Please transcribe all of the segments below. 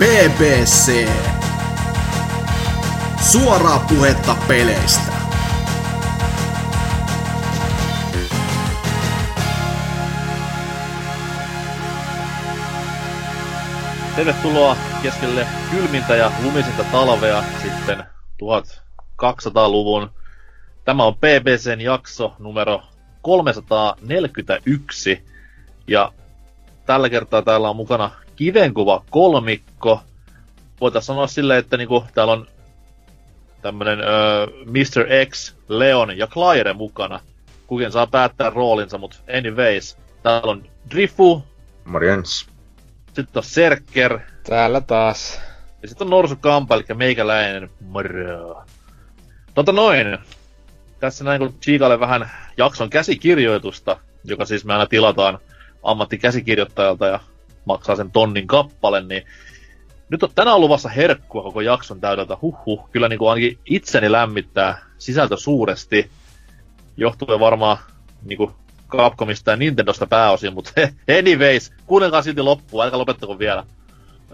BBC. Suoraa puhetta peleistä. Tervetuloa keskelle kylmintä ja lumisinta talvea sitten 1200-luvun. Tämä on BBCn jakso numero 341. Ja tällä kertaa täällä on mukana kivenkuva kolmikko. Voitaisiin sanoa silleen, että niinku, täällä on tämmönen öö, Mr. X, Leon ja Claire mukana. Kukin saa päättää roolinsa, mutta anyways. Täällä on Drifu, Morjens. sitten on Serker, Täällä taas. ja sitten on Norsu Kampa, eli meikäläinen. Moro. Tota noin. Tässä näin kun Chiikalle vähän jakson käsikirjoitusta, joka siis me aina tilataan ammattikäsikirjoittajalta ja maksaa sen tonnin kappale, niin nyt on tänään luvassa herkkua koko jakson täydeltä. Huhhuh, kyllä niin kuin ainakin itseni lämmittää sisältö suuresti. Johtuen varmaan niin kuin Capcomista ja Nintendosta pääosin, mutta anyways, kuunnelkaa silti loppuun, älkää lopettako vielä.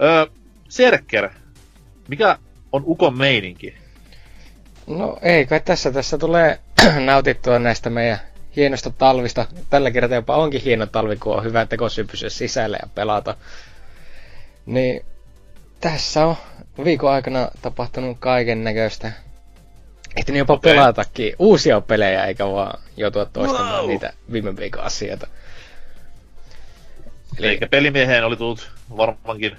Öö, Serker, mikä on Ukon meininki? No ei kai tässä, tässä tulee nautittua näistä meidän hienosta talvista. Tällä kertaa jopa onkin hieno talvi, kun on hyvä tekosyy pysyä sisällä ja pelata. Niin tässä on viikon aikana tapahtunut kaiken näköistä. Ehtinyt jopa okay. pelatakin uusia pelejä, eikä vaan joutua toistamaan wow. niitä viime viikon asioita. Eli Eikä pelimieheen oli tullut varmaankin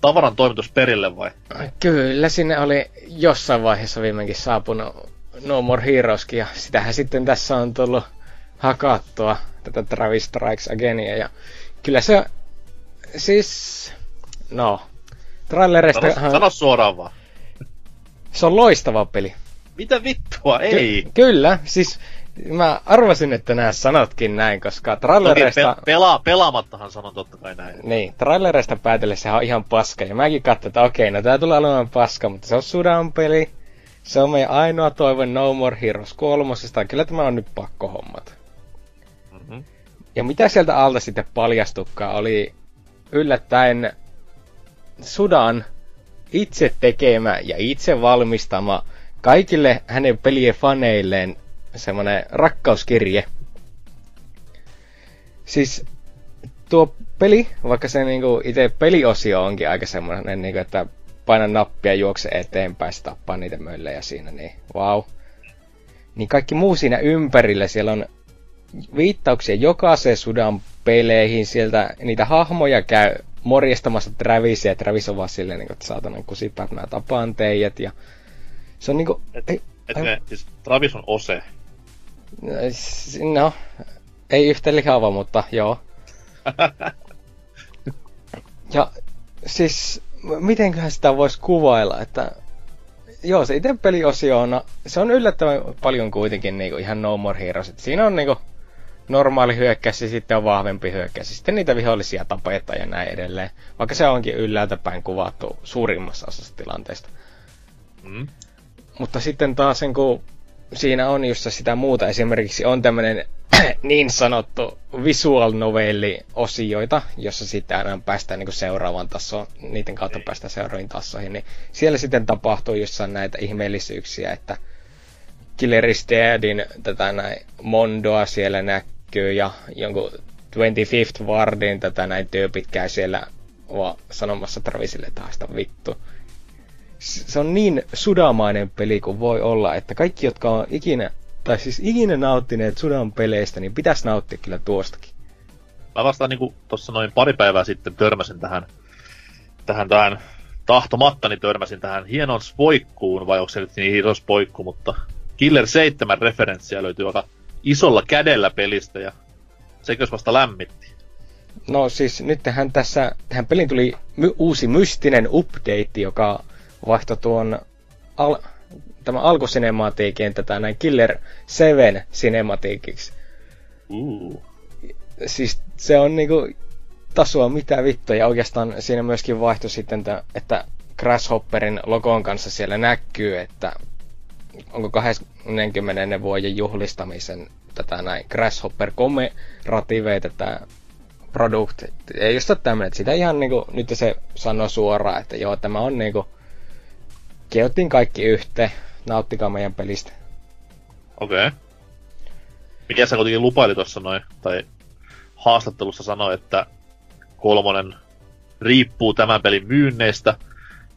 tavaran toimitus perille vai? Kyllä, sinne oli jossain vaiheessa viimeinkin saapunut No More Heroeskin, ja sitähän sitten tässä on tullut hakattua, tätä Travis Strikes Againia, ja kyllä se, siis, no, trailereista, Sano, sano suoraan vaan. se on loistava peli. Mitä vittua? Ei. Ky- kyllä, siis mä arvasin, että nää sanotkin näin, koska Toki trailereista... pe- pela- pelaamattahan sanon totta kai näin. Niin, trailereista päätellen sehän on ihan paska. Ja mäkin katsoin, että okei, no tää tulee olemaan paska, mutta se on Sudan peli. Se on meidän ainoa toive No More Heroes kolmosesta. Kyllä tämä on nyt pakko hommata. Mm-hmm. Ja mitä sieltä alta sitten paljastukaan, oli yllättäen Sudan itse tekemä ja itse valmistama kaikille hänen pelien faneilleen semmonen rakkauskirje. Siis tuo peli, vaikka se niinku itse peliosio onkin aika semmoinen, niinku, että paina nappia, juokse eteenpäin, se tappaa niitä möllejä siinä, niin wow. Niin kaikki muu siinä ympärillä, siellä on viittauksia jokaiseen Sudan peleihin, sieltä niitä hahmoja käy morjestamassa Travisia, ja Travis on vaan silleen, niinku, että saatanan kusipäät, mä tapaan teijät, ja se on niinku, Et- ei, Et ne, siis Travis on ose. no, ei yhtä lihava, mutta joo. Ja siis, mitenköhän sitä voisi kuvailla, että joo, se itse peliosio on, se on yllättävän paljon kuitenkin niinku ihan No More Heroes. Et siinä on niinku normaali hyökkäys ja sitten on vahvempi hyökkäys. Sitten niitä vihollisia tapetaan ja näin edelleen. Vaikka se onkin ylhäältä päin kuvattu suurimmassa osassa tilanteesta. Mm. Mutta sitten taas sen, kun siinä on just sitä muuta, esimerkiksi on tämmöinen niin sanottu visual novelli osioita, jossa sitten aina päästään niin seuraavaan tasoon, niiden kautta päästään seuraaviin tasoihin, niin siellä sitten tapahtuu jossain näitä ihmeellisyyksiä, että Killer is Deadin tätä näin Mondoa siellä näkyy ja jonkun 25th Wardin tätä näin tyypit käy siellä vaan sanomassa Travisille että haista vittu se on niin sudamainen peli kuin voi olla, että kaikki, jotka on ikinä, tai siis ikinä nauttineet sudan peleistä, niin pitäisi nauttia kyllä tuostakin. Mä vasta niinku tossa noin pari päivää sitten törmäsin tähän, tähän, tähän tahtomattani törmäsin tähän hienoon spoikkuun, vai onko se nyt niin hieno spoikku, mutta Killer 7 referenssiä löytyy aika isolla kädellä pelistä ja sekös vasta lämmitti. No siis nythän tässä, tähän pelin tuli my- uusi mystinen update, joka vaihtoi tuon al- tämän alkusinematiikin tätä näin Killer 7 cinematiikiksi. Uh. Siis se on niinku tasoa mitä vittua ja oikeastaan siinä myöskin vaihtoi sitten, että, että Grasshopperin logon kanssa siellä näkyy, että onko 20. vuoden juhlistamisen tätä näin Grasshopper Commemorative tätä product. Ei just ole tämmönen, että sitä ihan niinku, nyt se sanoo suoraan, että joo, tämä on niinku, keottiin kaikki yhteen, nauttikaa meidän pelistä. Okei. Okay. Mikä sä kuitenkin lupaili tuossa noin, tai haastattelussa sanoi, että kolmonen riippuu tämän pelin myynneistä,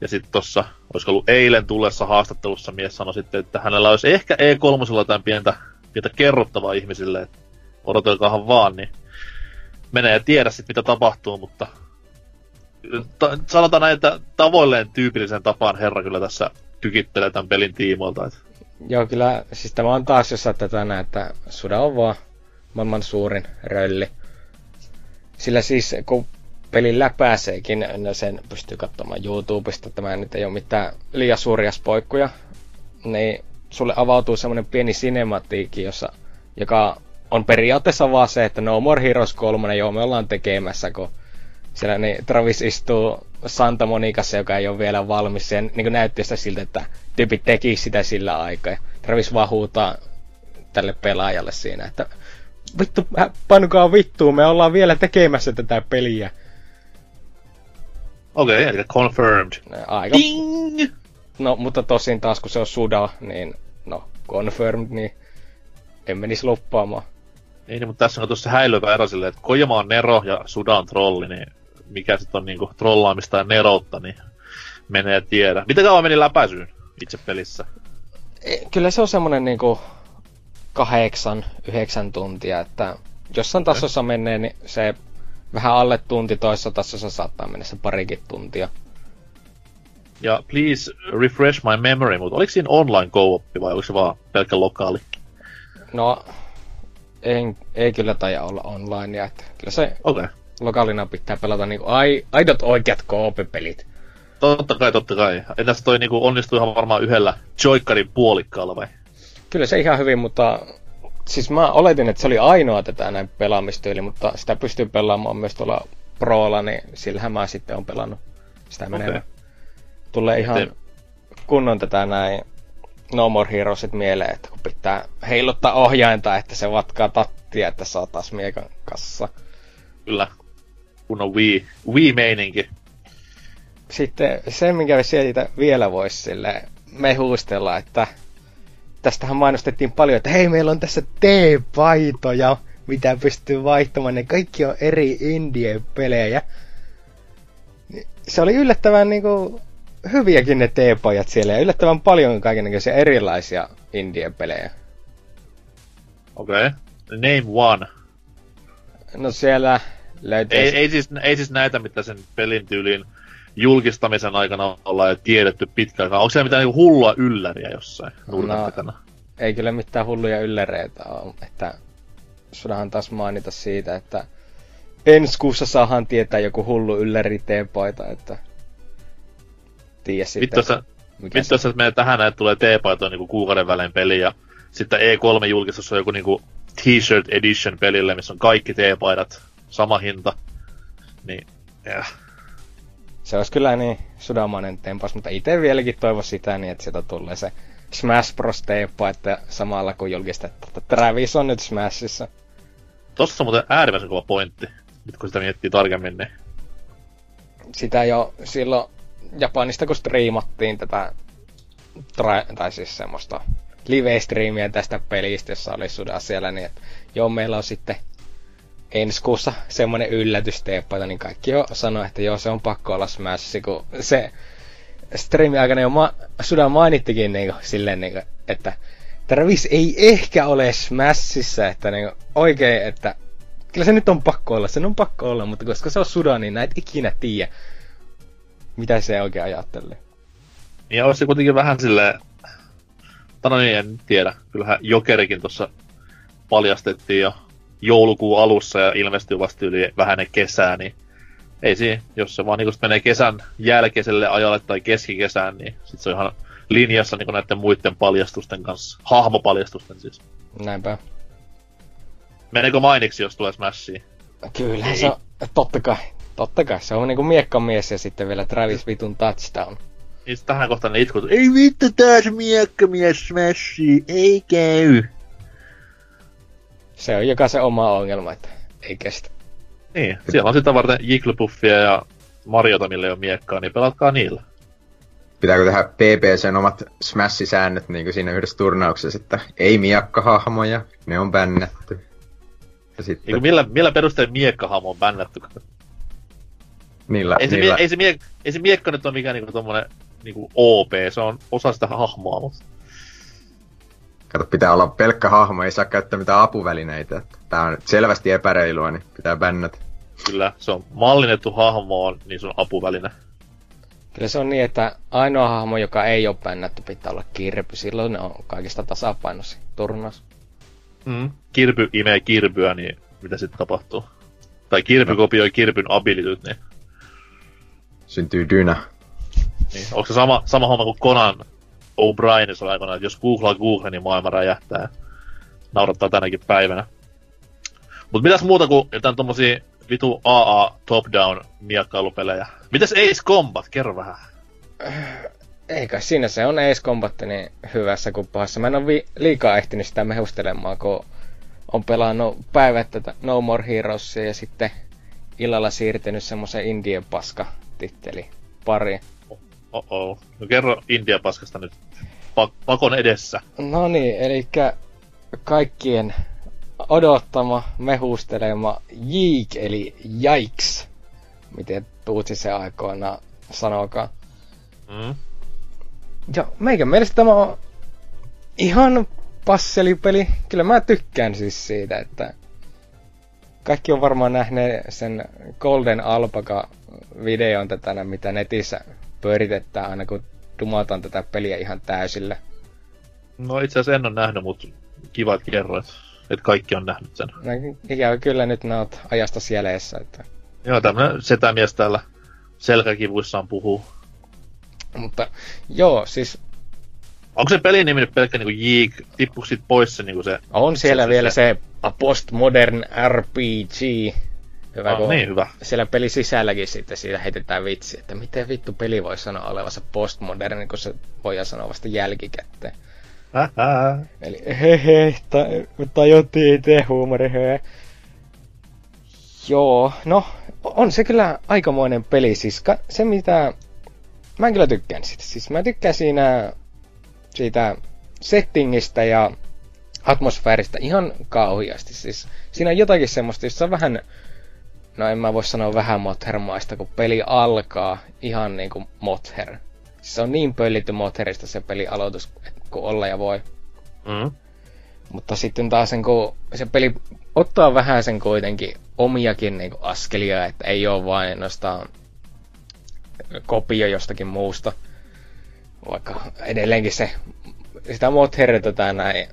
ja sitten tuossa, olisiko ollut eilen tullessa haastattelussa mies sanoi sitten, että hänellä olisi ehkä E3 jotain pientä, pientä kerrottavaa ihmisille, että odotelkaahan vaan, niin menee ja tiedä sitten mitä tapahtuu, mutta ta- sanotaan näin, että tavoilleen tyypillisen tapaan herra kyllä tässä tykittelee tämän pelin tiimoilta. Että... Joo, kyllä, siis tämä on taas, jos saatte tänään, että Suda on vaan maailman suurin rölli. Sillä siis, kun pelin läpääseekin, sen pystyy katsomaan YouTubesta, tämä nyt ei ole mitään liian suuria spoikkuja, niin sulle avautuu semmoinen pieni sinematiikki, jossa, joka on periaatteessa vaan se, että No More Heroes 3, joo me ollaan tekemässä, kun siellä niin Travis istuu Santa Monicassa, joka ei ole vielä valmis. Se niin näytti sitä siltä, että tyypit teki sitä sillä aikaa. Travis vaan huutaa tälle pelaajalle siinä, että vittu, panukaa vittuun, me ollaan vielä tekemässä tätä peliä. Okei, okay, eli confirmed. Aika... Ding! No, mutta tosin taas kun se on Suda, niin no, confirmed, niin en menisi loppaamaan. Niin, mutta tässä on tuossa häilyvä ero silleen, että Kojima on Nero ja Suda on trolli, niin mikä sitten on niinku trollaamista ja neroutta, niin menee tiedä. Mitä kauan meni läpäisyyn itse pelissä? E, kyllä se on semmonen niinku kahdeksan, yhdeksän tuntia, että jossain tasossa menee, niin se vähän alle tunti, toisessa tasossa saattaa mennä se parikin tuntia. Ja please refresh my memory, mutta oliko siinä online co vai oliko se vaan pelkkä lokaali? No, ei, ei kyllä taida olla online, että kyllä se okay. lokaalina pitää pelata niinku ai, aidot oikeat koop-pelit. Totta kai, totta kai. Entäs toi niinku onnistui ihan varmaan yhdellä Joikkarin puolikkaalla vai? Kyllä se ihan hyvin, mutta siis mä oletin, että se oli ainoa tätä näin pelaamistyyli, mutta sitä pystyy pelaamaan myös tuolla Prolla, niin sillähän mä sitten on pelannut sitä okay. menemään. Tulee ihan Te... kunnon tätä näin No More Heroesit mieleen, että kun pitää heiluttaa ohjainta, että se vatkaa tattia, että saa taas miekan kassa. Kyllä. Kun on Wii, Wii-meininki. Sitten se, minkä vielä voisi sille mehustella, että tästähän mainostettiin paljon, että hei, meillä on tässä T-paitoja, mitä pystyy vaihtamaan, ne kaikki on eri indie-pelejä. Se oli yllättävän niin kuin, hyviäkin ne T-pajat siellä ja yllättävän paljon kaikenlaisia erilaisia indie-pelejä. Okei. Okay. Name one. No siellä löytyy... Ei, ei, siis, ei siis näitä, mitä sen pelin tyyliin julkistamisen aikana ollaan jo tiedetty pitkään. Onko siellä mitään niinku hullua ylläriä jossain nurkan no, takana? Ei kyllä mitään hulluja ylläreitä ole. Että sudahan taas mainita siitä, että ensi kuussa saahan tietää joku hullu ylläri teepaita, että tiedä sitten. Vittu jos menee tähän, että tulee teepaitoja niinku kuukauden välein peli ja sitten E3-julkistus on joku niinku T-shirt edition pelille, missä on kaikki teepaidat, sama hinta. Niin, yeah se olisi kyllä niin sudamainen tempas, mutta itse vieläkin toivo sitä niin, että sieltä tulee se Smash Bros. teeppa, että samalla kun julkistettu, että Travis on nyt Smashissa. Tossa on muuten äärimmäisen kova pointti, nyt kun sitä miettii tarkemmin, niin... Sitä jo silloin Japanista, kun striimattiin tätä, tra- tai siis semmoista live-striimiä tästä pelistä, jossa oli suda siellä, niin että joo, meillä on sitten ensi kuussa semmoinen yllätys teeppaita, niin kaikki jo sanoi, että joo, se on pakko olla Smash, kun se streami aikana jo ma- Suda mainittikin niin kuin, silleen, niin kuin, että Travis ei ehkä ole Smashissa, että niin kuin, oikein, että kyllä se nyt on pakko olla, se on pakko olla, mutta koska se on Suda, niin näet ikinä tiedä, mitä se oikein ajattelee. Ja olisi kuitenkin vähän silleen, tai no niin, en tiedä, kyllähän Jokerikin tuossa paljastettiin jo joulukuun alussa ja ilmestyy vasta yli vähän kesää, niin ei siinä, jos se vaan niin menee kesän jälkeiselle ajalle tai keskikesään, niin sit se on ihan linjassa niin näiden muiden paljastusten kanssa, hahmopaljastusten siis. Näinpä. Meneekö mainiksi, jos tulee Smashia? Kyllä ei. se on, totta kai, totta kai, se on niinku miekkamies ja sitten vielä Travis Vitun touchdown. Niin tähän kohtaan ne itkut, ei vittu taas miekkamies Smashi, ei käy se on jokaisen oma ongelma, että ei kestä. Niin, siellä on sitä varten Jigglypuffia ja Mariota, millä ei ole miekkaa, niin pelatkaa niillä. Pitääkö tehdä PPCn omat Smash-säännöt niin kuin siinä yhdessä turnauksessa, että ei miekkahahmoja, ne on bännätty. Ja sitten... Niin millä, millä perusteella miekkahahmo on bännätty? Niillä, ei, se niillä... Mie- ei, se mie- ei se miekka nyt ole mikään niinku tommonen niinku OP, se on osa sitä hahmoa, mutta... Kato, pitää olla pelkkä hahmo, ei saa käyttää mitään apuvälineitä. Tää on selvästi epäreilua, niin pitää bännätä. Kyllä, se on mallinnettu hahmo on, niin se on apuväline. Kyllä se on niin, että ainoa hahmo, joka ei ole bännätty, pitää olla kirpy. Silloin ne on kaikista tasapainossa turnaus. Mm. Kirpy imee kirpyä, niin mitä sitten tapahtuu? Tai kirpy no. kopioi kirpyn abilityt, niin... Syntyy dynä. Niin, onko se sama, sama homma kuin Conan O'Brienissa aikana, että jos googlaa Google, niin maailma räjähtää. Naurattaa tänäkin päivänä. Mutta mitäs muuta kuin jotain tommosia vitu AA top-down miakkailupelejä? Mitäs Ace Combat? Kerro vähän. Eikä siinä se on Ace Combat niin hyvässä kuin pahassa. Mä en ole vi- liikaa ehtinyt sitä mehustelemaan, kun on pelannut päivät tätä No More Heroesia ja sitten illalla siirtynyt semmoisen Indien paska titteli pari. Oh-oh. No kerro India paskasta nyt pa- pakon edessä. No niin, eli kaikkien odottama, mehustelema Jeek, eli Jaiks, miten Tuutsi se aikoina sanokaa. Mm. Ja meikän mielestä tämä on ihan passelipeli. Kyllä mä tykkään siis siitä, että kaikki on varmaan nähneet sen Golden Alpaka videon tätä, mitä netissä pyöritetään aina kun dumataan tätä peliä ihan täysillä. No itse asiassa en ole nähnyt, mutta kiva, että kerroit, että kaikki on nähnyt sen. No, ikävä kyllä nyt nää oot ajasta jäljessä, että... Joo, tämmönen setämies täällä selkäkivuissaan puhuu. Mutta joo, siis... Onko se pelin nimi nyt pelkkä niinku Jeek, tippuuko sit pois se niinku se... On siellä se, vielä se, se postmodern RPG, Hyvä, ah, niin hyvä. Siellä peli sisälläkin sitten siitä heitetään vitsi, että miten vittu peli voi sanoa olevansa postmoderni, kun se voi sanoa vasta jälkikäteen. Ähä. Eli hehe, ta, tajuttiin itse huumori, he. Joo, no, on se kyllä aikamoinen peli. Siis ka, se mitä... Mä en kyllä tykkään sitä. Siis mä tykkään siinä siitä settingistä ja atmosfääristä ihan kauheasti. Siis siinä on jotakin semmoista, jossa on vähän no en mä voi sanoa vähän Mothermaista, kun peli alkaa ihan niinku Mother. Siis se on niin pöllitty Motherista se peli aloitus, kun olla ja voi. Mm. Mutta sitten taas sen, kun se peli ottaa vähän sen kuitenkin omiakin niinku askelia, että ei ole vain ainoastaan kopio jostakin muusta. Vaikka edelleenkin se, sitä Motherita näin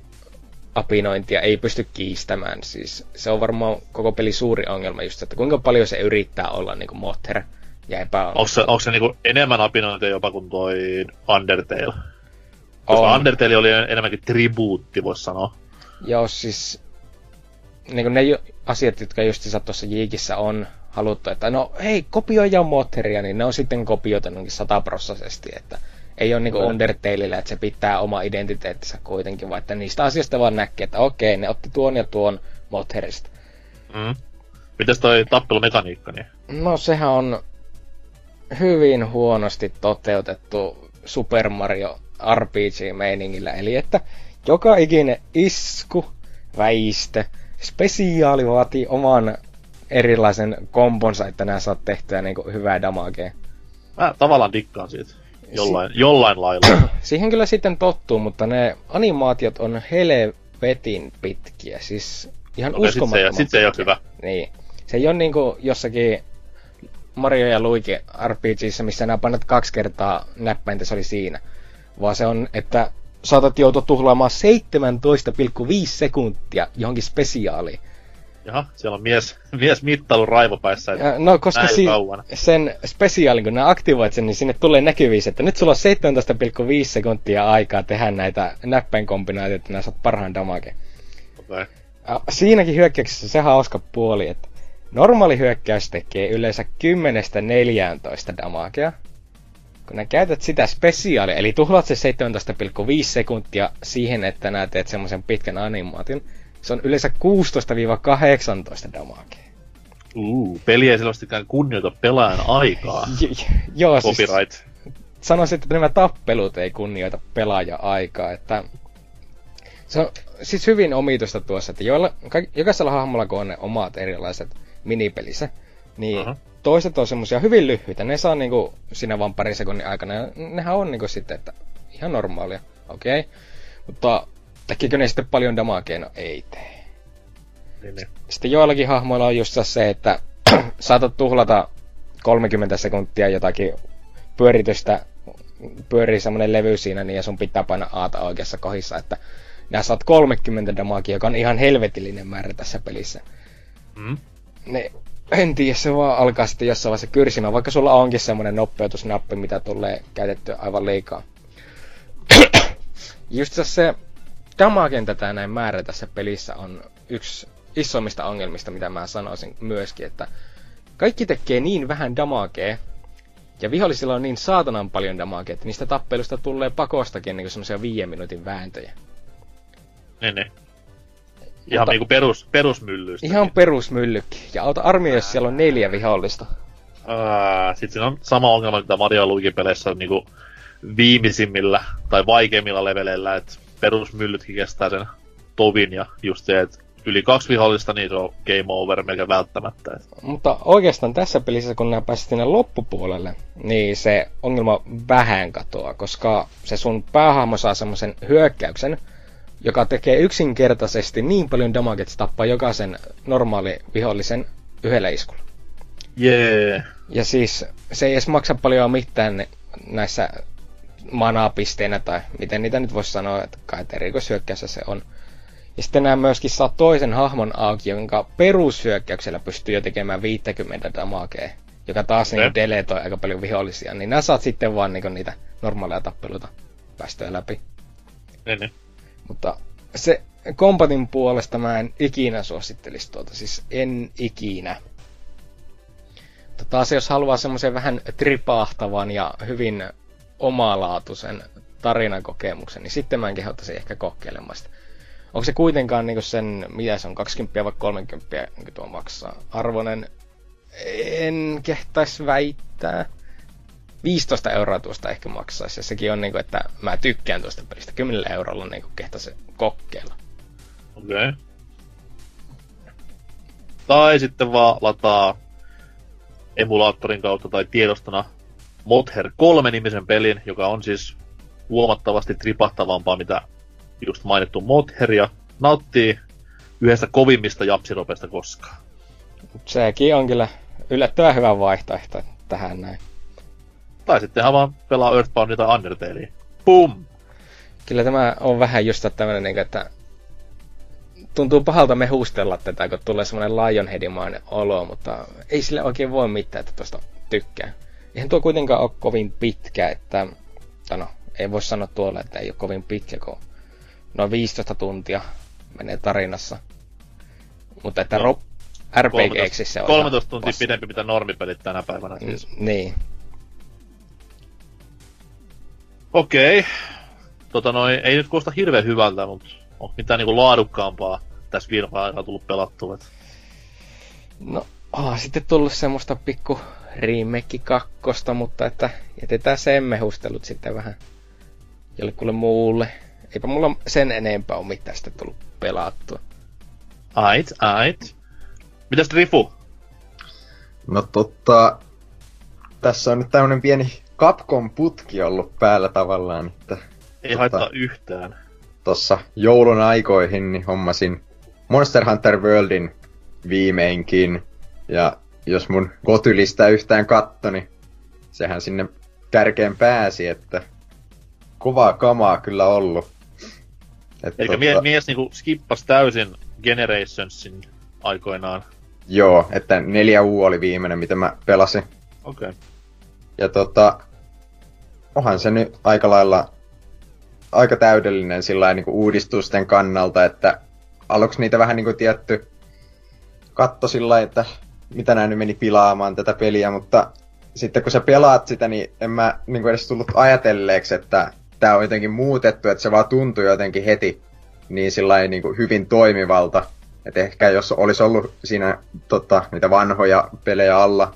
apinointia ei pysty kiistämään. Siis se on varmaan koko peli suuri ongelma just, että kuinka paljon se yrittää olla niinku Motter ja epäonnistuu. Onko se, onko se niinku enemmän apinointia jopa kuin toi Undertale? Koska on. Undertale oli enemmänkin tribuutti, voisi sanoa. Joo, siis niin ne asiat, jotka just tuossa Jiikissä on haluttu, että no hei, kopioja Motteria, niin ne on sitten kopioitanutkin sataprossaisesti, että ei ole niinku Undertaleillä, että se pitää oma identiteettinsä kuitenkin, vaan että niistä asioista vaan näkee, että okei, ne otti tuon ja tuon Motherista. Mm. Mitäs toi tappelumekaniikka niin? No sehän on hyvin huonosti toteutettu Super Mario RPG-meiningillä, eli että joka ikinen isku, väiste, spesiaali vaatii oman erilaisen komponsa, että nämä saat tehtyä niin hyvää damagea. Mä tavallaan dikkaan siitä. Jollain, si- jollain lailla. Siihen kyllä sitten tottuu, mutta ne animaatiot on helvetin pitkiä. Siis ihan okay, uskomattoman sit se, sit se ei ole hyvä. Niin. Se ei ole niinku jossakin Mario ja Luigi RPGissä, missä nämä painat kaksi kertaa näppäintä, se oli siinä. Vaan se on, että saatat joutua tuhlaamaan 17,5 sekuntia johonkin spesiaaliin. Jaha, siellä on mies, mies mittailu raivopäissä. Ja, no, koska si- sen spesiaalin, kun nämä aktivoit sen, niin sinne tulee näkyvissä, että nyt sulla on 17,5 sekuntia aikaa tehdä näitä näppäinkombinaatioita, että nämä saat parhaan damage. Okay. Siinäkin hyökkäyksessä se hauska puoli, että normaali hyökkäys tekee yleensä 10-14 damagea. Kun nää käytät sitä spesiaalia, eli tuhlat se 17,5 sekuntia siihen, että nää teet semmoisen pitkän animaation, se on yleensä 16-18 damagea. Uh, peli ei selvästikään kunnioita pelaajan aikaa. joo, siis Copyright. sanoisin, että nämä tappelut ei kunnioita pelaaja aikaa, että se on siis hyvin omituista tuossa, että joilla, kaik, jokaisella hahmolla kun on ne omat erilaiset minipelissä, niin Aha. toiset on semmosia hyvin lyhyitä, ne saa niinku siinä vaan pari sekunnin aikana, ja nehän on niinku sitten, että ihan normaalia, okei. Okay. Mutta tekikö ne sitten paljon damagea? No ei tee. Niin, niin. Sitten joillakin hahmoilla on just se, että saatat tuhlata 30 sekuntia jotakin pyöritystä, pyörii semmonen levy siinä, niin ja sun pitää painaa aata oikeassa kohdissa, että nää saat 30 damagea, joka on ihan helvetillinen määrä tässä pelissä. Mm. Ne, en tiedä, se vaan alkaa sitten jossain vaiheessa kyrsimään, vaikka sulla onkin semmonen nopeutusnappi, mitä tulee käytettyä aivan liikaa. Just se damagen tätä näin määrä tässä pelissä on yksi isommista ongelmista, mitä mä sanoisin myöskin, että kaikki tekee niin vähän damagea, ja vihollisilla on niin saatanan paljon damagea, että niistä tappelusta tulee pakostakin niin semmoisia viiden minuutin vääntöjä. Niin, niin. Ihan Mutta- niinku perus, perusmyllyistä. Ihan perusmyllykki. Ja auta armia, jos siellä on neljä vihollista. Ää, Sitten siinä on sama ongelma, mitä Mario Luigi peleissä on niinku viimeisimmillä tai vaikeimmilla leveleillä, että perusmyllytkin kestää sen tovin ja just se, että yli kaksi vihollista, niin se on game over melkein välttämättä. Mutta oikeastaan tässä pelissä, kun nämä pääsit sinne loppupuolelle, niin se ongelma vähän katoaa, koska se sun päähahmo saa semmoisen hyökkäyksen, joka tekee yksinkertaisesti niin paljon damagea, että tappaa jokaisen normaali vihollisen yhdellä iskulla. Jee. Ja siis se ei edes maksa paljon mitään näissä manapisteinä tai miten niitä nyt voisi sanoa, että kai erikoishyökkäyssä se on. Ja sitten nämä myöskin saa toisen hahmon auki, jonka perushyökkäyksellä pystyy jo tekemään 50 damagea, joka taas niin deletoi aika paljon vihollisia. Niin nämä saat sitten vaan niin niitä normaaleja tappeluita päästöä läpi. Niin, niin. Mutta se kompatin puolesta mä en ikinä suosittelisi tuota, siis en ikinä. Mutta taas jos haluaa semmoisen vähän tripahtavan ja hyvin omalaatuisen tarinakokemuksen, niin sitten mä en kehottaisin ehkä kokeilemaan sitä. Onko se kuitenkaan niinku sen, mitä se on, 20 vai 30 niin tuo maksaa? Arvonen, en kehtais väittää. 15 euroa tuosta ehkä maksaisi, ja sekin on niinku, että mä tykkään tuosta pelistä. 10 eurolla niinku kehtaisin kokeilla. Okei. Okay. Tai sitten vaan lataa emulaattorin kautta tai tiedostona Mother 3-nimisen pelin, joka on siis huomattavasti tripahtavampaa, mitä just mainittu Mother, ja nauttii yhdestä kovimmista japsiropeista koskaan. Mut sekin on kyllä yllättävän hyvä vaihtoehto tähän näin. Tai sittenhän vaan pelaa Earthboundia tai Undertalea. Pum! Kyllä tämä on vähän just tämmönen, niinku, että tuntuu pahalta mehustella tätä, kun tulee semmoinen Lionheadimainen olo, mutta ei sille oikein voi mitään, että tuosta tykkää. Eihän tuo kuitenkaan ole kovin pitkä, että, no, ei voi sanoa tuolla, että ei ole kovin pitkä, kun noin 15 tuntia menee tarinassa. Mutta että No, no, RPGksi se on 13 ihan tuntia passi. pidempi, mitä normipelit tänä päivänä siis. N- Niin. Okei. Tota noin, ei nyt kuulosta hirveän hyvältä, mutta onko mitään niinku laadukkaampaa tässä viime aikana tullut pelattua? Et... No, on sitten tullut semmoista pikku remake kakkosta, mutta että jätetään sen mehustelut sitten vähän jollekulle muulle. Eipä mulla sen enempää ole mitään sitten tullut pelattua. Ait, ait. Mitäs Rifu? No totta, tässä on nyt tämmönen pieni Capcom-putki ollut päällä tavallaan, että Ei Totta. haittaa yhtään. tossa joulun aikoihin niin hommasin Monster Hunter Worldin viimeinkin. Ja jos mun kotylistä yhtään katto, niin sehän sinne kärkeen pääsi, että kovaa kamaa kyllä ollut. Et Eli tota, mie- mies niinku skippas täysin Generationsin aikoinaan. Joo, että 4U oli viimeinen, mitä mä pelasin. Okei. Okay. Ja tota, onhan se nyt aika lailla aika täydellinen sillä niin uudistusten kannalta, että aluksi niitä vähän niin kuin tietty katto sillä että mitä näin meni pilaamaan tätä peliä, mutta sitten kun sä pelaat sitä, niin en mä niin kuin edes tullut ajatelleeksi, että tämä on jotenkin muutettu, että se vaan tuntui jotenkin heti niin sillä niin kuin hyvin toimivalta, Et ehkä jos olisi ollut siinä tota, niitä vanhoja pelejä alla,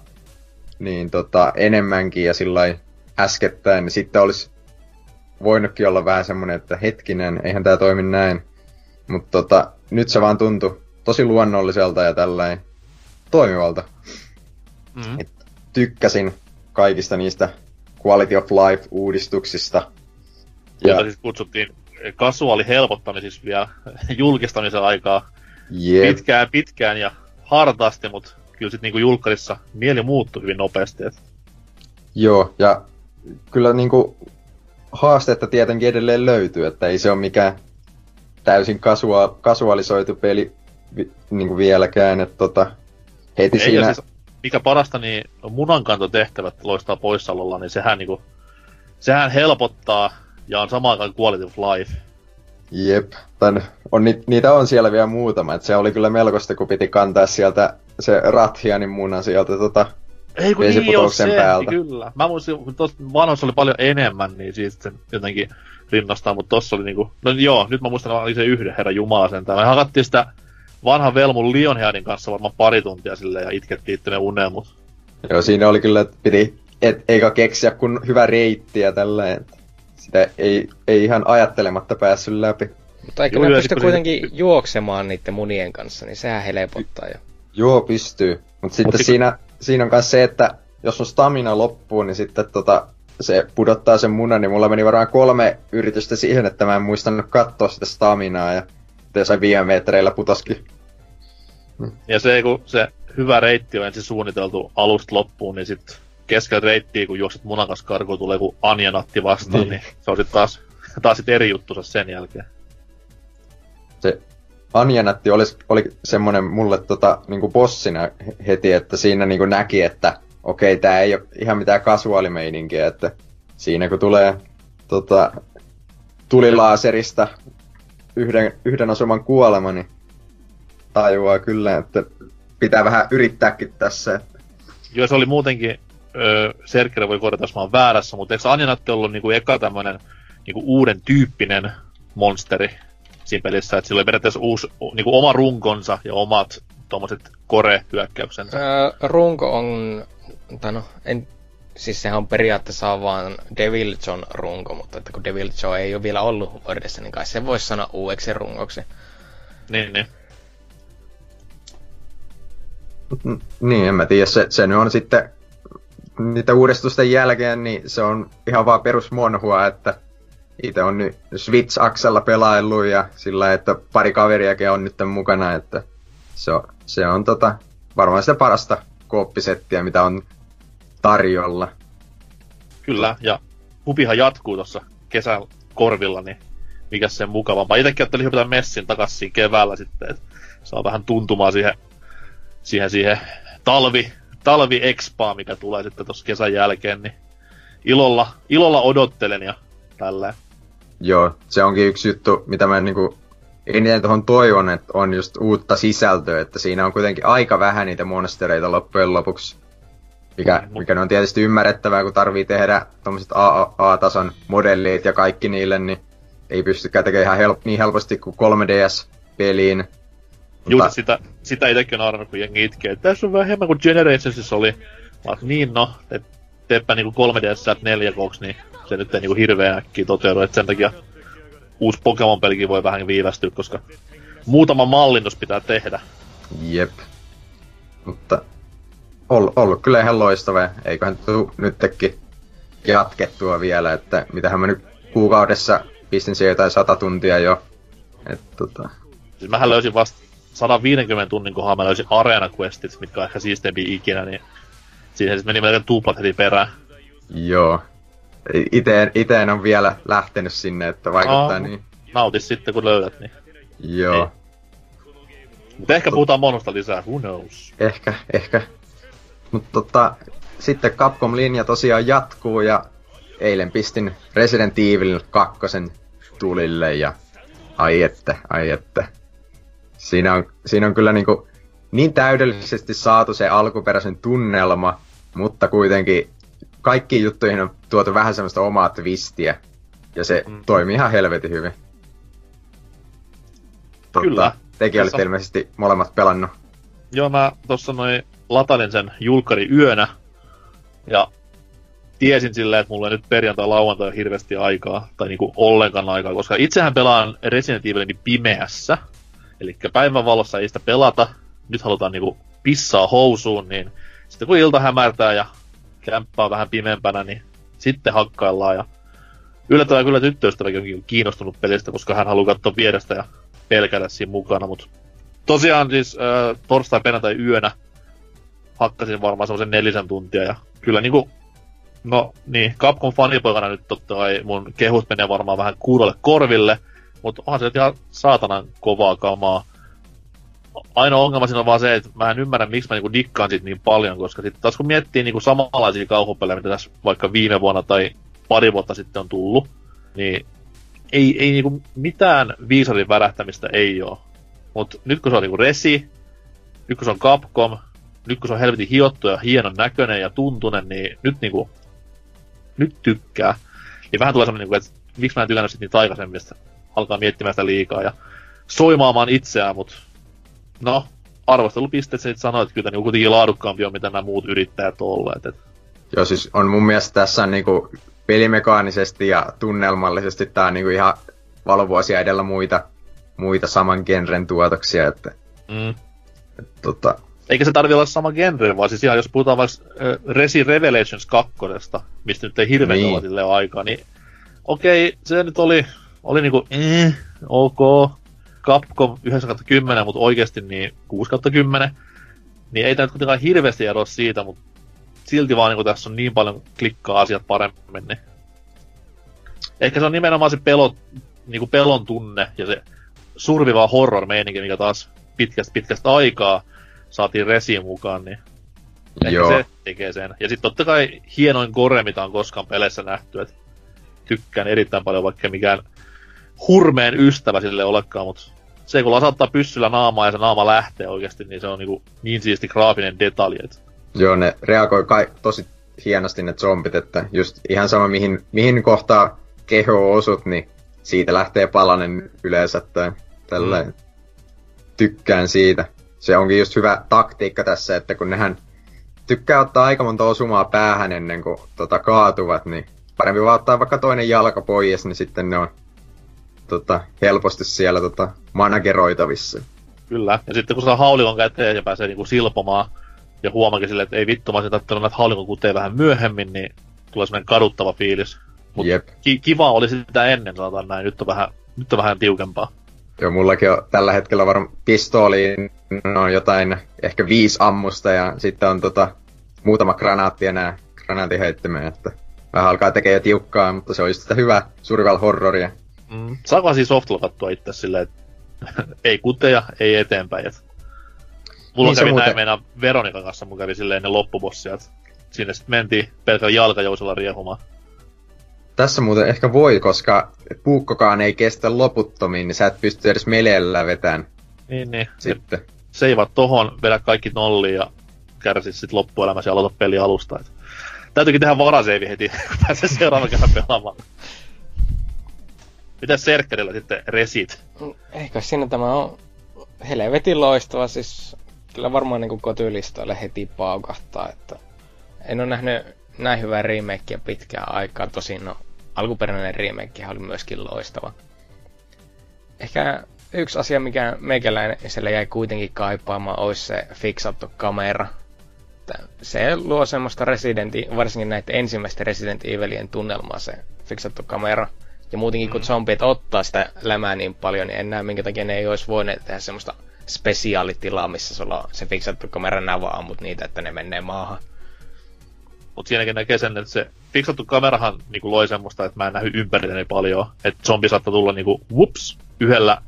niin tota, enemmänkin ja sillä äskettäin, niin sitten olisi voinutkin olla vähän semmoinen, että hetkinen, eihän tämä toimi näin. Mutta tota, nyt se vaan tuntui tosi luonnolliselta ja tällainen toimivalta. Mm-hmm. Et tykkäsin kaikista niistä quality of life-uudistuksista. Ja siis kutsuttiin kasuaali helpottamisiksi vielä julkistamisen aikaa yep. pitkään pitkään ja hartaasti, mutta kyllä sitten niinku julkkarissa mieli muuttui hyvin nopeasti. Et. Joo, ja kyllä niinku haastetta tietenkin edelleen löytyy, että ei se ole mikään täysin kasua, kasualisoitu peli vi, niinku vieläkään, että tota, heti ei, siinä... Siis, mikä parasta, niin munankantotehtävät loistaa poissaololla, niin sehän niinku, sehän helpottaa ja on samaan aikaan quality of life. Jep, Tän, on, ni, niitä on siellä vielä muutama, että se oli kyllä melkoista, kun piti kantaa sieltä se Rathianin muna sieltä tota, ei kun niin on se, päältä. kyllä. Mä muistin, kun tuossa vanhoissa oli paljon enemmän, niin siitä sen jotenkin rinnastaa, mutta tossa oli niinku... No joo, nyt mä muistan, että oli se yhden herran jumala sen. Me hakattiin sitä vanhan velmun Lionheadin kanssa varmaan pari tuntia sille ja itkettiin itse uneen, mut... Joo, siinä oli kyllä, että piti, et, eikä keksiä kun hyvä reitti ja tälleen. Sitä ei, ei ihan ajattelematta päässyt läpi. Mutta eikö ne pysty kuitenkin sit... juoksemaan niiden munien kanssa, niin sehän helpottaa jo. Joo, pystyy. Mutta sitten Mut siinä, siinä on myös se, että jos on stamina loppuu, niin sitten tota, se pudottaa sen munan, niin mulla meni varmaan kolme yritystä siihen, että mä en muistanut katsoa sitä staminaa ja jossain viime metreillä putoskin. Ja se, kun se hyvä reitti on ensin suunniteltu alusta loppuun, niin sitten keskellä reittiä, kun juokset munan kanssa karkuun, tulee kun Anjanatti vastaan, niin. niin se on sitten taas, taas sit eri juttu sen jälkeen. Se Anjanatti oli, oli semmoinen mulle tota, niinku bossina heti, että siinä niinku näki, että okei, okay, tää ei ole ihan mitään kasuaalimeininkiä, että siinä kun tulee tota, tulilaaserista yhden, yhden osuman kuolema, niin tajuaa kyllä, että pitää vähän yrittääkin tässä. Joo, se oli muutenkin, öö, Serkere voi korjata, jos mä oon väärässä, mutta eikö Anjanatti ollut niinku eka tämmönen niinku uuden tyyppinen monsteri siinä pelissä, että sillä oli periaatteessa uusi, niinku oma runkonsa ja omat tuommoiset kore-hyökkäyksensä? Öö, runko on, tai no, en, siis sehän on periaatteessa vaan Devil John runko, mutta että kun Devil John ei ole vielä ollut Wordissa, niin kai se voisi sanoa uudeksi rungoksi. Niin, niin. Niin, en mä tiedä. Se, se nyt on sitten niitä uudistusten jälkeen, niin se on ihan vaan perusmonhua, että itse on nyt Switch-aksella pelaillut ja sillä että pari kaveriakin on nyt mukana, että se on, se on tota, varmaan sitä parasta kooppisettiä, mitä on tarjolla. Kyllä, ja hupihan jatkuu tuossa kesän korvilla, niin mikä sen mukavampaa. Itsekin ajattelin hypätä messin takaisin keväällä sitten, että saa vähän tuntumaan siihen, siihen, siihen talvi, talvi expaa, mikä tulee sitten tuossa kesän jälkeen, niin ilolla, ilolla odottelen ja tälleen. Joo, se onkin yksi juttu, mitä mä niinku eniten tuohon toivon, että on just uutta sisältöä, että siinä on kuitenkin aika vähän niitä monstereita loppujen lopuksi. Mikä, mikä on tietysti ymmärrettävää, kun tarvii tehdä tuommoiset A-tason modellit ja kaikki niille, niin ei pystykään tekemään ihan help, niin helposti kuin 3DS-peliin. Mutta... sitä, sitä itsekin on arvannut, kun jengi itkee. Tässä on vähemmän kuin Generationsissa oli. Mä niin no, te, teepä niinku 3DS 4 niin se nyt ei niinku hirveän äkkiä toteudu, että sen takia uusi Pokemon-pelikin voi vähän viivästyä, koska muutama mallinnus pitää tehdä. Jep. Mutta ollut, ollut kyllä ihan loistava, eiköhän tuu nytkin jatkettua vielä, että mitähän mä nyt kuukaudessa pistin siihen jotain sata tuntia jo. Et, tota... Siis mähän löysin vasta 150 tunnin kohdalla, mä löysin Arena Questit, mitkä on ehkä siisteempi ikinä, niin siihen siis meni melkein tuplat heti perään. Joo, Ite, ite en ole vielä lähtenyt sinne, että vaikuttaa Aa, niin. Nautis sitten kun löydät, niin. Joo. Mutta ehkä puhutaan monosta lisää, who knows. Ehkä, ehkä. Mutta tota, sitten Capcom-linja tosiaan jatkuu ja eilen pistin Resident Evil 2 tulille ja ai että, ai että. Siinä on, siinä on kyllä niinku niin täydellisesti saatu se alkuperäisen tunnelma, mutta kuitenkin kaikkiin juttuihin on tuotu vähän semmoista omaa twistiä. Ja se mm. toimii ihan helvetin hyvin. Totta, Kyllä. Tekin Tässä- olitte ilmeisesti molemmat pelannut. Joo, mä tossa noin latailin sen julkari yönä. Ja tiesin silleen, että mulla ei nyt perjantai lauantai ole hirveästi aikaa, tai niinku ollenkaan aikaa, koska itsehän pelaan Resident Evilin pimeässä. Eli päivän valossa ei sitä pelata. Nyt halutaan niinku pissaa housuun, niin sitten kun ilta hämärtää ja kämppä on vähän pimeämpänä, niin sitten hakkaillaan. Ja yllättävää kyllä tyttöystäväkin onkin kiinnostunut pelistä, koska hän haluaa katsoa vierestä ja pelkätä siinä mukana, mutta tosiaan siis äh, torstai perjantai yönä hakkasin varmaan semmoisen nelisen tuntia ja kyllä niinku, no niin, Capcom fanipoikana nyt totta kai mun kehut menee varmaan vähän kuurolle korville, mutta onhan se ihan saatanan kovaa kamaa. Ainoa ongelma siinä on vaan se, että mä en ymmärrä, miksi mä niinku dikkaan siitä niin paljon, koska sitten taas kun miettii niinku samanlaisia kauhupelejä, mitä tässä vaikka viime vuonna tai pari vuotta sitten on tullut, niin ei, ei niinku mitään viisarin värähtämistä ei oo. Mut nyt kun se on niinku Resi, nyt kun se on Capcom, nyt kun se on helvetin hiottu ja hienon näköinen ja tuntunen, niin nyt niinku, nyt tykkää. Niin vähän tulee semmonen, niinku, että miksi mä en tykännyt sit niitä aikaisemmista. Alkaa miettimään sitä liikaa ja soimaamaan itseään, mut no, arvostelupisteet se sit sanoo, että kyllä niinku kuitenkin laadukkaampi on, mitä nämä muut yrittäjät on olleet. Et, Joo, siis on mun mielestä tässä on niinku pelimekaanisesti ja tunnelmallisesti tää on niinku ihan valovuosia edellä muita, muita saman genren tuotoksia, että mm. et, tota, Eikä se tarvi olla sama genre, vaan siis ihan jos puhutaan vaikka äh, Resi Revelations 2, mistä nyt ei hirveän Niin. niin. sille ole aikaa, niin okei, se nyt oli, oli niinku, eh, ok, Capcom 9 10, mutta oikeasti niin 6 10, niin ei tämä nyt kuitenkaan hirveästi eroa siitä, mutta silti vaan niinku tässä on niin paljon klikkaa asiat paremmin, niin ehkä se on nimenomaan se pelot, niinku pelon tunne ja se surviva horror meininki, mikä taas pitkästä pitkästä aikaa saatiin Resiin mukaan, niin ehkä joo. se tekee sen. Ja sitten totta kai hienoin gore, mitä on koskaan peleissä nähty, että tykkään erittäin paljon, vaikka mikään hurmeen ystävä sille olekaan, mutta se kun lasattaa pyssyllä naamaa ja se naama lähtee oikeasti, niin se on niinku niin siisti graafinen detalji, että Joo, ne reagoi kai tosi hienosti ne zombit, että just ihan sama mihin, mihin kohtaa keho osut, niin siitä lähtee palanen yleensä tai tällä mm. tykkään siitä. Se onkin just hyvä taktiikka tässä, että kun nehän tykkää ottaa aika monta osumaa päähän ennen kuin tota, kaatuvat, niin parempi vaan ottaa vaikka toinen jalka pois, niin sitten ne on tota, helposti siellä tota, manageroitavissa. Kyllä. Ja sitten kun saa haulikon käteen ja pääsee niinku silpomaan, ja huomaakin silleen, että ei vittu, mä olisin tarttunut näitä haulikon kuteen vähän myöhemmin, niin tulee semmoinen kaduttava fiilis. Mut Jep. ki- kiva oli sitä ennen, sanotaan näin. Nyt on vähän, nyt on vähän tiukempaa. Joo, mullakin on tällä hetkellä varmaan pistooliin no jotain ehkä viisi ammusta ja sitten on tota, muutama granaatti enää granaatiheittimeen, että vähän alkaa tekee tiukkaa, mutta se on just sitä hyvää survival horroria. Mm. Saako siis softlockattua itse silleen, että ei kuteja, ei eteenpäin. Et. Mulla Niin kävi näin muuten- meinaa Veronikan kanssa, mun kävi silleen ennen loppubossia, että sinne sitten mentiin pelkällä jalkajousella riehumaan. Tässä muuten ehkä voi, koska puukkokaan ei kestä loputtomiin, niin sä et pysty edes meleellä vetään Niin, niin. sitten. Seivat tohon, vedä kaikki nolliin ja kärsi sit loppuelämässä ja aloita peli alusta. Et. Täytyykin tehdä varaseivi heti, kun pääsee seuraavan kerran pelaamaan. Mitäs Serkkerillä sitten resit? Ehkä siinä tämä on helvetin loistava, siis kyllä varmaan niin kotylistoille heti paukahtaa, että en ole nähnyt näin hyvää remakea pitkään aikaa, tosin no, alkuperäinen remake oli myöskin loistava. Ehkä yksi asia, mikä meikäläiselle jäi kuitenkin kaipaamaan, olisi se fiksattu kamera. Se luo semmoista Resident, E- varsinkin näitä ensimmäisten Resident Evilien tunnelmaa se fiksattu kamera. Ja muutenkin kun zombit ottaa sitä lämää niin paljon, niin en näe minkä takia ne ei olisi voineet tehdä semmoista spesiaalitilaa, missä sulla on se fiksattu kamera vaan ammut niitä, että ne menee maahan. Mutta siinäkin näkee sen, että se fiksattu kamerahan niinku loi semmoista, että mä en nähnyt ympärilleni paljon. Että zombi saattaa tulla niinku whoops, yhdellä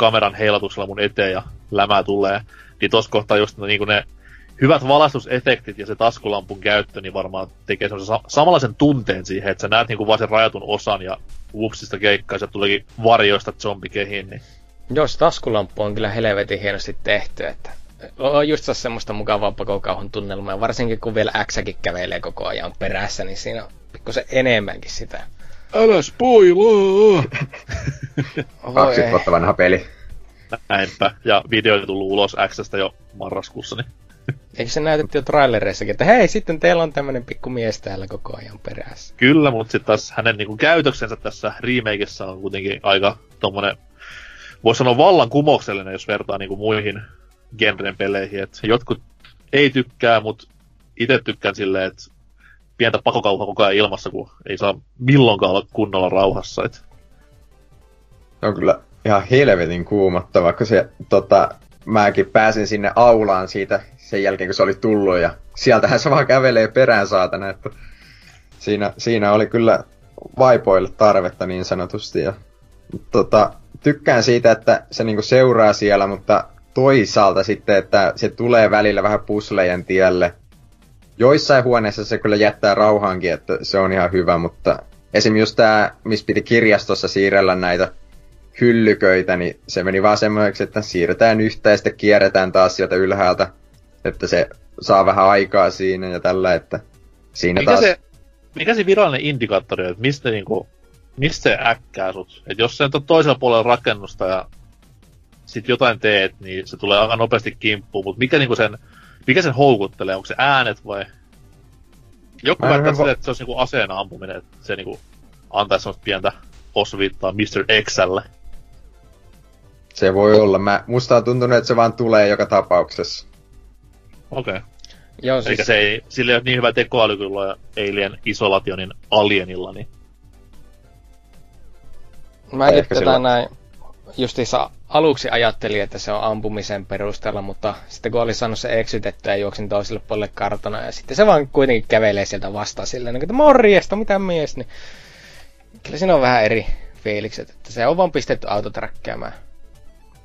kameran heilatuksella mun eteen ja lämää tulee. Niin tossa kohtaa just niinku ne hyvät valaistusefektit ja se taskulampun käyttö, niin varmaan tekee semmoisen sa- samanlaisen tunteen siihen, että sä näet niinku vaan sen rajatun osan ja whoopsista keikkaa, ja tuleekin varjoista zombikehiin, niin Joo, se taskulamppu on kyllä helvetin hienosti tehty, että on just se semmoista mukavaa pakokauhun tunnelmaa, varsinkin kun vielä Xäkin kävelee koko ajan perässä, niin siinä on pikkusen enemmänkin sitä. Älä spoilaa! Voi 20 ei. vuotta vanha peli. näinpä. Ja video ei tullut ulos Xstä jo marraskuussa, niin Eikö se näytetty jo trailereissakin, että hei, sitten teillä on tämmönen pikku mies täällä koko ajan perässä. Kyllä, mutta sitten taas hänen niinku käytöksensä tässä remakeissa on kuitenkin aika tommonen, voisi sanoa vallankumouksellinen, jos vertaa niinku muihin genren peleihin. Et jotkut ei tykkää, mutta itse tykkään silleen, että pientä pakokauhaa koko ajan ilmassa, kun ei saa milloinkaan olla kunnolla rauhassa. Et. on kyllä ihan helvetin kuumottava, kun se, tota, mäkin pääsin sinne aulaan siitä sen jälkeen, kun se oli tullut, ja sieltähän se vaan kävelee perään saatana, että siinä, siinä oli kyllä vaipoille tarvetta niin sanotusti, ja tota, tykkään siitä, että se niinku seuraa siellä, mutta toisaalta sitten, että se tulee välillä vähän puslejen tielle. Joissain huoneissa se kyllä jättää rauhaankin, että se on ihan hyvä, mutta esim. just tää, missä piti kirjastossa siirrellä näitä hyllyköitä, niin se meni vaan semmoiseksi, että siirretään yhtä ja sitten kierretään taas sieltä ylhäältä, että se saa vähän aikaa siinä ja tällä, että siinä Mikä taas... se, mikä se virallinen indikaattori on, että mistä, niinku, mistä se äkkää sut? Et jos se on toisella puolella rakennusta ja sit jotain teet, niin se tulee aika nopeasti kimppuun, mutta mikä, niinku sen, mikä sen houkuttelee? Onko se äänet vai? Joku Mä väittää va- että se olisi niinku aseen ampuminen, että se niinku antaisi semmoista pientä osviittaa Mr. Xlle. Se voi olla. Mä, musta on tuntunut, että se vaan tulee joka tapauksessa. Okei. Okay. Joo, Eli siis, se ei, sillä ei ole niin hyvä tekoäly kuin Alien Isolationin Alienilla, niin mäkin ehkä tätä sillä- näin justiinsa aluksi ajattelin, että se on ampumisen perusteella, mutta sitten kun oli saanut se eksytettyä ja juoksin toiselle puolelle kartana ja sitten se vaan kuitenkin kävelee sieltä vastaan silleen, niin kuin, että morjesta, mitä mies, niin kyllä siinä on vähän eri fiilikset, että se on vaan pistetty autoträkkäämään.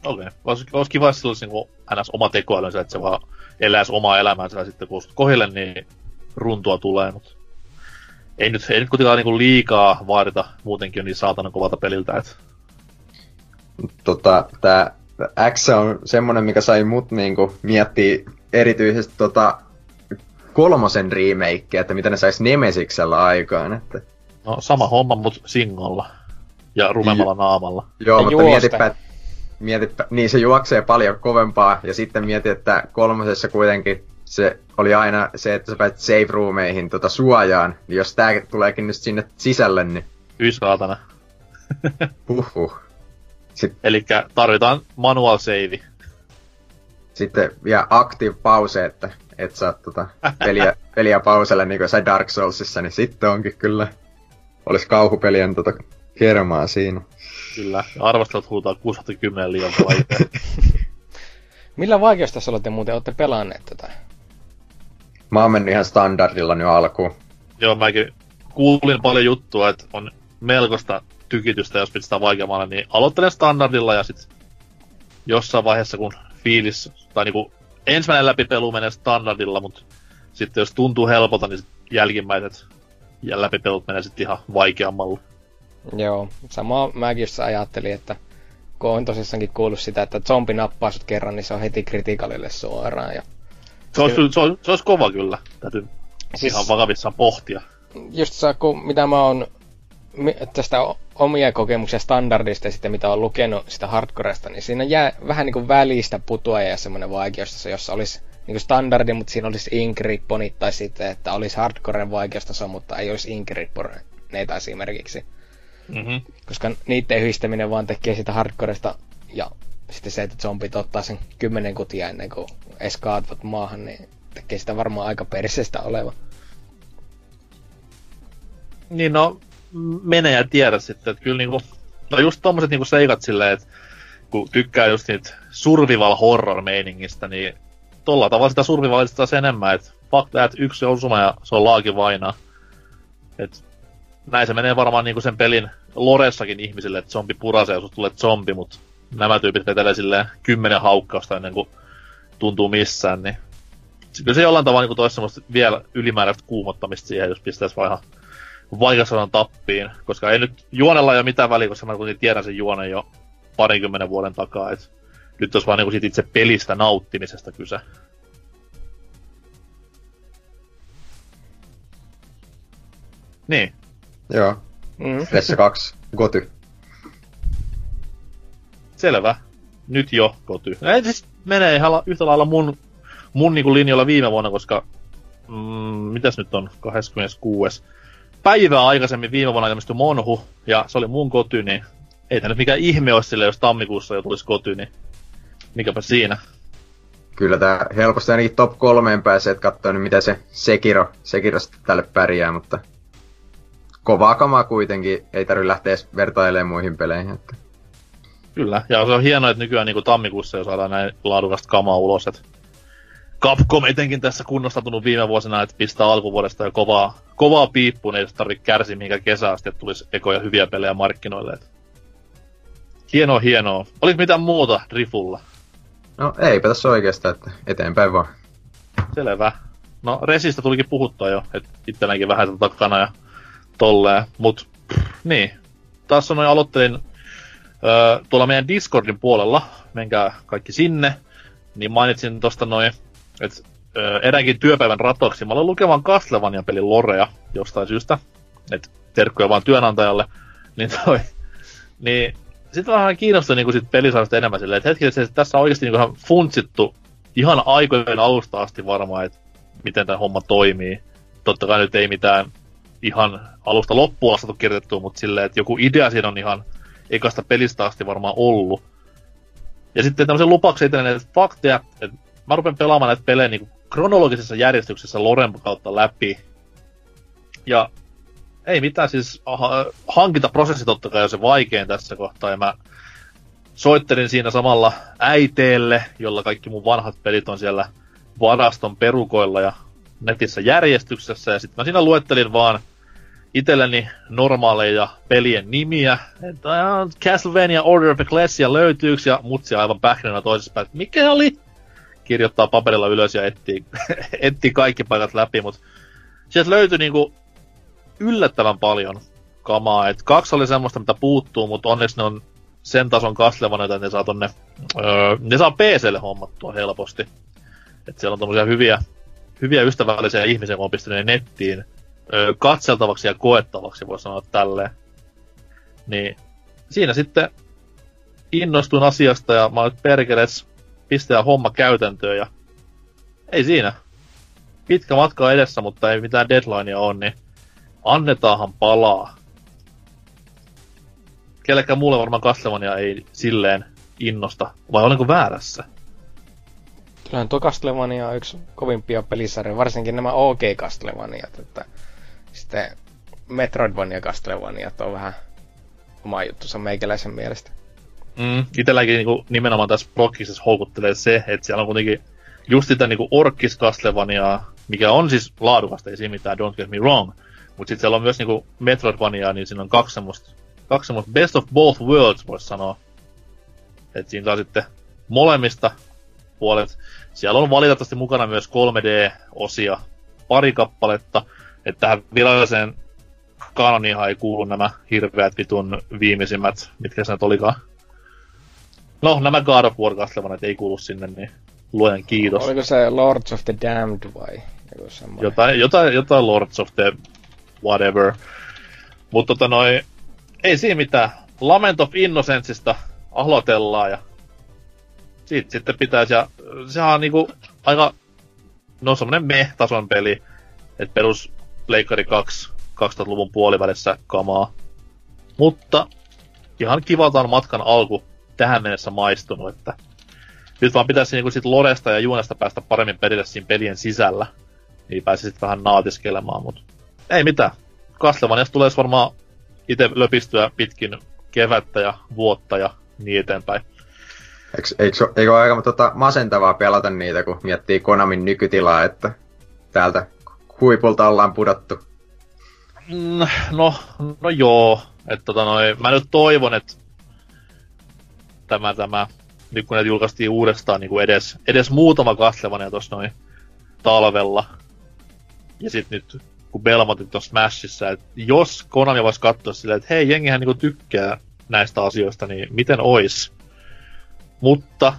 okei. Okay. Olisi, kiva, olisi niin ns. oma tekoälynsä, että se vaan eläisi omaa elämäänsä ja sitten kun kohille, niin runtua tulee, mutta ei nyt, ei nyt kuitenkaan niin liikaa vaadita muutenkin niin saatanan kovalta peliltä, että Tota, tää X on semmonen, mikä sai mut niinku miettiä erityisesti tota kolmosen remakea, että mitä ne sais Nemesiksellä aikaan. Että, no sama homma, mutta singolla ja rumemmalla naamalla. joo, Ja mutta juosta. mietipä, mietipä, niin se juoksee paljon kovempaa, ja sitten mieti, että kolmosessa kuitenkin se oli aina se, että sä pääset save roomeihin tota suojaan, niin jos tää tuleekin nyt sinne sisälle, niin Hyi saatana. huhhuh. Sitten, Eli tarvitaan manual save. sitten vielä active pause, että et saa tota peliä, peliä pauselle niin kuin sai Dark Soulsissa, niin sitten onkin kyllä, olisi kauhupelien tota kermaa siinä. Kyllä. Arvostelut huutaa 610 liian vaikea. Millä vaikeustasolla te muuten olette pelanneet tätä? Mä oon mennyt ihan standardilla nyt alkuun. Joo, mäkin kuulin paljon juttua, että on melkoista tykitystä, jos pistää vaikeammalle, niin aloittelen standardilla ja sitten jossain vaiheessa, kun fiilis, tai niinku ensimmäinen läpipelu menee standardilla, mutta sitten jos tuntuu helpolta, niin jälkimmäiset ja läpipelut menee sitten ihan vaikeammalle. Joo, samaa mäkin just ajattelin, että kun on tosissaankin kuullut sitä, että zombi nappaa sut kerran, niin se on heti kritikalille suoraan. Ja Se olisi, se olisi, se olisi kova kyllä, täytyy Siis- ihan vakavissaan pohtia. just saa, kun mitä mä oon tästä omia kokemuksia standardista ja sitten mitä on lukenut sitä hardcoresta, niin siinä jää vähän niin kuin välistä putoaja ja semmoinen vaikeustaso, jossa olisi niin kuin standardi, mutta siinä olisi inkripponit tai sitten, että olisi hardcoren vaikeustaso, mutta ei olisi inkripponeita esimerkiksi. Mm-hmm. Koska niiden yhdistäminen vaan tekee sitä hardcoresta ja sitten se, että zombit ottaa sen kymmenen kutia ennen kuin edes kaatuvat maahan, niin tekee sitä varmaan aika perseestä oleva. Niin no, mene ja tiedä sitten, että kyllä niinku, no just tommoset niinku seikat silleen, että kun tykkää just niitä survival horror meiningistä, niin tolla tavalla sitä survivalista taas enemmän, että fuck that, yksi osuma ja se on laaki vainaa. Et näin se menee varmaan niinku sen pelin loressakin ihmisille, että zombi purasee, jos tulee zombi, mutta nämä tyypit vetelee silleen kymmenen haukkausta ennen kuin tuntuu missään, niin kyllä se jollain tavalla niin toisi semmoista vielä ylimääräistä kuumottamista siihen, jos pistäisi vaan ihan vaikeasanan tappiin, koska ei nyt juonella ole mitään väliä, koska mä kuitenkin tiedän sen juonen jo parinkymmenen vuoden takaa, et nyt olisi vaan niinku siitä itse pelistä nauttimisesta kyse. Niin, Joo, Mm. PS2, Goty. selvä. nyt jo koty. Ei siis menee ihan yhtä lailla mun, mun niinku linjalla viime vuonna, koska mm, mitäs nyt on, 26. Päivää aikaisemmin viime vuonna ilmestyi Monhu, ja se oli mun koty, niin ei tämä nyt mikään ihme olisi sille, jos tammikuussa jo tulisi koty, niin mikäpä siinä. Kyllä tää helposti ainakin top kolmeen pääsee, että katsoo nyt mitä se Sekiro, Sekiro tälle pärjää, mutta kovaa kamaa kuitenkin, ei tarvitse lähteä edes vertailemaan muihin peleihin. Että. Kyllä, ja se on hienoa, että nykyään niin kuin tammikuussa jo saadaan näin laadukasta kamaa ulos, että Capcom etenkin tässä kunnostatunut viime vuosina, että pistää alkuvuodesta jo kovaa, kovaa piippuun, niin ei tarvitse kärsiä minkä kesä asti, että tulisi ekoja hyviä pelejä markkinoille. Että hienoa, hienoa. Oliko mitään muuta Rifulla? No eipä tässä oikeastaan, että eteenpäin vaan. Selvä. No Resistä tulikin puhuttua jo, että itselläänkin vähän takana ja tolleen. Mut niin, taas sanoin aloittelin öö, tuolla meidän Discordin puolella, menkää kaikki sinne, niin mainitsin tosta noin, että öö, eräänkin työpäivän ratoksi, mä olen lukemaan Castlevanian pelin Lorea jostain syystä, että terkkuja vaan työnantajalle, niin toi, niin sitten vähän kiinnostaa niin sit pelisarjasta enemmän silleen, että hetkellä että tässä on oikeasti niin funtsittu ihan aikojen alusta asti varmaan, että miten tämä homma toimii. Totta kai nyt ei mitään ihan alusta loppuun asti kirjoitettu, mutta silleen, että joku idea siinä on ihan ekasta pelistä asti varmaan ollut. Ja sitten tämmöisen lupauksen itselleen, että fakteja, että mä rupen pelaamaan näitä pelejä niin kronologisessa järjestyksessä Loren kautta läpi. Ja ei mitään, siis aha, hankintaprosessi totta kai on se vaikein tässä kohtaa, ja mä soittelin siinä samalla äiteelle, jolla kaikki mun vanhat pelit on siellä varaston perukoilla ja netissä järjestyksessä, ja sitten mä siinä luettelin vaan itselleni normaaleja pelien nimiä, että Castlevania Order of Ecclesia löytyyks, ja mutsi aivan pähkinänä toisessa päässä, mikä oli? Kirjoittaa paperilla ylös ja etsii, etsii kaikki paikat läpi, mutta sieltä löytyi niinku yllättävän paljon kamaa. Et kaksi oli semmoista, mitä puuttuu, mutta onneksi ne on sen tason kaslevan, että ne saa tonne, öö, ne saa PClle hommattua helposti. Et siellä on tommosia hyviä, hyviä ystävällisiä ihmisiä, kun on nettiin öö, katseltavaksi ja koettavaksi, voisi sanoa tälleen. Niin siinä sitten innostuin asiasta ja mä olin perkeles pistää homma käytäntöön ja ei siinä. Pitkä matka edessä, mutta ei mitään deadlinea on, niin annetaanhan palaa. Kellekään muulle varmaan Castlevania ei silleen innosta, vai olenko väärässä? Kyllähän tuo Castlevania on yksi kovimpia pelisarjoja, varsinkin nämä OG Castlevaniat, että sitten Metroidvania Castlevaniat on vähän oma juttusa meikäläisen mielestä. Mm, itelläkin niinku, nimenomaan tässä Brokkisessa houkuttelee se, että siellä on kuitenkin just sitä niinku Castlevaniaa, mikä on siis laadukasta, ei siinä mitään, don't get me wrong, mutta sitten siellä on myös niinku Metroidvania, niin siinä on kaksi semmoista, kaksi semmoista best of both worlds, voisi sanoa. että siinä saa sitten molemmista puolet. Siellä on valitettavasti mukana myös 3D-osia, pari kappaletta, että tähän viralliseen kanoniinhan ei kuulu nämä hirveät vitun viimeisimmät, mitkä se nyt olikaan. No, nämä God of War Castlevaniat ei kuulu sinne, niin luojan kiitos. Oliko se Lords of the Damned vai jotain, jotain, jotain Lords of the whatever. Mutta tota noi, ei siinä mitään. Lament of Innocenceista aloitellaan ja siitä sitten pitäisi, ja sehän on niinku aika, no semmonen me-tason peli, että perus Leikkari 2 2000-luvun puolivälissä kamaa. Mutta ihan kivalta on matkan alku tähän mennessä maistunut, että nyt vaan pitäisi niinku sit Loresta ja Juunesta päästä paremmin perille siinä pelien sisällä. Niin pääsisit vähän naatiskelemaan, mutta ei mitään. Castlevaniasta tulee varmaan itse löpistyä pitkin kevättä ja vuotta ja niin eteenpäin. Eikö, eikö, eikö ole aika tota, masentavaa pelata niitä, kun miettii Konamin nykytilaa, että täältä huipulta ollaan pudottu? Mm, no, no joo. Et, tota, noi, mä nyt toivon, että tämä, tämä, nyt kun ne julkaistiin uudestaan niin kuin edes, edes muutama Castlevania tuossa noin talvella, ja sitten nyt kun Belmontit on Smashissa, että jos Konami voisi katsoa silleen, että hei, jengihän niinku tykkää näistä asioista, niin miten ois? Mutta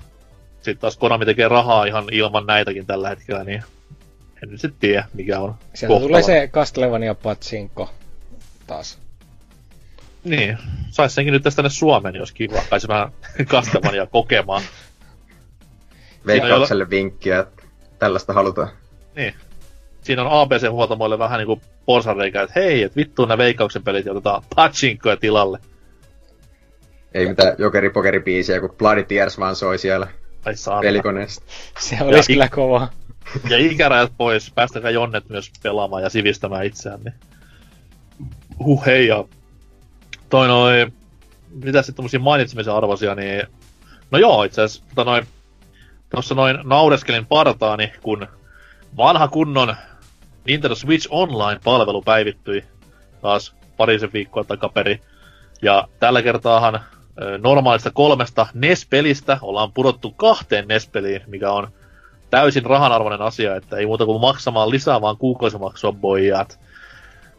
sitten taas Konami tekee rahaa ihan ilman näitäkin tällä hetkellä, niin en nyt sitten tiedä, mikä on Sieltä tulee se Castlevania Patsinko taas. Niin, sais senkin nyt tästä tänne Suomeen, jos kiva. Pääsi vähän Castlevania kokemaan. Veikkaukselle vinkkiä, että tällaista halutaan. Niin. Siinä on ABC-huoltamoille vähän niinku porsareikä, että hei, että vittu nämä veikkauksen pelit ja otetaan pachinkoja tilalle. Ei mitään jokeri-pokeri-biisiä, kun Bloody Tears vaan soi siellä Ai pelikoneesta. Se olisi Ja- kyllä kova. Ja ikärajat pois, päästäkää Jonnet myös pelaamaan ja sivistämään itseään, niin... Huh hei ja... Toi noi... Mitä sitten tommosia mainitsemisen arvoisia, niin... No joo, itse asiassa, tota noin... Tossa noin naureskelin partaani, kun vanha kunnon Nintendo Switch Online-palvelu päivittyi taas parisen viikkoa takaperi. Ja tällä kertaahan normaalista kolmesta NES-pelistä ollaan pudottu kahteen NES-peliin, mikä on täysin rahanarvoinen asia, että ei muuta kuin maksamaan lisää vaan kuukausimaksua boijat.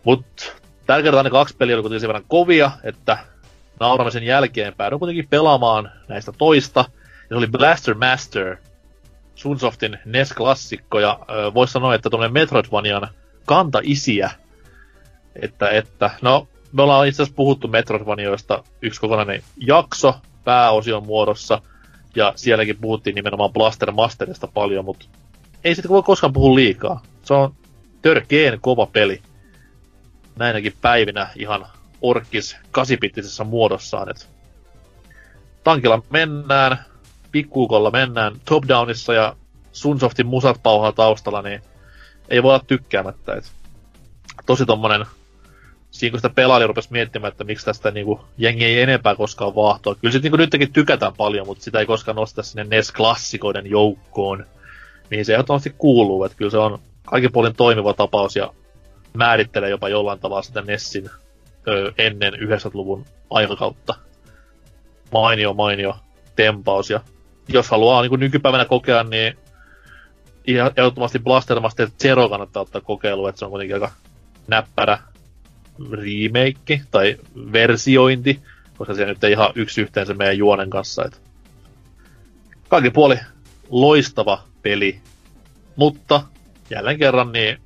Mut tällä kertaa ne kaksi peliä oli kuitenkin sen verran kovia, että nauramisen jälkeen päädyin kuitenkin pelaamaan näistä toista. Ja se oli Blaster Master, Sunsoftin NES-klassikko, ja ö, voisi sanoa, että tuonne Metroidvanian kanta-isiä. Että, että, no, me ollaan itse asiassa puhuttu Metroidvanioista yksi kokonainen jakso pääosion muodossa, ja sielläkin puhuttiin nimenomaan Blaster Masterista paljon, mutta ei sitä voi koskaan puhua liikaa. Se on törkeen kova peli. Näinäkin päivinä ihan orkis kasipittisessä muodossaan. Et tankilla mennään, pikkuukolla mennään top-downissa ja Sunsoftin musat pauhaa taustalla, niin ei voi olla tykkäämättä. Et tosi tommonen, siinä kun sitä pelaili rupesi miettimään, että miksi tästä niinku, jengi ei enempää koskaan vaahtoa. Kyllä sit niinku nytkin tykätään paljon, mutta sitä ei koskaan nosteta sinne NES-klassikoiden joukkoon, mihin se ehdottomasti kuuluu. Että kyllä se on kaikin puolin toimiva tapaus ja määrittelee jopa jollain tavalla sitä NESin ö, ennen 90-luvun aikakautta. Mainio, mainio tempaus. Ja jos haluaa niin nykypäivänä kokea, niin ihan ehdottomasti Blaster Master Zero kannattaa ottaa kokeilu, että se on kuitenkin aika näppärä remake tai versiointi, koska se nyt ei ihan yksi yhteen se meidän juonen kanssa. Et kaikin puoli loistava peli, mutta jälleen kerran niin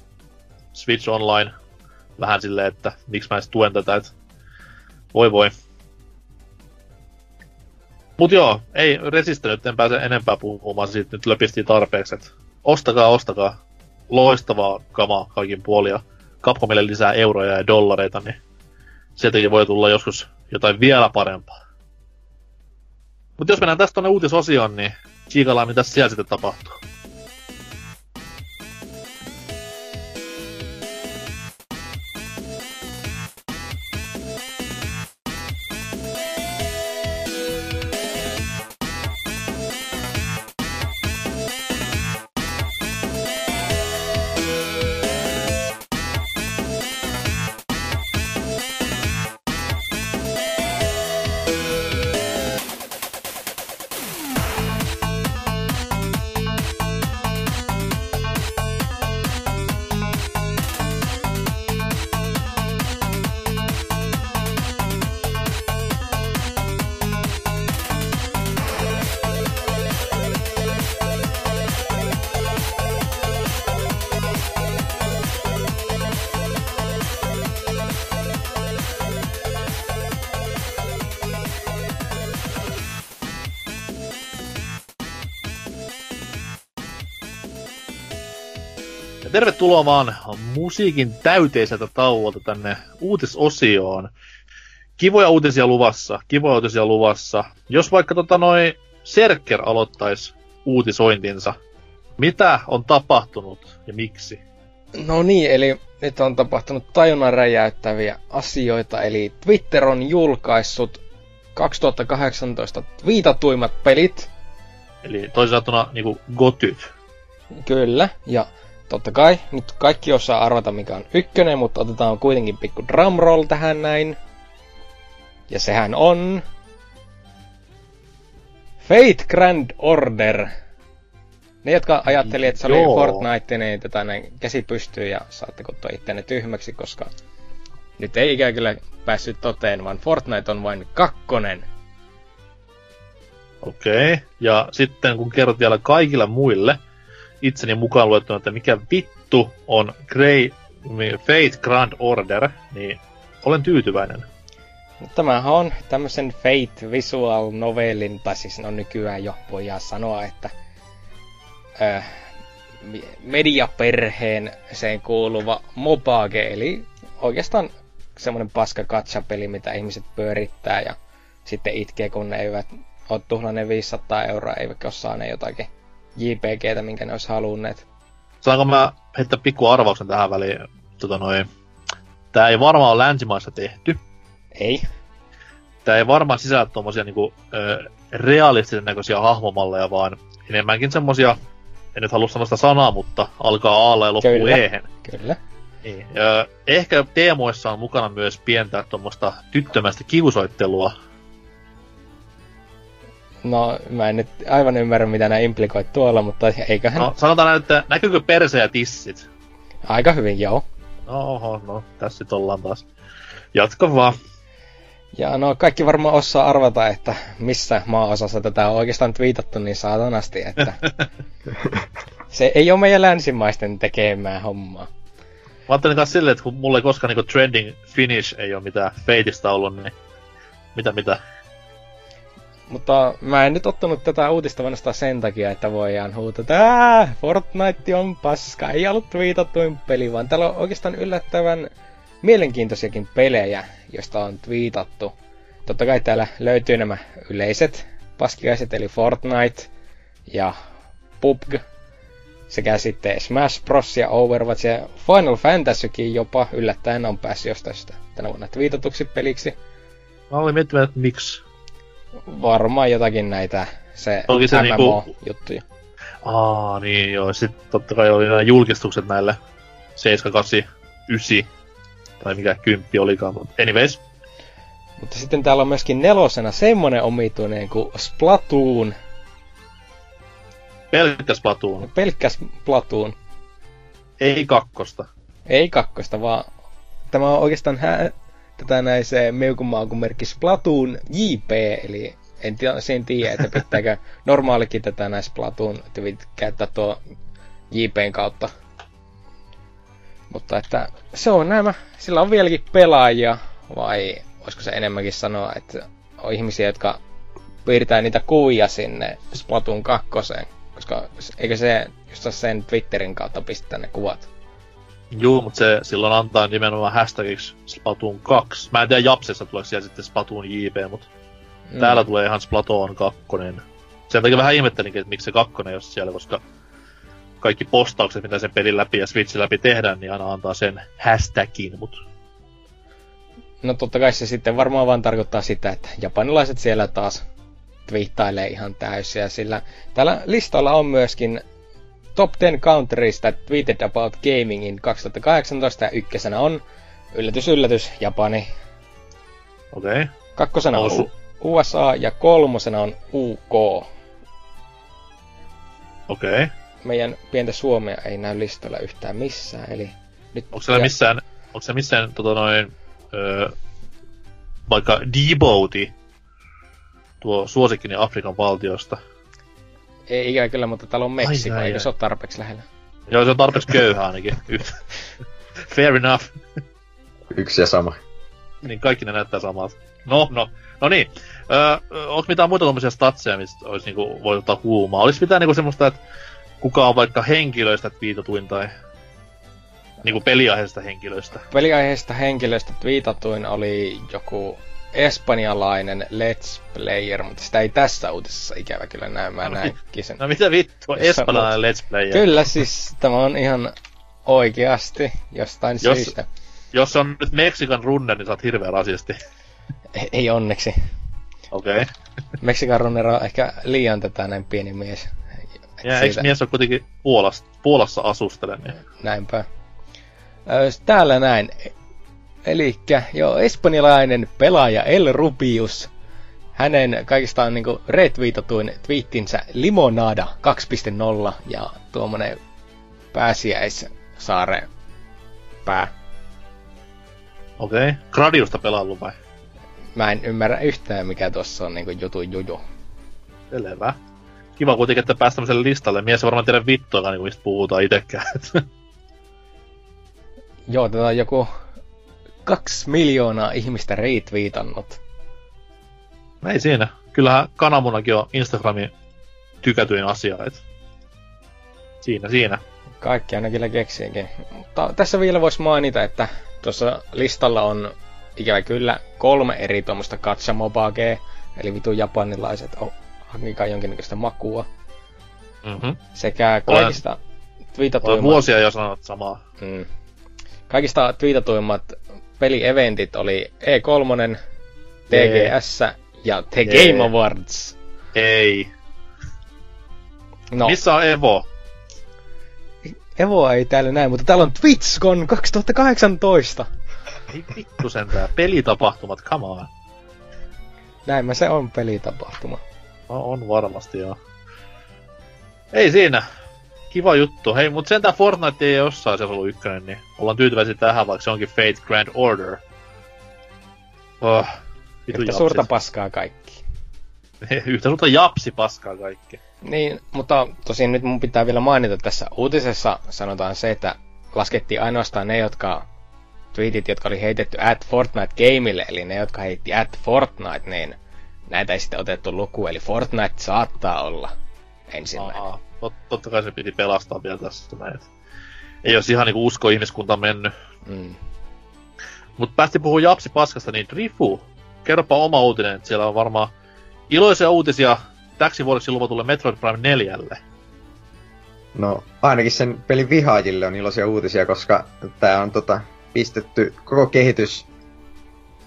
Switch Online vähän silleen, että miksi mä edes tuen tätä, että voi voi. Mut joo, ei Resistä nyt en pääse enempää puhumaan, siitä nyt löpistiin tarpeeksi, että ostakaa, ostakaa. Loistavaa kamaa kaikin puolin ja Capcomille lisää euroja ja dollareita, niin sieltäkin voi tulla joskus jotain vielä parempaa. Mutta jos mennään tästä tuonne uutisosioon, niin tsiikaillaan mitä siellä sitten tapahtuu. Tervetuloa vaan musiikin täyteiseltä tauolta tänne uutisosioon. Kivoja uutisia luvassa, kivoja uutisia luvassa. Jos vaikka tota noi Serker aloittaisi uutisointinsa, mitä on tapahtunut ja miksi? No niin, eli nyt on tapahtunut tajunnan räjäyttäviä asioita, eli Twitter on julkaissut 2018 viitatuimmat pelit, Eli toisin sanottuna niinku gotyt. kyllä, ja totta kai nyt kaikki osaa arvata mikä on ykkönen, mutta otetaan kuitenkin pikku drumroll tähän näin. Ja sehän on... Fate Grand Order. Ne, jotka ajatteli, että se oli. Fortnite, niin tätä näin käsi pystyy ja saatte kuttua itseänne tyhmäksi, koska nyt ei ikään kyllä päässyt toteen, vaan Fortnite on vain kakkonen. Okei. Okay. Ja sitten kun kerrot vielä kaikille muille, itseni mukaan luettuna, että mikä vittu on Grey Fate Grand Order, niin olen tyytyväinen. Tämähän on tämmöisen Fate Visual Novelin, tai siis no nykyään jo voidaan sanoa, että äh, mediaperheen sen kuuluva mobage, eli oikeastaan semmoinen paska katsapeli, mitä ihmiset pyörittää ja sitten itkee, kun ne eivät ole tuhlanneet 500 euroa, eivätkä ole saaneet jotakin JPGtä, minkä ne olisi halunneet. Saanko mä heittää pikku arvauksen tähän väliin? Tota noin, tää ei varmaan ole länsimaissa tehty. Ei. Tää ei varmaan sisällä tommosia niinku, ö, realistisen näköisiä hahmomalleja, vaan enemmänkin semmosia, en nyt halua sanoa sitä sanaa, mutta alkaa aalla ja loppuu Kyllä. ehen. Kyllä. Niin. Ja ehkä teemoissa on mukana myös pientä tuommoista tyttömästä kiusoittelua. No, mä en nyt aivan ymmärrä, mitä nämä implikoit tuolla, mutta eiköhän... No, sanotaan näin, että näkyykö perse ja tissit? Aika hyvin, joo. No, oho, no, tässä sit ollaan taas. Jatka vaan. Ja no, kaikki varmaan osaa arvata, että missä maaosassa tätä on oikeastaan viitattu niin saatanasti, että se ei ole meidän länsimaisten tekemää hommaa. Mä ajattelin kanssa silleen, että kun mulla ei koskaan niinku trending finish ei ole mitään feitistä ollut, niin mitä mitä. Mutta mä en nyt ottanut tätä uutista vanhastaan sen takia, että voidaan huutaa, että Fortnite on paska, ei ollut viitattuin peli, vaan täällä on oikeastaan yllättävän mielenkiintoisiakin pelejä, joista on twiitattu. Totta kai täällä löytyy nämä yleiset paskiaiset, eli Fortnite ja PUBG, sekä sitten Smash Bros. ja Overwatch ja Final Fantasykin jopa yllättäen on päässyt jostain sitä tänä vuonna twiitatuksi peliksi. Mä olin miettimään, että miksi. Varmaan jotakin näitä se, Onkin se niinku- MMO-juttuja. Aa, niin joo. Sitten totta kai oli nämä julkistukset näille 7, 8, 9 tai mikä kymppi olikaan, mutta anyways. Mutta sitten täällä on myöskin nelosena semmonen omituinen kuin Splatoon. Pelkkä Splatoon, Pelkkä Splatoon. ei kakkosta. Ei kakkosta, vaan tämä on oikeastaan hä- tätä näin se meukumaakun merkki Splatoon JP, eli en tiedä, sen tiedä, että pitääkö normaalikin tätä näin Splatoon käyttää tuo JPn kautta. Mutta että se on nämä, sillä on vieläkin pelaajia, vai olisiko se enemmänkin sanoa, että on ihmisiä, jotka piirtää niitä kuvia sinne Splatoon 2, koska eikö se just sen Twitterin kautta pistää ne kuvat? Juu, mutta se silloin antaa nimenomaan hashtagiksi Splatoon 2. Mä en tiedä Japsessa tuleeko siellä sitten Splatoon JP, mutta mm. täällä tulee ihan Splatoon 2. Sen takia vähän ihmettelinkin, että miksi se kakkonen ei ole siellä, koska kaikki postaukset, mitä sen pelin läpi ja Switchin läpi tehdään, niin aina antaa sen hashtagin, mut No totta kai se sitten varmaan vaan tarkoittaa sitä, että japanilaiset siellä taas twiittailee ihan täysiä, sillä tällä listalla on myöskin Top 10 Countries that tweeted about gaming in 2018 ja ykkösenä on, yllätys yllätys, Japani. okei. Okay. Kakkosena on Osu. USA ja kolmosena on UK. Okei. Okay. Meidän pientä Suomea ei näy listalla yhtään missään, eli nyt... Onko siellä ja- missään, onko se missään tota noin, öö, vaikka Djibouti, tuo suosikkini Afrikan valtiosta. Ei ikävä kyllä, mutta täällä on Meksiko, ai, eikö se ole tarpeeksi lähellä? Joo, se on tarpeeksi köyhä ainakin. Fair enough. Yksi ja sama. Niin kaikki ne näyttää samalta. No, no, no niin. Öö, onko mitään muita tommosia statseja, mistä olisi niinku, voi ottaa huumaa? Olisi mitään niinku semmoista, että kuka on vaikka henkilöistä twiitatuin tai niinku peliaiheista henkilöistä. Peliaiheesta henkilöstä twiitatuin oli joku espanjalainen Let's Player, mutta sitä ei tässä uutisessa ikävä kyllä näy. Mä No, näinkin sen. No mitä vittua, espanjalainen Let's Player. Kyllä siis tämä on ihan oikeasti jostain Jos- syystä. Jos se on nyt Meksikan runner, niin sä oot hirveä rasisti. Ei, ei onneksi. Okei. Okay. Meksikan runner on ehkä liian tätä näin pieni mies. Ja eikö mies ole kuitenkin Puolassa, Puolassa asustele, niin... Näinpä. Täällä näin. Elikkä jo espanjalainen pelaaja El Rubius. Hänen kaikistaan niinku retweetatuin twiittinsä Limonada 2.0 ja tuommoinen pääsiäissaare pää. Okei. Okay. Gradiusta pelaillut vai? Mä en ymmärrä yhtään mikä tuossa on niinku jutun juju. Selvä. Kiva kuitenkin, että pääsi tämmöiselle listalle. Mies ei varmaan tiedä vittuakaan, niin mistä puhutaan itekään. Joo, tätä on joku kaksi miljoonaa ihmistä retweetannut. Ei siinä. Kyllähän kananmunakin on Instagramin tykätyin asia. Et siinä, siinä. Kaikki aina kyllä keksiikin. Mutta tässä vielä voisi mainita, että tuossa listalla on ikävä kyllä kolme eri tuommoista katsamobagea, eli vitu japanilaiset on hankikaa jonkinnäköistä makua. Mm-hmm. Sekä kaikista twiitatuimmat... vuosia jo sanot samaa. Mm. Kaikista twiitatuimmat pelieventit oli E3, TGS ja The Game Awards. Ei. No. Missä on Evo? Evo ei täällä näin, mutta täällä on TwitchCon 2018. Ei vittu sentään. Pelitapahtumat, come on. Näin se on pelitapahtuma. No, on varmasti joo. Ei siinä. Kiva juttu. Hei, mut sentään Fortnite ei jossain se ollut ykkönen, niin ollaan tyytyväisiä tähän, vaikka se onkin Fate Grand Order. Oh, Yhtä suurta paskaa kaikki. Yhtä suurta japsi paskaa kaikki. Niin, mutta tosin nyt mun pitää vielä mainita tässä uutisessa sanotaan se, että laskettiin ainoastaan ne, jotka tweetit, jotka oli heitetty at Fortnite Gameille, eli ne, jotka heitti at Fortnite, niin näitä ei sitten otettu luku, eli Fortnite saattaa olla ensimmäinen. Aa, tot, totta kai se piti pelastaa vielä tässä näin. Ei olisi ihan niinku usko ihmiskunta mennyt. Mm. Mutta päästi puhua Japsi paskasta, niin Rifu, kerropa oma uutinen, että siellä on varmaan iloisia uutisia täksi vuodeksi luvatulle Metroid Prime 4. No, ainakin sen pelin vihaajille on iloisia uutisia, koska tää on tota, pistetty koko kehitys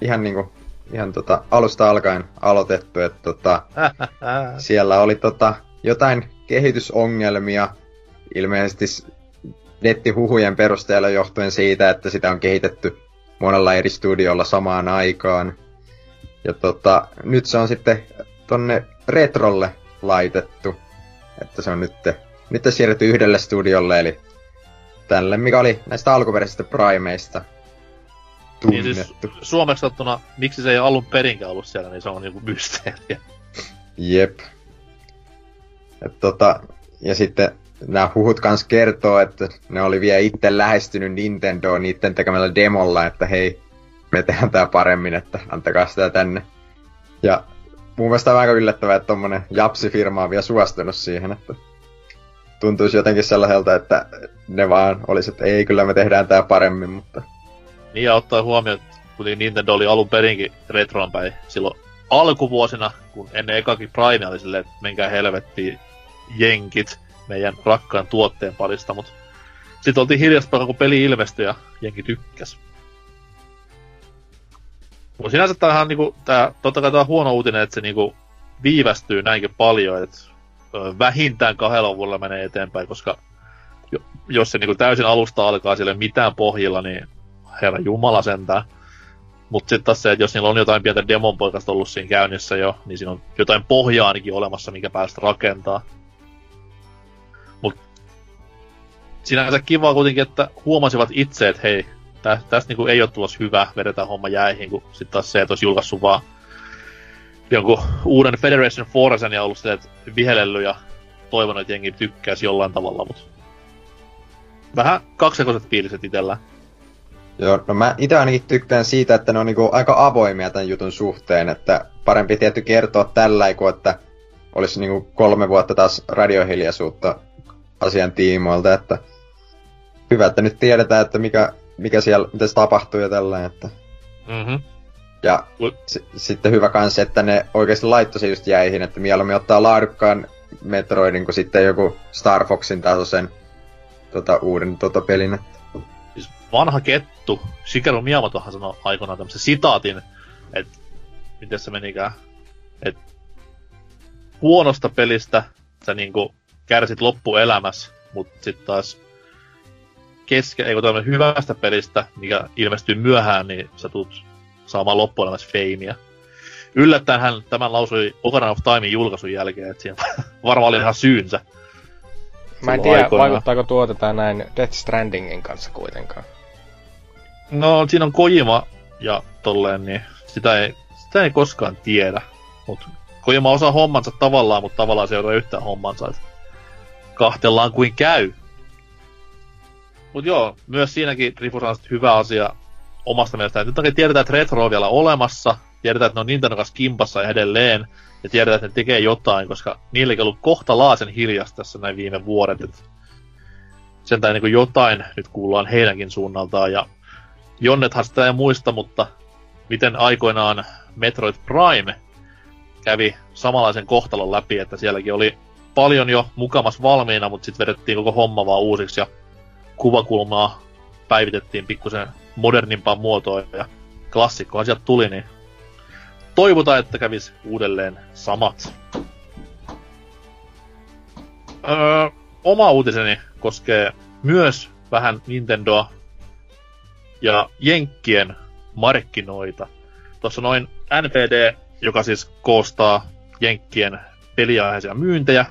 ihan niinku ihan tota, alusta alkaen aloitettu, että tota, siellä oli tota, jotain kehitysongelmia, ilmeisesti nettihuhujen perusteella johtuen siitä, että sitä on kehitetty monella eri studiolla samaan aikaan. Ja tota, nyt se on sitten tonne Retrolle laitettu, että se on nyt, nyt siirretty yhdelle studiolle, eli tälle, mikä oli näistä alkuperäisistä Primeista tunnettu. Niin siis suomeksi sattuna, miksi se ei alun perinkään ollut siellä, niin se on niinku mysteeriä. Jep. Et tota, ja sitten nämä huhut kans kertoo, että ne oli vielä itse lähestynyt Nintendoa niiden tekemällä demolla, että hei, me tehdään tää paremmin, että antakaa sitä tänne. Ja mun mielestä on aika yllättävää, että tommonen Japsi-firma on vielä suostunut siihen, että tuntuisi jotenkin sellaiselta, että ne vaan olisi, että ei, kyllä me tehdään tää paremmin, mutta... Niin ja ottaa huomioon, kuten Nintendo oli alun perinkin retroon päin silloin alkuvuosina, kun ennen ekakin Prime oli silleen, että menkää helvettiin jenkit meidän rakkaan tuotteen parista, mutta sitten oltiin hiljasta, kun peli ilmestyi ja jenki tykkäs. Mutta sinänsä tää ihan niinku, tää, totta kai tää on huono uutinen, että se niinku viivästyy näinkin paljon, että vähintään kahdella vuodella menee eteenpäin, koska jos se niinku täysin alusta alkaa sille mitään pohjilla, niin herra jumala sentään. Mutta sitten taas se, että jos niillä on jotain pientä demonpoikasta ollut siinä käynnissä jo, niin siinä on jotain pohjaa ainakin olemassa, mikä päästä rakentaa. Sinänsä kiva kuitenkin, että huomasivat itse, että hei, tä, tästä niinku ei ole tulossa hyvä, vedetään homma jäihin, kun sitten taas se, että olisi julkaissut vaan jonkun uuden Federation Forcen ja ollut sitä, että vihelellyt ja toivonut, että jengi tykkäisi jollain tavalla, mutta vähän kaksijakoiset fiiliset itsellä. Joo, no mä itse ainakin tykkään siitä, että ne on niinku aika avoimia tämän jutun suhteen, että parempi tietty kertoa tällä kuin että olisi niinku kolme vuotta taas radiohiljaisuutta asian tiimoilta, että hyvä, että nyt tiedetään, että mikä, mikä siellä, mitä se tapahtuu ja tällä, että... Mm-hmm. Ja s- sitten hyvä kans, että ne oikeasti laittoi se just jäihin, että mieluummin ottaa laadukkaan Metroidin kuin sitten joku Star Foxin tasoisen tota, uuden tota, pelin. Siis vanha kettu, Shigeru Miyamotohan sanoi aikoinaan tämmöisen sitaatin, että miten se menikään, että huonosta pelistä sä niinku kärsit loppuelämässä, mutta sitten taas keske, ei kun hyvästä pelistä, mikä ilmestyy myöhään, niin sä tulet saamaan loppuelämässä feimiä. Yllättäen hän tämän lausui Ocarina of Timein julkaisun jälkeen, että siinä varmaan oli ihan syynsä. Mä en tiedä, aikoinaan. vaikuttaako tuoteta näin Death Strandingin kanssa kuitenkaan. No, siinä on Kojima ja tolleen, niin sitä ei, sitä ei koskaan tiedä. Mut Kojima osaa hommansa tavallaan, mutta tavallaan se ei ole yhtään hommansa. Kahtellaan kuin käy. Mut joo, myös siinäkin Rifu hyvä asia omasta mielestä, että nyt oikein tiedetään, että retro on vielä olemassa, tiedetään, että ne on Nintendo kanssa kimpassa edelleen, ja tiedetään, että ne tekee jotain, koska niilläkin on ollut kohtalaasen hiljasta tässä näin viime vuodet, että sen niin jotain nyt kuullaan heidänkin suunnaltaan, ja Jonnethan sitä ei muista, mutta miten aikoinaan Metroid Prime kävi samanlaisen kohtalon läpi, että sielläkin oli paljon jo mukamas valmiina, mutta sitten vedettiin koko homma vaan uusiksi. Ja kuvakulmaa päivitettiin pikkusen modernimpaan muotoon ja klassikkohan sieltä tuli, niin toivotaan, että kävis uudelleen samat. Öö, oma uutiseni koskee myös vähän Nintendoa ja Jenkkien markkinoita. Tuossa noin NPD, joka siis koostaa Jenkkien peliaiheisia myyntejä,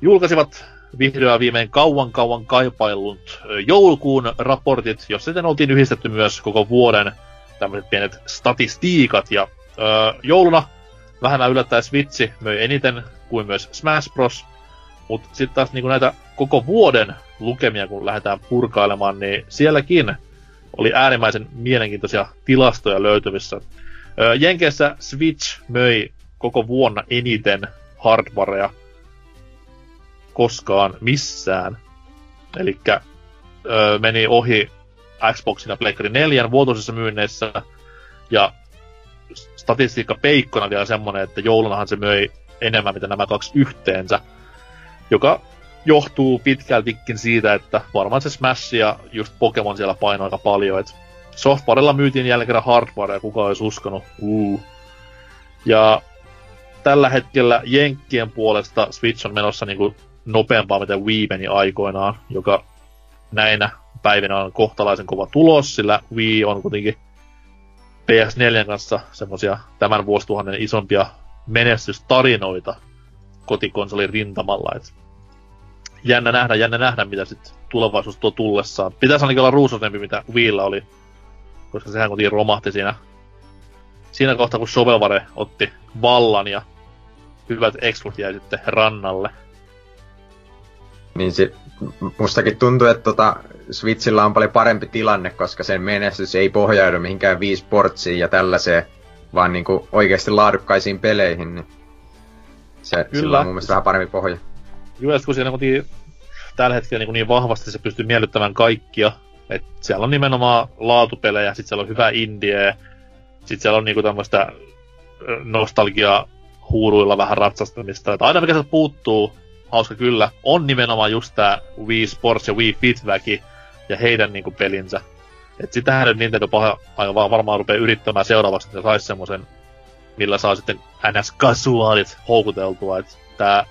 julkaisivat vihdoin viimein kauan kauan kaipailut joulukuun raportit, jossa sitten oltiin yhdistetty myös koko vuoden tämmöiset pienet statistiikat. Ja öö, jouluna vähän yllättäen Switchi möi eniten kuin myös Smash Bros. Mutta sitten taas niin näitä koko vuoden lukemia, kun lähdetään purkailemaan, niin sielläkin oli äärimmäisen mielenkiintoisia tilastoja löytyvissä. Öö, Jenkeissä Switch möi koko vuonna eniten hardwarea koskaan missään. Eli meni ohi Xboxin ja PlayStation 4 vuotuisissa myynneissä. Ja statistiikka peikkona vielä semmonen, että joulunahan se möi enemmän mitä nämä kaksi yhteensä. Joka johtuu pitkältikin siitä, että varmaan se Smash ja just Pokemon siellä painoi aika paljon. Et softwarella myytiin jälleen kerran hardware ja kuka olisi uskonut. Uh. Ja tällä hetkellä Jenkkien puolesta Switch on menossa niinku nopeampaa, mitä Wii meni aikoinaan, joka näinä päivinä on kohtalaisen kova tulos, sillä Wii on kuitenkin PS4 kanssa semmosia tämän vuosituhannen isompia menestystarinoita kotikonsolin rintamalla. Et jännä nähdä, jännä nähdä, mitä sitten tulevaisuus tuo tullessaan. Pitäisi ainakin olla ruusuisempi, mitä Wiillä oli, koska sehän kuitenkin romahti siinä, siinä kohtaa, kun Shovelware otti vallan ja hyvät exclut jäi sitten rannalle. Niin se, mustakin tuntuu, että tota, Switchillä on paljon parempi tilanne, koska sen menestys ei pohjaudu mihinkään viisi portsiin ja tällaiseen, vaan niinku oikeasti laadukkaisiin peleihin. Niin se, Kyllä. sillä on mun mielestä vähän parempi pohja. Just kun siinä tällä hetkellä niin, niin vahvasti se pystyy miellyttämään kaikkia. Et siellä on nimenomaan laatupelejä, sitten siellä on hyvää indie, sitten siellä on niinku tämmöistä nostalgia huuruilla vähän ratsastamista. Et aina mikä se puuttuu, hauska kyllä, on nimenomaan just tää Wii Sports ja Wii Fit-väki ja heidän niinku pelinsä. Et sitähän nyt Nintendo paha, aivan varmaan rupeaa yrittämään seuraavaksi, että saisi semmoisen, millä saa sitten NS-kasuaalit houkuteltua. Et tää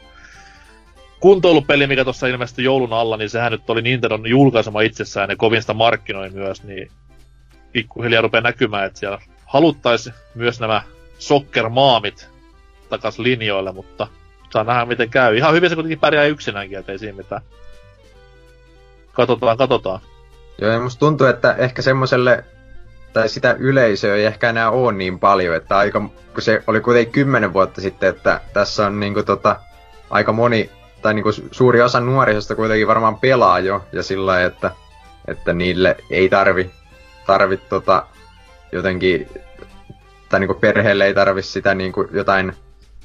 kuntoilupeli, mikä tuossa ilmestyi joulun alla, niin sehän nyt oli Nintendon julkaisema itsessään ja kovin sitä markkinoi myös, niin pikkuhiljaa rupeaa näkymään, että siellä haluttaisi myös nämä soccer-maamit takas linjoille, mutta saa nähdä miten käy. Ihan hyvin se kuitenkin pärjää yksinäänkin, ettei siinä mitään. Katsotaan, katsotaan. Joo, ja musta tuntuu, että ehkä semmoselle, tai sitä yleisöä ei ehkä enää ole niin paljon, että aika, kun se oli kuitenkin kymmenen vuotta sitten, että tässä on niinku tota, aika moni, tai niinku suuri osa nuorisosta kuitenkin varmaan pelaa jo, ja sillä että, että niille ei tarvi, tarvi tota, jotenkin, tai niinku perheelle ei tarvi sitä niinku jotain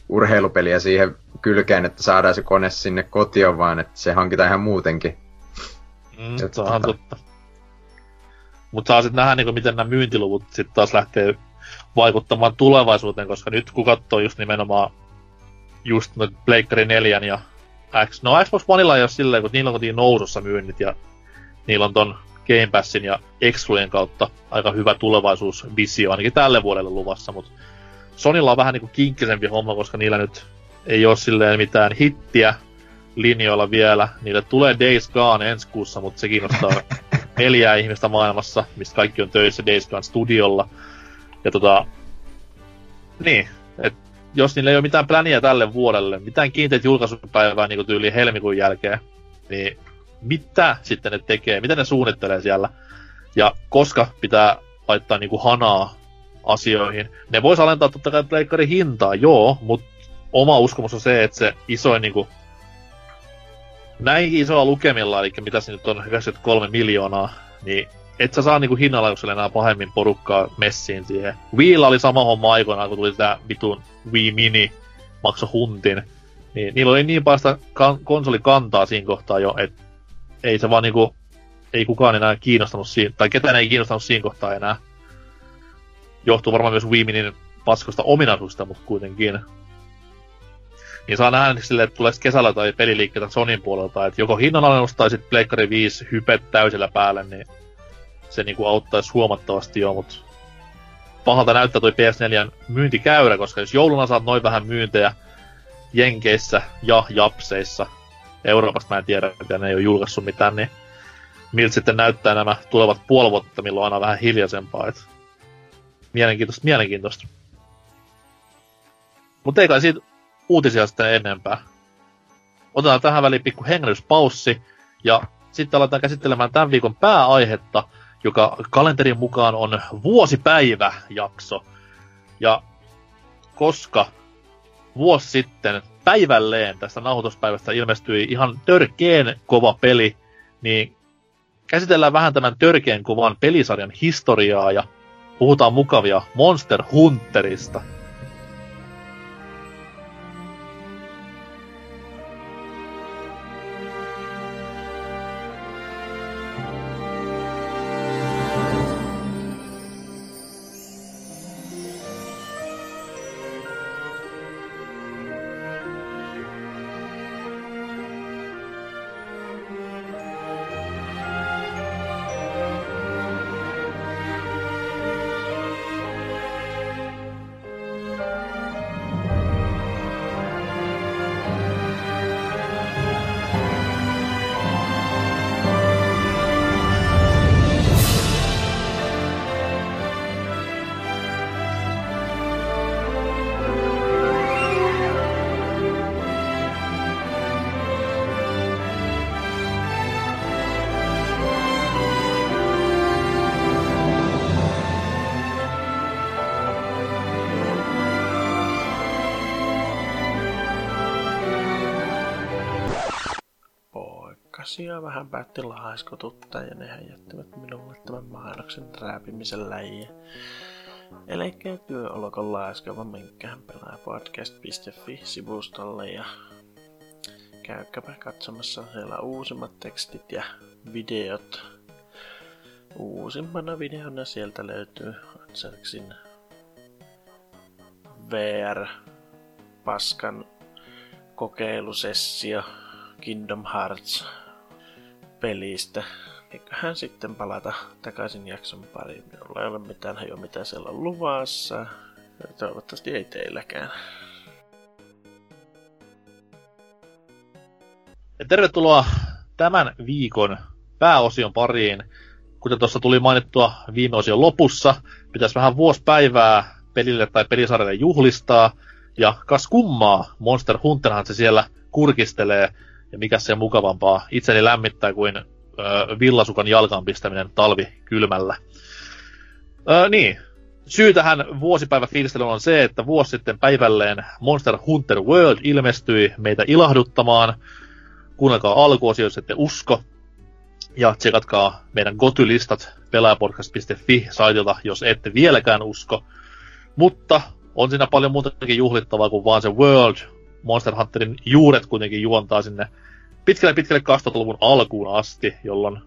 urheilupeliä siihen kylkeen, että saadaan se kone sinne kotiin, vaan että se hankitaan ihan muutenkin. Mm, se on tota... totta. Mutta saa sitten nähdä, niin miten nämä myyntiluvut sitten taas lähtee vaikuttamaan tulevaisuuteen, koska nyt kun katsoo just nimenomaan just Pleikkari 4 ja X, no Xbox Oneilla ei ole silleen, kun niillä on kuitenkin nousussa myynnit ja niillä on ton Game Passin ja Exclujen kautta aika hyvä tulevaisuusvisio, ainakin tälle vuodelle luvassa, mutta Sonilla on vähän niinku kinkkisempi homma, koska niillä nyt ei ole silleen mitään hittiä linjoilla vielä. Niille tulee Days Gone ensi kuussa, mutta se kiinnostaa neljää ihmistä maailmassa, mistä kaikki on töissä Days Gone studiolla. Ja tota, niin, et jos niillä ei ole mitään pläniä tälle vuodelle, mitään kiinteitä julkaisupäivää niin tyyli helmikuun jälkeen, niin mitä sitten ne tekee, mitä ne suunnittelee siellä, ja koska pitää laittaa niinku hanaa asioihin. Ne vois alentaa totta kai pleikkarin hintaa, joo, mutta oma uskomus on se, että se isoin niinku näin isoa lukemilla, eli mitä se nyt on 93 miljoonaa, niin et sä saa niinku hinnalaukselle enää pahemmin porukkaa messiin siihen. Wiilla oli sama homma aikoinaan, kun tuli tää vitun Wii Mini, makso huntin. Niin niillä oli niin paljon kan- konsolikantaa siinä kohtaa jo, että ei se vaan niinku, ei kukaan enää kiinnostanut siinä, tai ketään ei kiinnostanut siinä kohtaa enää. Johtuu varmaan myös Wii Minin paskosta ominaisuudesta, mutta kuitenkin. Niin saa nähdä silleen, että tulee kesällä tai peliliikkeitä Sonin puolelta, että joko hinnanalennus tai sitten Pleikkari 5 hypet täysillä päälle, niin se niinku auttaisi huomattavasti jo, mutta pahalta näyttää toi PS4 myyntikäyrä, koska jos jouluna saat noin vähän myyntejä Jenkeissä ja Japseissa, Euroopasta mä en tiedä, että ne ei ole julkaissut mitään, niin miltä sitten näyttää nämä tulevat puoli vuotta, milloin on aina vähän hiljaisempaa. Et mielenkiintoista, mielenkiintoista. Mutta ei kai siitä uutisia sitten enempää. Otetaan tähän väliin pikku hengähdyspaussi, ja sitten aletaan käsittelemään tämän viikon pääaihetta, joka kalenterin mukaan on vuosipäivä-jakso. Ja koska vuosi sitten päivälleen tästä nauhoituspäivästä ilmestyi ihan törkeen kova peli, niin käsitellään vähän tämän törkeen kovan pelisarjan historiaa ja puhutaan mukavia Monster Hunterista – asia vähän päätti laiskotuttaa ja nehän jättivät minulle tämän mainoksen rääpimisen läjiä. Eli työ olko laiskava, menkään pelaa podcast.fi-sivustolle ja käykääpä katsomassa siellä uusimmat tekstit ja videot. Uusimpana videona sieltä löytyy Anselksin VR-paskan kokeilusessio Kingdom Hearts pelistä. Eiköhän sitten palata takaisin jakson pariin. Minulla ei ole mitään hajoa mitä siellä on luvassa. Ja toivottavasti ei teilläkään. Ja tervetuloa tämän viikon pääosion pariin. Kuten tuossa tuli mainittua viime osion lopussa, pitäisi vähän vuospäivää pelille tai pelisarjalle juhlistaa. Ja kas kummaa, Monster Hunterhan se siellä kurkistelee ja mikä se mukavampaa itseni lämmittää kuin ö, villasukan jalkaan pistäminen talvi kylmällä. Ö, niin, syy tähän vuosipäivä fiilistelyyn on se, että vuosi sitten päivälleen Monster Hunter World ilmestyi meitä ilahduttamaan. Kuunnelkaa alkuosio, jos ette usko. Ja tsekatkaa meidän gotylistat pelaajapodcast.fi-saitilta, jos ette vieläkään usko. Mutta on siinä paljon muutakin juhlittavaa kuin vaan se World. Monster Hunterin juuret kuitenkin juontaa sinne pitkälle pitkälle 2000-luvun alkuun asti, jolloin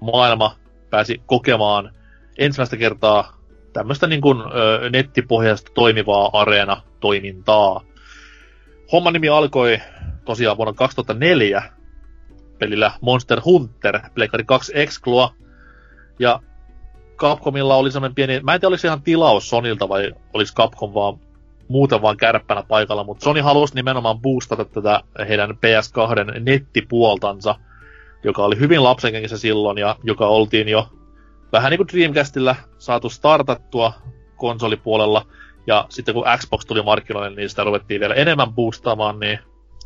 maailma pääsi kokemaan ensimmäistä kertaa tämmöistä niin kuin, ö, nettipohjaista toimivaa areena-toimintaa. Homman nimi alkoi tosiaan vuonna 2004 pelillä Monster Hunter, Pleikari 2 Exclua, ja Capcomilla oli semmoinen pieni, mä en tiedä oliko se ihan tilaus Sonilta vai olisi Capcom vaan muuten vaan kärppänä paikalla, mutta Sony halusi nimenomaan boostata tätä heidän PS2 nettipuoltansa, joka oli hyvin lapsenkengissä silloin ja joka oltiin jo vähän niin kuin Dreamcastilla saatu startattua konsolipuolella, ja sitten kun Xbox tuli markkinoille, niin sitä ruvettiin vielä enemmän boostaamaan, niin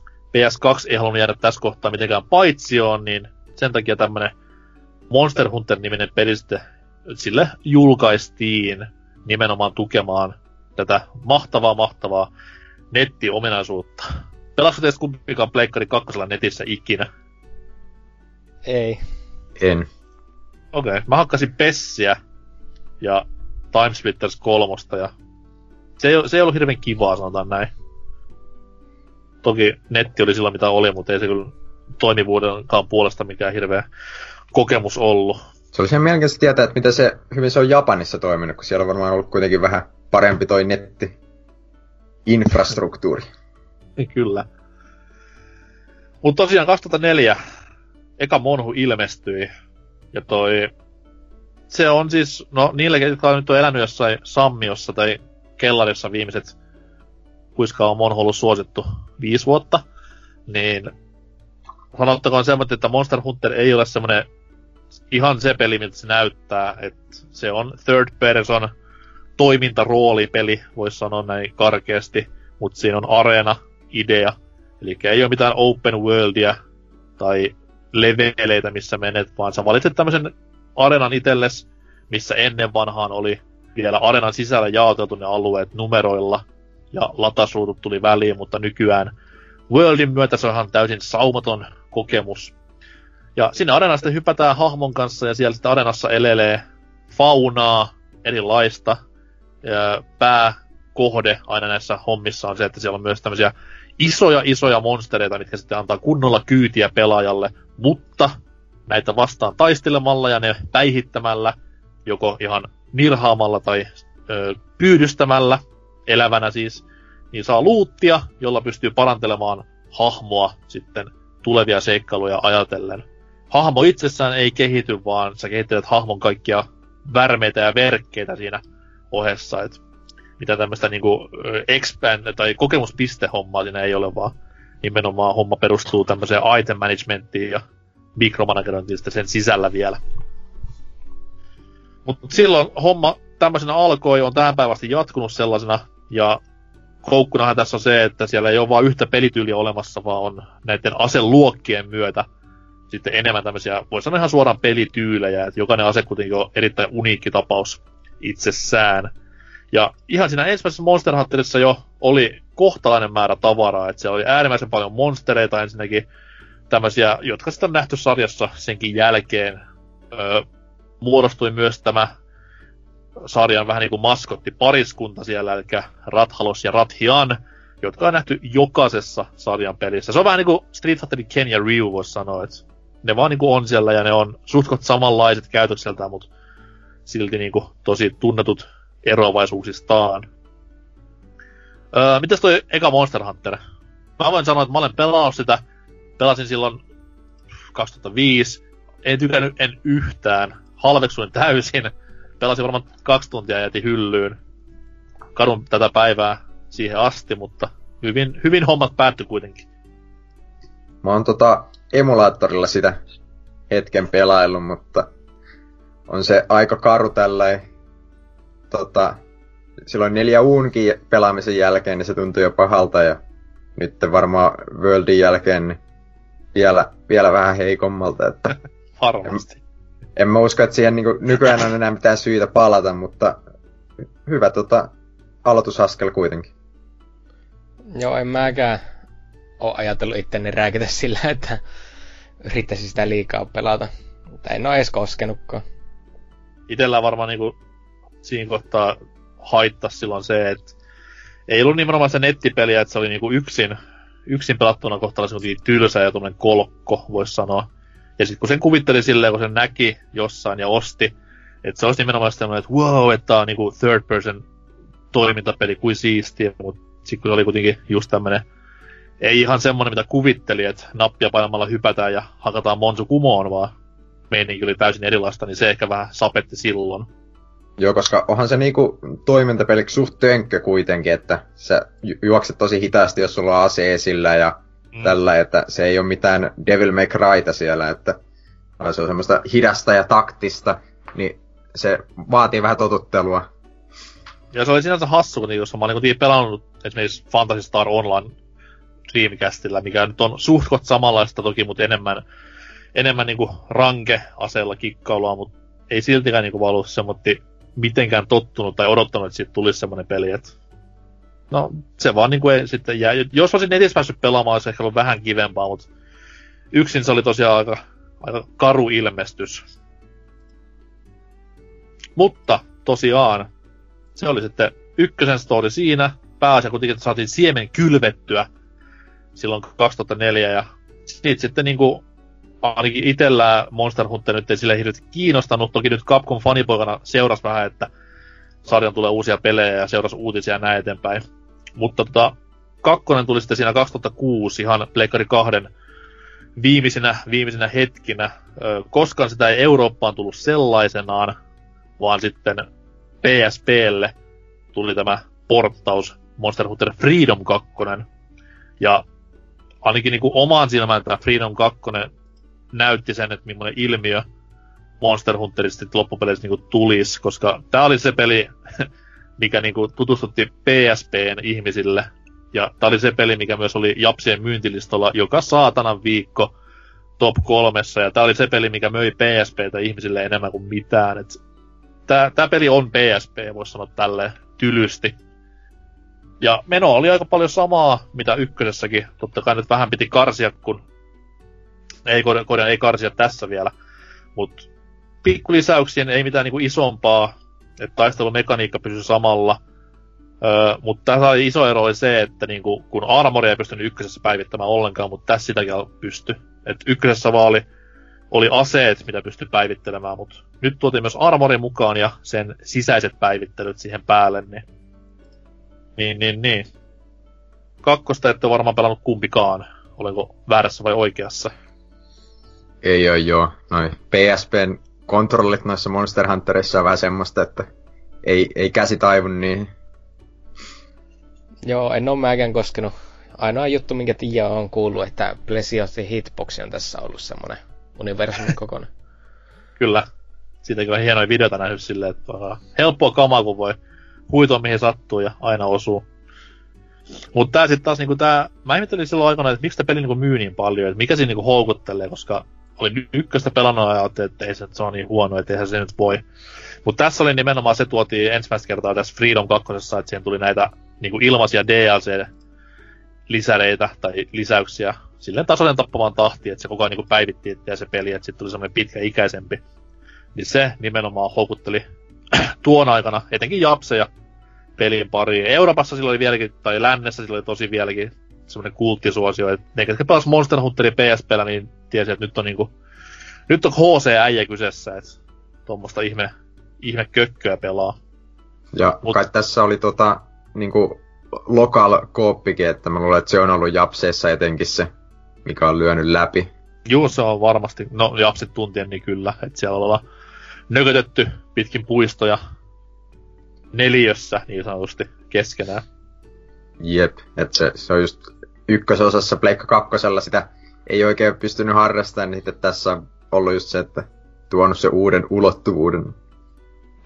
PS2 ei halunnut jäädä tässä kohtaa mitenkään paitsioon, niin sen takia tämmönen Monster Hunter-niminen peli sitten sille julkaistiin nimenomaan tukemaan tätä mahtavaa, mahtavaa nettiominaisuutta. Pelasiko teistä kumpikaan Pleikkari kakkosella netissä ikinä? Ei. En. Okei, okay. mä hakkasin Pessiä ja Timesplitters kolmosta ja se ei, se ei ollut hirveän kivaa, sanotaan näin. Toki netti oli sillä mitä oli, mutta ei se kyllä toimivuudenkaan puolesta mikään hirveä kokemus ollut. Se olisi ihan mielenkiintoista tietää, että miten se, hyvin se on Japanissa toiminut, kun siellä on varmaan ollut kuitenkin vähän parempi toi netti infrastruktuuri. Kyllä. Mutta tosiaan 2004 eka Monhu ilmestyi. Ja toi... Se on siis, no niille, jotka nyt on elänyt jossain Sammiossa tai kellarissa viimeiset, kuinka on Monhu ollut suosittu, viisi vuotta, niin sanottakoon semmoinen, että Monster Hunter ei ole semmoinen ihan se peli, miltä se näyttää, että se on third person toimintaroolipeli, voisi sanoa näin karkeasti, mutta siinä on arena, idea, eli ei ole mitään open worldia tai leveleitä, missä menet, vaan sä valitset tämmöisen arenan itelles, missä ennen vanhaan oli vielä arenan sisällä jaoteltu ne alueet numeroilla, ja latasuutut tuli väliin, mutta nykyään Worldin myötä se on ihan täysin saumaton kokemus. Ja sinne arenasta hypätään hahmon kanssa ja siellä sitten arenassa elelee faunaa erilaista. Pääkohde aina näissä hommissa on se, että siellä on myös tämmöisiä isoja isoja monstereita, mitkä sitten antaa kunnolla kyytiä pelaajalle, mutta näitä vastaan taistelemalla ja ne päihittämällä, joko ihan nirhaamalla tai ö, pyydystämällä, elävänä siis, niin saa luuttia, jolla pystyy parantelemaan hahmoa sitten tulevia seikkailuja ajatellen. Hahmo itsessään ei kehity, vaan sä kehittelet hahmon kaikkia värmeitä ja verkkeitä siinä ohessa, et mitä tämmöistä niinku expand tai kokemuspiste-hommaa siinä ei ole, vaan nimenomaan homma perustuu tämmöiseen item managementtiin ja mikromanagerointiin sitten sen sisällä vielä. Mutta silloin homma tämmöisenä alkoi, on tähän päivästi jatkunut sellaisena, ja koukkunahan tässä on se, että siellä ei ole vain yhtä pelityyliä olemassa, vaan on näiden aseluokkien myötä sitten enemmän tämmöisiä, voi sanoa ihan suoraan pelityylejä, että jokainen ase kuitenkin on erittäin uniikki tapaus itsessään. Ja ihan siinä ensimmäisessä Monster Hunterissa jo oli kohtalainen määrä tavaraa, että siellä oli äärimmäisen paljon monstereita ensinnäkin, tämmöisiä, jotka sitten on nähty sarjassa senkin jälkeen. Öö, muodostui myös tämä sarjan vähän niin kuin maskotti pariskunta siellä, eli Rathalos ja Rathian, jotka on nähty jokaisessa sarjan pelissä. Se on vähän niin kuin Street Fighter Ken ja Ryu voisi sanoa, että ne vaan niin kuin on siellä ja ne on suhtkot samanlaiset käytökseltään, mutta silti niin kuin tosi tunnetut eroavaisuuksistaan. Öö, mitäs toi eka Monster Hunter? Mä voin sanoa, että mä olen pelannut sitä. Pelasin silloin 2005. En tykännyt en yhtään. Halveksuin täysin pelasin varmaan kaksi tuntia ja jätin hyllyyn. Kadun tätä päivää siihen asti, mutta hyvin, hyvin hommat päättyi kuitenkin. Mä oon tota emulaattorilla sitä hetken pelaillut, mutta on se aika karu tällä tota, silloin neljä uunkin pelaamisen jälkeen, niin se tuntui jo pahalta ja nyt varmaan Worldin jälkeen niin vielä, vielä vähän heikommalta, että Varmasti en mä usko, että siihen niin kuin, nykyään on enää mitään syytä palata, mutta hyvä tota, aloitusaskel kuitenkin. Joo, en mäkään ole ajatellut itteni rääkitä sillä, että yrittäisi sitä liikaa pelata. Mutta en ole edes koskenutkaan. Itellä varmaan niinku siinä kohtaa haittasi silloin se, että ei ollut nimenomaan se nettipeliä, että se oli niinku yksin, yksin pelattuna kohtalaisen tylsä ja kolkko, voisi sanoa. Ja sitten kun sen kuvitteli silleen, kun sen näki jossain ja osti, että se olisi nimenomaan sellainen, että wow, että tämä on niinku third person toimintapeli, kuin siistiä, mutta sitten kun se oli kuitenkin just tämmöinen, ei ihan semmoinen, mitä kuvitteli, että nappia painamalla hypätään ja hakataan monsu kumoon, vaan meininki oli täysin erilaista, niin se ehkä vähän sapetti silloin. Joo, koska onhan se niinku toimintapeliksi suht tönkkö kuitenkin, että sä ju- juokset tosi hitaasti, jos sulla on ase esillä ja mm. tällä, että se ei ole mitään Devil May Cryta siellä, että se on semmoista hidasta ja taktista, niin se vaatii vähän totuttelua. Ja se oli sinänsä hassu, kun jos mä olin kuitenkin pelannut esimerkiksi Fantasy Star Online Dreamcastilla, mikä nyt on suhtkot samanlaista toki, mutta enemmän, enemmän niinku ranke-aseella kikkailua, mutta ei siltikään niinku ollut semmoitti mitenkään tottunut tai odottanut, että siitä tulisi semmoinen peli, että no se vaan niinku ei sitten jää. Jos olisin netissä päässyt pelaamaan, olisi ehkä ollut vähän kivempaa, mutta yksin se oli tosiaan aika, aika karu ilmestys. Mutta tosiaan, se oli sitten ykkösen story siinä. Pääasia kuitenkin, saatiin siemen kylvettyä silloin 2004 ja siitä sitten niinku ainakin itsellä Monster Hunter nyt ei sille hirveästi kiinnostanut. Toki nyt Capcom fanipoikana seurasi vähän, että sarjan tulee uusia pelejä ja seurasi uutisia ja näin eteenpäin. Mutta tota, kakkonen tuli sitten siinä 2006 ihan Pleikkari 2 viimeisinä, viimeisinä hetkinä. Koskaan sitä ei Eurooppaan tullut sellaisenaan, vaan sitten PSPlle tuli tämä porttaus Monster Hunter Freedom 2. Ja ainakin niin kuin omaan silmään tämä Freedom 2 näytti sen, että millainen ilmiö Monster Hunterista loppupeleissä niin tulisi, koska tämä oli se peli, mikä niin kuin tutustutti PSPn ihmisille. Ja tämä oli se peli, mikä myös oli Japsien myyntilistalla joka saatanan viikko top kolmessa. Ja tämä oli se peli, mikä möi PSPtä ihmisille enemmän kuin mitään. Et tämä, tämä peli on PSP, voisi sanoa tälleen tylysti. Ja meno oli aika paljon samaa, mitä ykkösessäkin. Totta kai nyt vähän piti karsia, kun ei, korjaan, ei karsia tässä vielä. Mutta pikkulisäyksien ei mitään niinku isompaa, että taistelumekaniikka pysyy samalla. Öö, mutta tässä iso ero oli se, että niinku, kun armoria ei pystynyt ykkösessä päivittämään ollenkaan, mutta tässä sitäkin pysty. Et ykkösessä vaan oli, oli aseet, mitä pystyi päivittelemään, mutta nyt tuotiin myös armori mukaan ja sen sisäiset päivittelyt siihen päälle, niin niin, niin, niin. Kakkosta ette varmaan pelannut kumpikaan. Olenko väärässä vai oikeassa? Ei oo joo. Noin PSPn kontrollit noissa Monster Hunterissa on vähän semmoista, että ei, ei käsi taivu niin. Joo, en oo mäkään koskenut. Ainoa juttu, minkä tiedä on kuullut, että Plesiosin Hitbox on tässä ollut semmonen universumin kokonaan. Kyllä. Siitäkin on hienoja videoita nähnyt silleen, että helppoa kamaa, kun voi huitoa mihin sattuu ja aina osuu. Mutta tää sitten taas niinku tää, mä ihmettelin silloin aikana, että miksi tää peli niinku myy niin paljon, että mikä siinä niinku houkuttelee, koska oli ykköstä pelannut ja ajattelin, että ei se, se on niin huono, että eihän se nyt voi. Mutta tässä oli nimenomaan, se tuotiin ensimmäistä kertaa tässä Freedom 2, että siihen tuli näitä niinku ilmaisia DLC-lisäreitä tai lisäyksiä silleen tasoinen tappamaan tahti, että se koko ajan niinku päivitti ja se peli, että sitten tuli semmoinen pitkäikäisempi. Niin se nimenomaan houkutteli tuon aikana, etenkin japseja pelin pariin. Euroopassa silloin oli vieläkin, tai lännessä silloin oli tosi vieläkin semmoinen kulttisuosio, että ne, ketkä pelasivat Monster Hunterin PSPllä, niin tiesi, että nyt on niinku, nyt on HC-äijä kyseessä, että tuommoista ihme, ihme kökköä pelaa. Ja Mut, kai tässä oli tota, niinku lokal kooppikin, että mä luulen, että se on ollut Japseissa etenkin se, mikä on lyönyt läpi. Juu, se on varmasti, no Japsit tuntien niin kyllä, että siellä ollaan nökötetty pitkin puistoja neliössä niin sanotusti keskenään. Jep, että se, se on just ykkösosassa Pleikka kakkosella sitä ei oikein pystynyt harrastamaan, niin sitten tässä on ollut just se, että tuonut se uuden ulottuvuuden.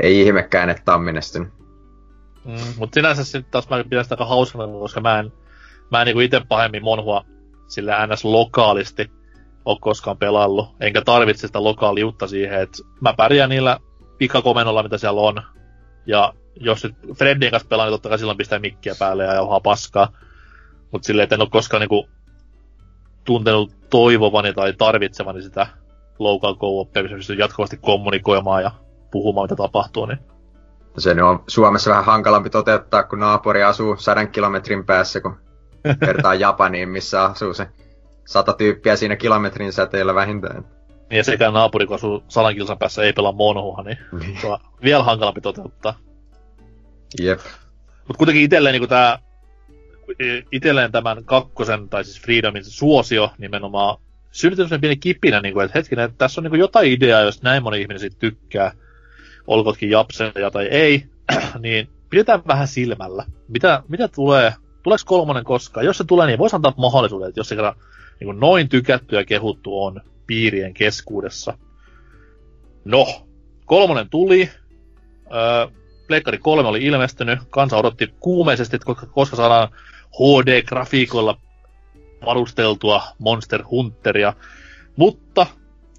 Ei ihmekään, että on menestynyt. Mm, mutta sinänsä sitten taas mä pidän sitä aika hauskana, koska mä en, mä en niinku itse pahemmin monhua sille ns. lokaalisti ole koskaan pelannut, enkä tarvitse sitä lokaaliutta siihen, että mä pärjään niillä pikakomennolla, mitä siellä on. Ja jos nyt Freddin kanssa pelaan, niin totta kai silloin pistää mikkiä päälle ja jauhaa paskaa. Mutta silleen, että en ole koskaan niinku tuntenut toivovani tai tarvitsevani sitä local co-opia, missä pystyy jatkuvasti kommunikoimaan ja puhumaan, mitä tapahtuu. Niin. Se on Suomessa vähän hankalampi toteuttaa, kun naapuri asuu sadan kilometrin päässä, kun vertaa Japaniin, missä asuu se sata tyyppiä siinä kilometrin säteellä vähintään. Niin ja sekä naapuri, kun asuu sadan kilsan päässä, ei pelaa monoa, niin, niin. se on vielä hankalampi toteuttaa. Jep. Mut kuitenkin itselleen niin tää, itselleen tämän kakkosen, tai siis Freedomin suosio nimenomaan synnyttänyt sen pieni kipinä, niin kuin, että hetkinen, että tässä on niin kuin jotain ideaa, jos näin moni ihminen siitä tykkää, olkootkin japseja tai ei, niin pidetään vähän silmällä. Mitä, mitä tulee, tuleeko kolmonen koskaan? Jos se tulee, niin voisi antaa mahdollisuuden, että jos se kerran niin noin tykätty ja kehuttu on piirien keskuudessa. No, kolmonen tuli. Öö, Pleikkari 3 oli ilmestynyt. Kansa odotti kuumeisesti, että koska saadaan HD-grafiikoilla varusteltua Monster Hunteria. Mutta,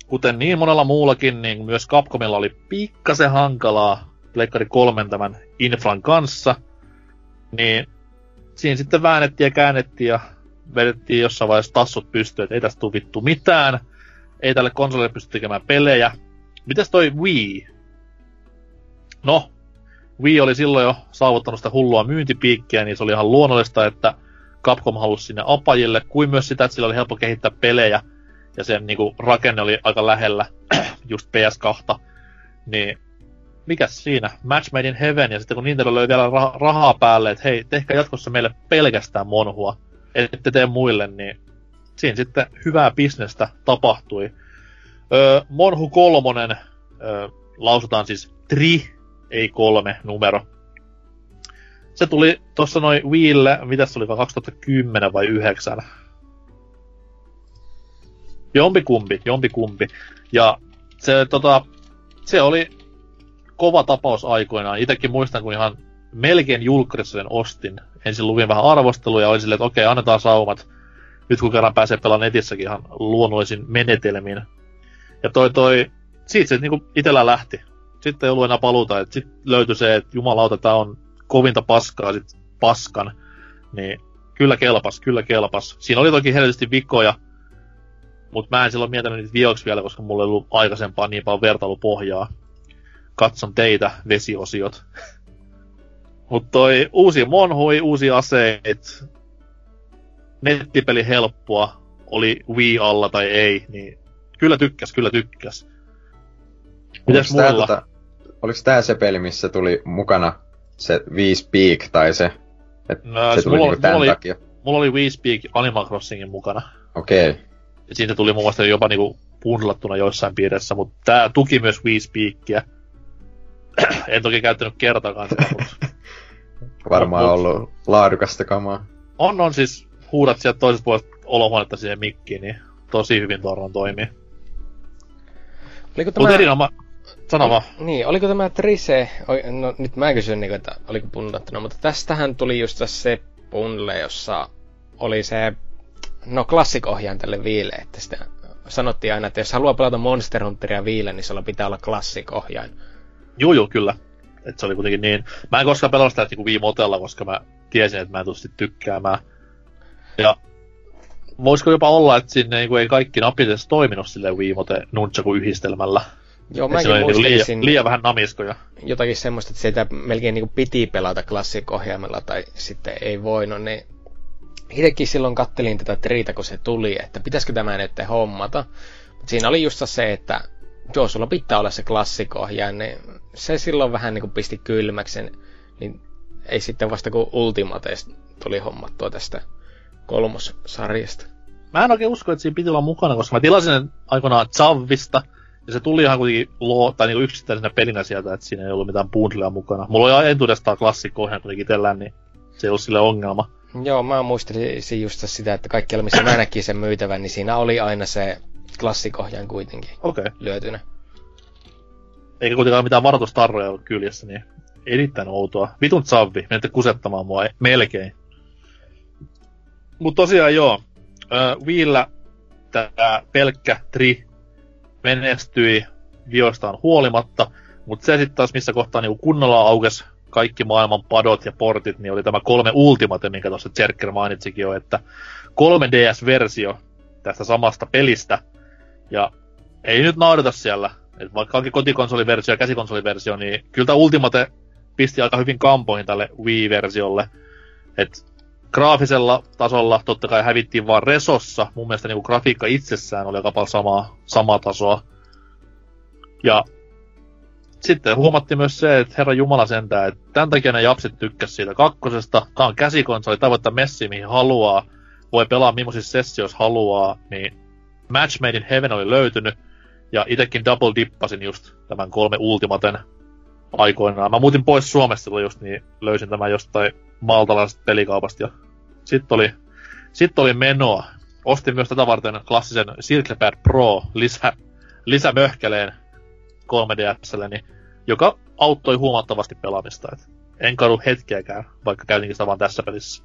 kuten niin monella muullakin, niin myös Capcomilla oli pikkasen hankalaa Pleikkari 3 tämän inflan kanssa. Niin siinä sitten väännettiin ja käännettiin ja vedettiin jossain vaiheessa tassut pystyyn, että ei tästä tule vittu mitään. Ei tälle konsolille pysty tekemään pelejä. Mitäs toi Wii? No, Wii oli silloin jo saavuttanut sitä hullua myyntipiikkiä, niin se oli ihan luonnollista, että Capcom halusi sinne apajille, kuin myös sitä, että sillä oli helppo kehittää pelejä, ja sen niinku, rakenne oli aika lähellä just PS2, niin mikäs siinä, Match Made in Heaven, ja sitten kun Nintendo löi vielä rah- rahaa päälle, että hei, tehkää jatkossa meille pelkästään monhua, ette tee muille, niin siinä sitten hyvää bisnestä tapahtui. Öö, Monhu kolmonen, öö, lausutaan siis tri, ei kolme numero. Se tuli tuossa noin Wiille, mitä se oli, 2010 vai 9? Jompikumpi, jompikumpi. Ja se, tota, se oli kova tapaus aikoinaan. Itekin muistan, kun ihan melkein julkkarissa sen ostin. Ensin luvin vähän arvosteluja ja oli silleen, että okei, annetaan saumat. Nyt kun kerran pääsee pelaamaan netissäkin ihan luonnollisin menetelmin. Ja toi toi, siitä se niinku itellä lähti. Sitten ei ollut enää paluuta, sitten löytyi se, että jumalauta, tää on kovinta paskaa sit paskan. Niin kyllä kelpas, kyllä kelpas. Siinä oli toki helvetti vikoja, mutta mä en silloin miettinyt niitä vioksi vielä, koska mulla ei ollut aikaisempaa niin paljon vertailupohjaa. Katson teitä, vesiosiot. Mutta toi uusi monhui, uusi aseet, nettipeli helppoa, oli Wii alla tai ei, niin kyllä tykkäs, kyllä tykkäs. Mitäs mulla? tota, oliko tää se peli, missä tuli mukana se Wii Speak tai se, että No, se tuli mulla, niinku tän mulla, oli, takia? mulla oli Wii Speak Animal Crossingin mukana. Okei. Okay. Ja siitä tuli muun muassa jopa niinku bundlattuna joissain piirissä, mutta tää tuki myös Wii Speakia. en toki käyttänyt kertaakaan sitä, mutta Varmaan Mut- ollut laadukasta kamaa. on, on siis huudat sieltä toisesta puolesta olohuonetta siihen mikkiin, niin tosi hyvin tuoron toimii. Oliko Mutta tämä... erinoma... Sano vaan. Niin, oliko tämä Trise, no nyt mä kysyn, niin, että oliko bundlattuna, mutta tästähän tuli just se bundle, jossa oli se, no klassikohjaan tälle viille, että sitä sanottiin aina, että jos haluaa pelata Monster Hunteria viille, niin sulla pitää olla klassikohjain. Juu, juu, kyllä. Et se oli kuitenkin niin. Mä en koskaan pelannut sitä niinku viimotella, koska mä tiesin, että mä en tule sit tykkäämään. Ja voisiko jopa olla, että sinne niinku ei kaikki napit edes toiminut silleen viimote nunchaku yhdistelmällä. Joo, siinä mäkin niinku muistelisin liian, liian vähän namiskoja. jotakin semmoista, että sitä melkein niin piti pelata klassikohjaimella tai sitten ei voinut, niin itsekin silloin kattelin tätä triitä, kun se tuli, että pitäisikö tämä nyt hommata. Mutta siinä oli just se, että joo, sulla pitää olla se klassikohjain, niin se silloin vähän niin kuin pisti kylmäksi sen, niin ei sitten vasta kun Ultimateista tuli hommattua tästä kolmossarjasta. Mä en oikein usko, että siinä piti olla mukana, koska mä tilasin sen aikoinaan Zavvista, ja se tuli ihan kuitenkin luo, tai niinku yksittäisenä pelinä sieltä, että siinä ei ollut mitään bundlea mukana. Mulla oli entuudestaan klassikko ohjaan kuitenkin itsellään, niin se ei ollut sille ongelma. Joo, mä muistelisin just sitä, että kaikkialla missä mä näkin sen myytävän, niin siinä oli aina se klassikohjain kuitenkin. Okay. lyötynä. Eikä kuitenkaan mitään varoitustarroja ollut kyljessä, niin erittäin outoa. Vitun Zavvi, menette kusettamaan mua, melkein. Mut tosiaan joo, äh, Wiillä tää pelkkä tri menestyi viostaan huolimatta, mutta se sitten taas missä kohtaa niinku kunnolla aukes kaikki maailman padot ja portit, niin oli tämä kolme Ultimate, minkä tuossa Zerker mainitsikin jo, että 3DS-versio tästä samasta pelistä, ja ei nyt naurata siellä, että vaikka onkin kotikonsoliversio ja käsikonsoliversio, niin kyllä tämä Ultimate pisti aika hyvin kampoihin tälle Wii-versiolle. Et graafisella tasolla totta kai hävittiin vaan Resossa. Mun mielestä niinku grafiikka itsessään oli aika paljon samaa, samaa tasoa. Ja sitten huomattiin myös se, että herra Jumala sentään, että tämän takia ne japsit tykkäs siitä kakkosesta. Tää on käsikonsoli, tavoittaa messi mihin haluaa. Voi pelaa millaisissa sessioissa haluaa, niin Match Made in Heaven oli löytynyt. Ja itekin double dippasin just tämän kolme Ultimaten aikoinaan. Mä muutin pois Suomesta just, niin löysin tämän jostain maltalaisesta pelikaupasta. Sitten oli, sit oli menoa. Ostin myös tätä varten klassisen Circlepad Pro lisä, lisämöhkäleen 3DSlle, niin, joka auttoi huomattavasti pelaamista. Et en kadu hetkeäkään, vaikka käytinkin sitä vaan tässä pelissä.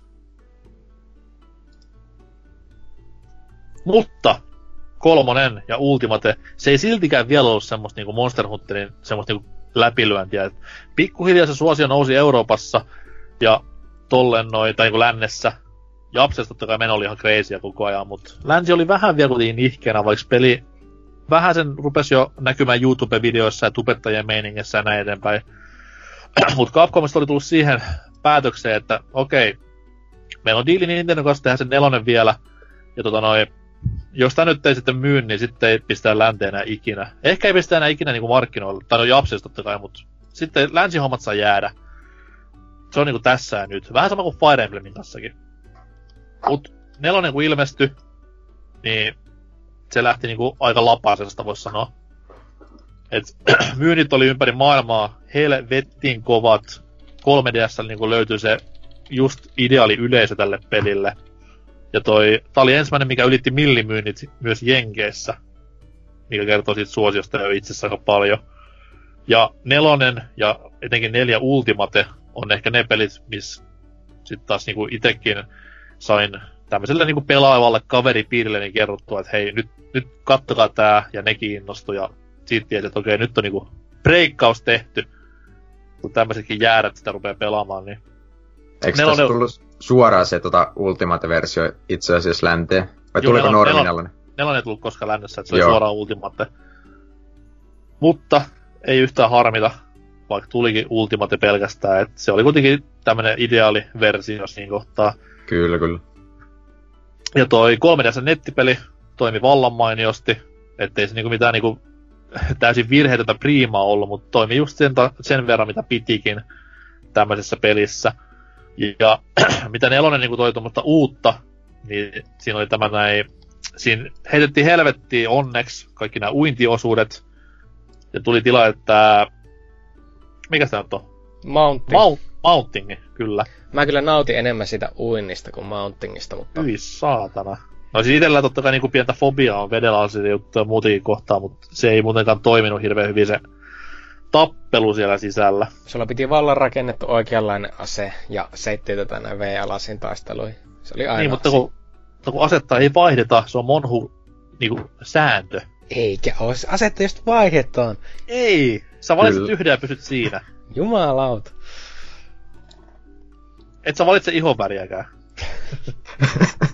Mutta kolmonen ja Ultimate, se ei siltikään vielä ollut semmoista niinku Monster Hunterin semmoista niinku läpilyöntiä. Et pikkuhiljaa se suosio nousi Euroopassa ja tollen noin, tai niinku lännessä. Japsessa totta kai meno oli ihan crazyä koko ajan, mutta länsi oli vähän vielä kuitenkin nihkeänä, vaikka peli vähän sen rupesi jo näkymään YouTube-videoissa ja tubettajien meiningissä ja näin eteenpäin. Mutta Capcomista oli tullut siihen päätökseen, että okei, meillä on diili Nintendo kanssa tehdä sen nelonen vielä, ja tota noin, jos tämä nyt ei sitten myy, niin sitten ei pistää länteen enää ikinä. Ehkä ei pistää enää ikinä niinku markkinoille, tai no Japsissa totta kai, mutta sitten länsihommat saa jäädä. Se on niinku tässä ja nyt. Vähän sama kuin Fire Emblemin kanssakin. Mut nelonen kun ilmestyi, niin se lähti niinku aika lapaisesta, voisi sanoa. Et myynnit oli ympäri maailmaa helvettiin kovat. 3DS niin löytyi se just ideaali yleisö tälle pelille. Ja toi, tää oli ensimmäinen, mikä ylitti millimyynnit myös Jenkeissä. Mikä kertoo siitä suosiosta jo itsessä aika paljon. Ja nelonen ja etenkin neljä Ultimate on ehkä ne pelit, missä sitten taas niinku itekin sain tämmöiselle niinku pelaavalle kaveripiirille niin kerrottua, että hei, nyt, nyt kattokaa tää, ja nekin innostui, ja siitä tiesi, että okei, nyt on niinku breikkaus tehty, kun tämmöisetkin jäädät sitä rupeaa pelaamaan, niin... Eikö nelonen... tässä tullut suoraan se tota Ultimate-versio itse asiassa länteen? Vai Juu, tuliko normi nelonen? Nelonen ei tullut koskaan lännessä, että se Joo. oli suoraan Ultimate. Mutta ei yhtään harmita, vaikka tulikin Ultimate pelkästään, että se oli kuitenkin tämmönen ideaali versio niin kohtaa. Kyllä, kyllä. Ja toi 3DS nettipeli toimi vallan mainiosti, ettei se niinku mitään niinku täysin virheetöntä priimaa ollut, mutta toimi just sen, sen verran, mitä pitikin tämmöisessä pelissä. Ja mitä nelonen niin toi tuommoista uutta, niin siinä oli tämä näin, siinä heitettiin helvettiin onneksi kaikki nämä uintiosuudet, ja tuli tila, että mikä se on? Mounting. Mount, mounting, kyllä. Mä kyllä nautin enemmän sitä uinnista kuin mountingista, mutta... Hyi saatana. No siis itellä totta kai niinku pientä fobiaa on vedellä asioita juttuja muutenkin kohtaan, mutta se ei muutenkaan toiminut hirveän hyvin se tappelu siellä sisällä. Sulla piti vallan rakennettu oikeanlainen ase ja seitti tätä näin V-alasin taisteluihin. Se oli aina Niin, mutta kun, mutta kun asetta ei vaihdeta, se on monhu niinku sääntö. Eikä ole asetta, just vaihdetaan. Ei, sä valitset Kyllä. yhden ja pysyt siinä. Jumalauta. Et sä valitse ihonväriäkään.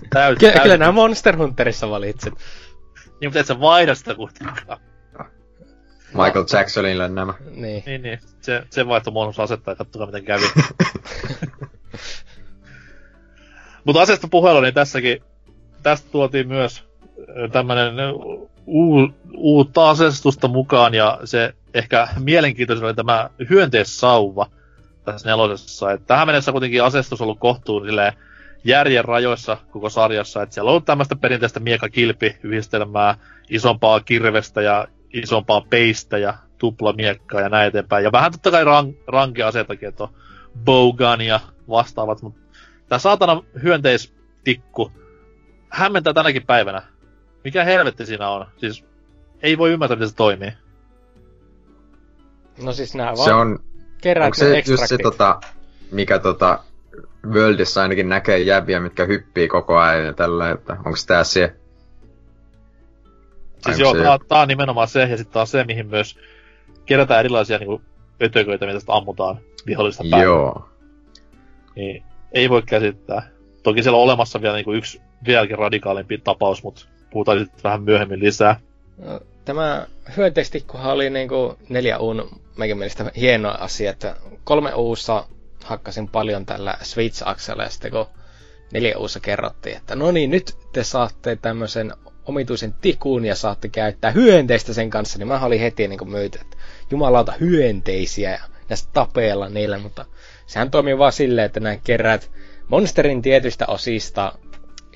täysin, Ky- täysin. Kyllä nämä Monster Hunterissa valitset. Niin, mutta et sä vaihda sitä kuitenkaan. Michael Jacksonille nämä. Niin. Niin, niin. Se, se vaihtoi monus asetta ja katsokaa miten kävi. mutta asiasta puheella, niin tässäkin, tästä tuotiin myös tämmönen uu, uutta asestusta mukaan, ja se ehkä mielenkiintoisin oli tämä hyönteissauva tässä nelosessa. Et tähän mennessä kuitenkin asestus on ollut kohtuun silleen, järjen rajoissa koko sarjassa, että siellä on ollut tämmöistä perinteistä miekakilpi-yhdistelmää, isompaa kirvestä ja isompaa peistä ja tuplamiekkaa ja näin eteenpäin. Ja vähän totta kai rank- rankeaseitakin, että on bowgun ja vastaavat, mutta tämä saatana hyönteistikku hämmentää tänäkin päivänä. Mikä helvetti siinä on? Siis ei voi ymmärtää, miten se toimii. No siis nää vaan se on, onko se just se tota, mikä tota, Worldissa ainakin näkee jäviä, mitkä hyppii koko ajan ja tällä, että onko tää se? Siis joo, tää, tää, on nimenomaan se, ja sitten taas se, mihin myös kerätään erilaisia niinku ötököitä, mitä sitä ammutaan vihollista päälle. Joo. Niin, ei voi käsittää. Toki siellä on olemassa vielä niinku yksi vieläkin radikaalimpi tapaus, mutta puhutaan sitten vähän myöhemmin lisää. No, tämä hyönteistikkuhan oli niinku neljä uun meidän mielestä hieno asia, että kolme uussa hakkasin paljon tällä Switch-aksella ja sitten kun neljä uussa kerrottiin, että no niin, nyt te saatte tämmöisen omituisen tikun ja saatte käyttää hyönteistä sen kanssa, niin mä olin heti niin myyty, että jumalauta hyönteisiä ja, ja tapeella niillä, mutta sehän toimii vaan silleen, että nämä kerät monsterin tietystä osista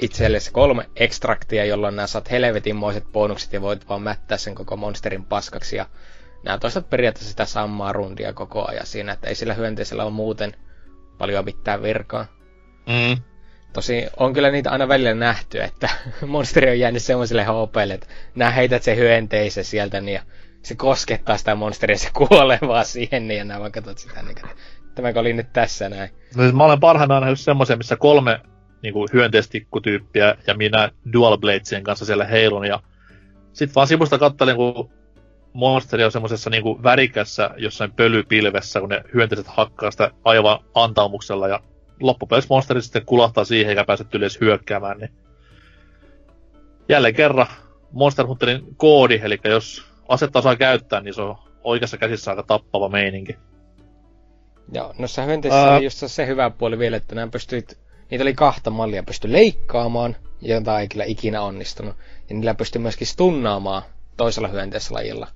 itsellesi kolme ekstraktia, jolloin nämä saat helvetinmoiset bonukset ja voit vaan mättää sen koko monsterin paskaksi ja nämä toistat periaatteessa sitä samaa rundia koko ajan siinä, että ei sillä hyönteisellä ole muuten paljon mitään virkaa. Mm. Tosi on kyllä niitä aina välillä nähty, että monsteri on jäänyt semmoiselle HPlle, että nää heität se hyönteisen sieltä niin ja se koskettaa sitä monsteria, se kuolee vaan siihen, niin ja nää vaan katsot sitä, niin että tämäkö oli nyt tässä näin. No siis mä olen parhaana nähnyt semmoisen, missä kolme niinku hyönteistikkutyyppiä ja minä Dual Bladesien kanssa siellä heilun ja sit vaan sivusta kattelin, kun monsteri on semmoisessa niinku värikässä jossain pölypilvessä, kun ne hyönteiset hakkaa sitä aivan antaumuksella ja loppupeleissä monsteri sitten kulahtaa siihen eikä pääse edes hyökkäämään, niin jälleen kerran Monster Hunterin koodi, eli jos asetta osaa käyttää, niin se on oikeassa käsissä aika tappava meininki. Joo, noissa hyönteissä Ää. oli just se hyvä puoli vielä, että nämä pystyit, niitä oli kahta mallia, pystyi leikkaamaan, jota ei kyllä ikinä onnistunut. Ja niillä pystyi myöskin stunnaamaan toisella hyönteislajilla,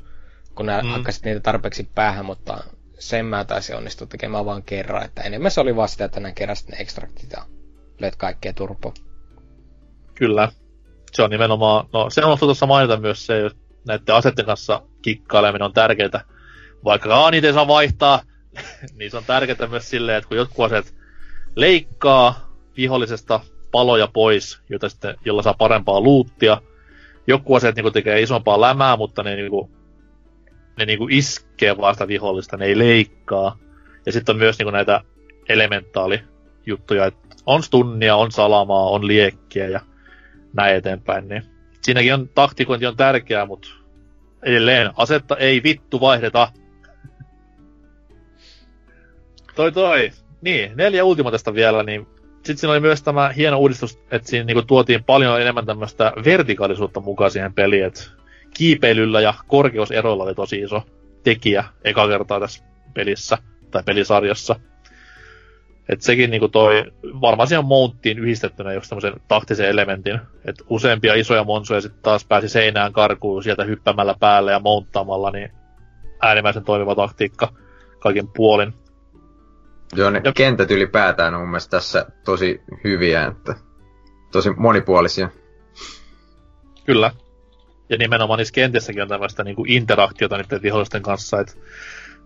kun nämä Mm. hakkasit niitä tarpeeksi päähän, mutta sen mä taisin onnistua tekemään vaan kerran, että enemmän se oli vaan sitä, että nämä keräsit ne ekstraktit ja löit kaikkea turpoa. Kyllä. Se on nimenomaan, no se on tuossa mainita myös se, että näiden asetten kanssa kikkaileminen on tärkeää. Vaikka niitä ei saa vaihtaa, niin se on tärkeää myös silleen, että kun jotkut aseet leikkaa vihollisesta paloja pois, jota sitten, jolla saa parempaa luuttia. Joku aseet niin tekee isompaa lämää, mutta ne, niin kuin, ne niin kuin iskee vaan sitä vihollista, ne ei leikkaa. Ja sitten on myös niin kuin näitä elementaalijuttuja, että on stunnia, on salamaa, on liekkiä ja näin eteenpäin. Niin. Siinäkin on taktikointi on tärkeää, mutta edelleen asetta ei vittu vaihdeta. toi toi. Niin, neljä ultimatesta vielä, niin sitten siinä oli myös tämä hieno uudistus, että siinä niinku tuotiin paljon enemmän tämmöistä vertikaalisuutta mukaan siihen peliin, että kiipeilyllä ja korkeuseroilla oli tosi iso tekijä eka kertaa tässä pelissä tai pelisarjassa. Et sekin niinku toi, varmaan siihen mounttiin yhdistettynä just tämmöisen taktisen elementin, että useampia isoja monsuja sitten taas pääsi seinään karkuun sieltä hyppämällä päälle ja mounttaamalla, niin äärimmäisen toimiva taktiikka kaiken puolin. Joo, ne Ja- kentät ylipäätään on mun mielestä tässä tosi hyviä, että tosi monipuolisia. Kyllä. Ja nimenomaan niissä kentissäkin on tämmöistä niinku interaktiota niiden vihollisten kanssa, että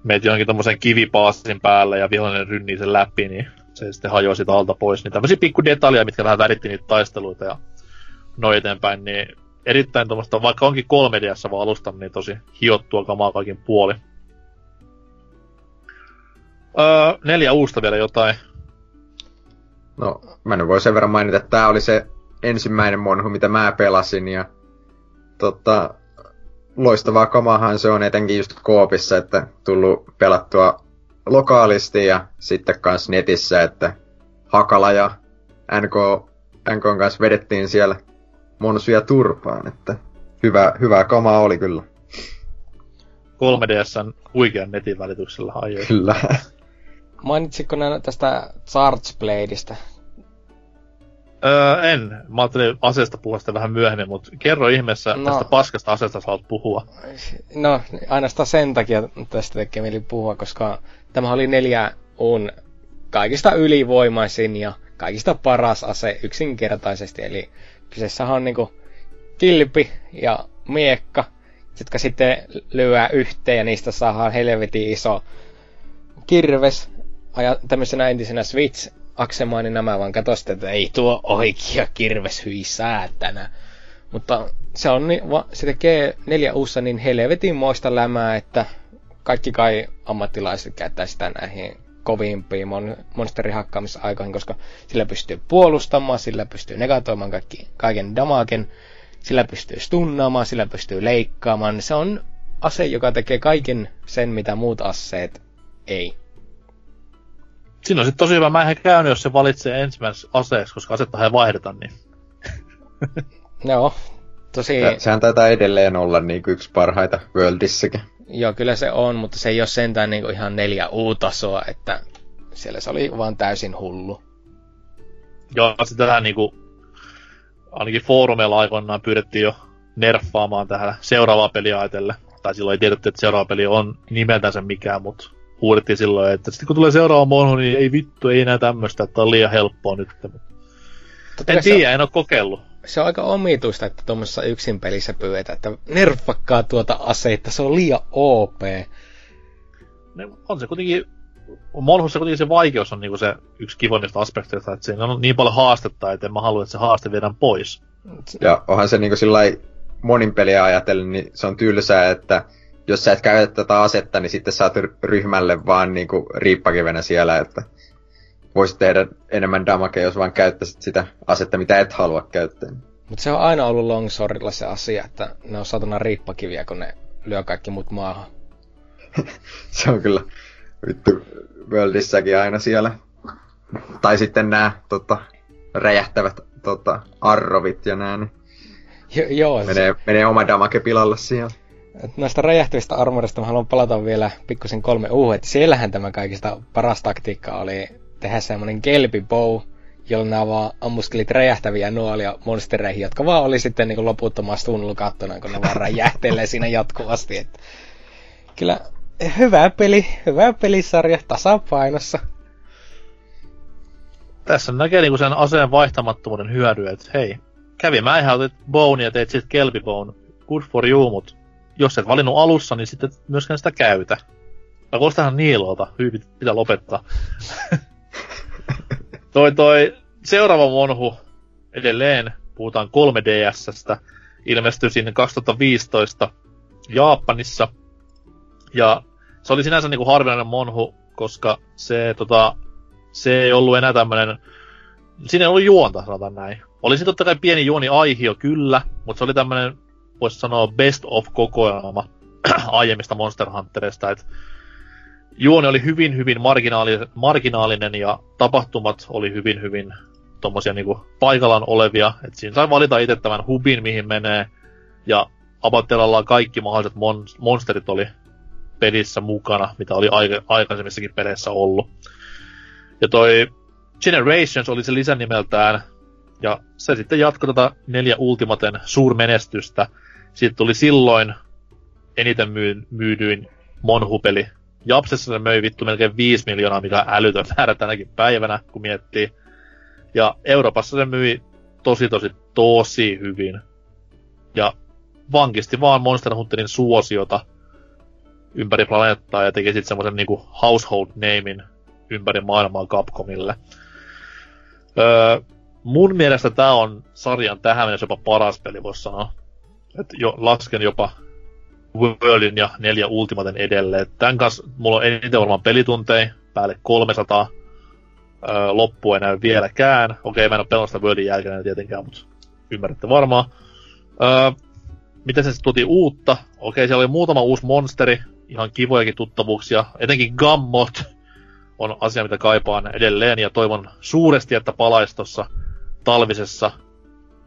meet jonkin tommosen kivipaasin päälle ja vihollinen rynnii sen läpi, niin se sitten hajoaa sitä alta pois. Niin tämmöisiä pikku detaljeja, mitkä vähän väritti niitä taisteluita ja noin eteenpäin, niin erittäin tuommoista, vaikka onkin 3Ds vaan alusta, niin tosi hiottua kamaa kaikin puoli. Öö, neljä uusta vielä jotain. No, mä nyt voin sen verran mainita, että tää oli se ensimmäinen monhu, mitä mä pelasin, ja tota, loistavaa kamahan se on etenkin just koopissa, että tullut pelattua lokaalisti ja sitten kans netissä, että Hakala ja NK, NKn kanssa vedettiin siellä monsuja turpaan, että hyvä, hyvää kamaa oli kyllä. 3DSn huikean netin välityksellä ajoi. Kyllä. Mainitsitko nää tästä Charge Bladeista? Öö, en. Mä ajattelin aseesta puhua sitä vähän myöhemmin, mutta kerro ihmeessä No. tästä paskasta aseesta sä haluat puhua. No, ainoastaan sen takia tästä tekee mieli puhua, koska tämä oli neljä on kaikista ylivoimaisin ja kaikista paras ase yksinkertaisesti. Eli kyseessä on niinku kilpi ja miekka, jotka sitten lyö yhteen ja niistä saadaan helvetin iso kirves. Aja, tämmöisenä entisenä Switch aksemaani nämä vaan katso sitten, että ei tuo oikea kirves hyi säätänä. Mutta se, on niin, va, se tekee neljä uussa niin helvetin moista lämää, että kaikki kai ammattilaiset käyttää sitä näihin kovimpiin mon, monsterihakkaamisaikoihin, koska sillä pystyy puolustamaan, sillä pystyy negatoimaan kaikki, kaiken damaken, sillä pystyy stunnaamaan, sillä pystyy leikkaamaan. Se on ase, joka tekee kaiken sen, mitä muut aseet ei. Siinä on sitten tosi hyvä. Mä en käynyt, jos se valitsee ensimmäiseksi aseeksi, koska asetta ei vaihdeta, niin Joo, tosi... Ja sehän taitaa edelleen olla niin yksi parhaita Worldissakin. Joo, kyllä se on, mutta se ei ole sentään niinku ihan neljä U-tasoa, että siellä se oli vaan täysin hullu. joo, sitä niinku, ainakin foorumeilla aikoinaan pyydettiin jo nerfaamaan tähän seuraavaa peliä ajatellen. Tai silloin ei tiedetty, että seuraava peli on nimeltänsä mikään, mutta huudettiin silloin, että sitten kun tulee seuraava monhu, niin ei vittu, ei enää tämmöistä, että on liian helppoa nyt. Totta En tiedä, en ole kokeillut. se on aika omituista, että tuommoisessa yksin pelissä pyydetään, että nerfakkaa tuota aseita, se on liian OP. Ne, on se kuitenkin, Monhussa kuitenkin se vaikeus on niinku se yksi kivoimmista aspekteista, että siinä on niin paljon haastetta, että en mä halua, että se haaste viedään pois. Ja onhan se niinku sillä monin peliä ajatellen, niin se on tylsää, että jos sä et käytä tätä asetta, niin sitten saat ry- ryhmälle vaan niinku riippakivenä siellä, että voisit tehdä enemmän damagea, jos vaan käyttäisit sitä asetta, mitä et halua käyttää. Mutta se on aina ollut Longswordilla se asia, että ne on satana riippakiviä, kun ne lyö kaikki muut maahan. Se on kyllä vittu Worldissäkin aina siellä. Tai sitten nämä tota, räjähtävät tota, arrovit ja nää, niin Jo, joo, se, menee, menee oma damage pilalle siellä. Noista räjähtävistä armorista mä haluan palata vielä pikkusen kolme u että siellähän tämä kaikista paras taktiikka oli tehdä semmonen bow, jolla nämä vaan ammuskelit räjähtäviä nuolia monstereihin, jotka vaan oli sitten niin loputtomasti kattona, kun ne vaan räjähtelee siinä jatkuvasti. Et kyllä hyvä peli, hyvä pelisarja, tasapainossa. Tässä näkee niinku sen aseen vaihtamattomuuden hyödy, että hei, kävi mä ihan otit bone ja teit sit kelpibone. Good for you, mut jos et valinnut alussa, niin sitten myöskään sitä käytä. Tai kuulostahan niilolta, hyvin pitää lopettaa. toi toi seuraava monhu edelleen, puhutaan 3DSstä, ilmestyi sinne 2015 Japanissa. Ja se oli sinänsä niinku harvinainen monhu, koska se, tota, se ei ollut enää tämmönen... Siinä ei ollut juonta, sanotaan näin. Oli se totta kai pieni juoni aihio, kyllä, mutta se oli tämmönen, voisi sanoa, best of kokoelma aiemmista Monster Hunterista, että juoni oli hyvin, hyvin marginaali, marginaalinen ja tapahtumat oli hyvin, hyvin tommosia niinku paikallaan olevia. Et siinä sai valita itse tämän hubin, mihin menee. Ja Abattelalla kaikki mahdolliset mon- monsterit oli pelissä mukana, mitä oli aika- aikaisemmissakin peleissä ollut. Ja toi Generations oli se lisänimeltään, ja se sitten jatkoi tätä neljä Ultimaten suurmenestystä. Siitä tuli silloin eniten myy- myydyin Monhu-peli Japsessa se möi vittu melkein 5 miljoonaa, mikä on älytön määrä tänäkin päivänä, kun miettii. Ja Euroopassa se myi tosi tosi tosi hyvin. Ja vankisti vaan Monster Hunterin suosiota ympäri planeettaa ja teki sitten semmoisen niinku household namein ympäri maailmaa Capcomille. Öö, mun mielestä tämä on sarjan tähän mennessä jopa paras peli, voisi sanoa. Et jo, lasken jopa Worldin ja neljä Ultimaten edelleen. Tän kanssa mulla on eniten varmaan pelitunteja, päälle 300. Öö, loppu ei näy vieläkään. Okei, mä en ole pelannut Worldin jälkeen tietenkään, mutta ymmärrätte varmaan. Öö, miten se sitten tuotiin uutta? Okei, siellä oli muutama uusi monsteri, ihan kivojakin tuttavuuksia. Etenkin Gammot on asia, mitä kaipaan edelleen, ja toivon suuresti, että palaisi tuossa talvisessa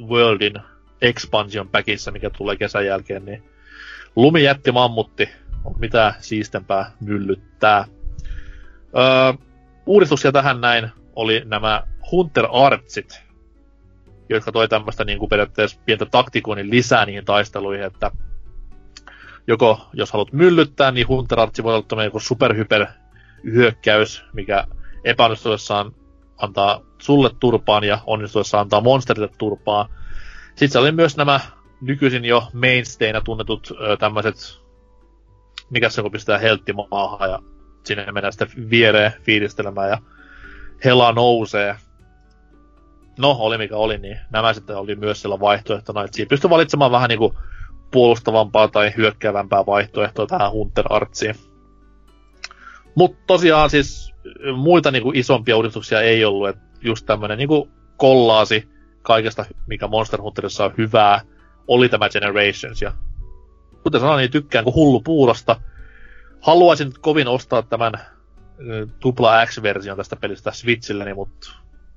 Worldin expansion packissa, mikä tulee kesän jälkeen, niin Lumijätti mammutti on mitä siistempää myllyttää. Öö, uudistuksia tähän näin oli nämä Hunter Artsit, jotka toi tämmöistä niin kuin periaatteessa pientä taktikoinnin lisää niihin taisteluihin, että joko jos haluat myllyttää, niin Hunter Artsi voi olla tämmöinen joku superhyper hyökkäys, mikä epäonnistuessaan antaa sulle turpaan ja onnistuessaan antaa monsterille turpaa. Sitten se oli myös nämä nykyisin jo mainstayna tunnetut tämmöiset, mikä se kun pistää heltti maahan ja sinne mennään sitten viereen fiilistelemään ja hela nousee. No, oli mikä oli, niin nämä sitten oli myös siellä vaihtoehtona, että siinä pystyi valitsemaan vähän niinku puolustavampaa tai hyökkäävämpää vaihtoehtoa tähän Hunter Artsiin. Mutta tosiaan siis muita niinku isompia uudistuksia ei ollut, että just tämmönen niinku kollaasi kaikesta, mikä Monster Hunterissa on hyvää, oli tämä Generations. Ja kuten sanoin, niin tykkään kuin hullu puurosta. Haluaisin kovin ostaa tämän tupla X-version tästä pelistä Switchilläni, mutta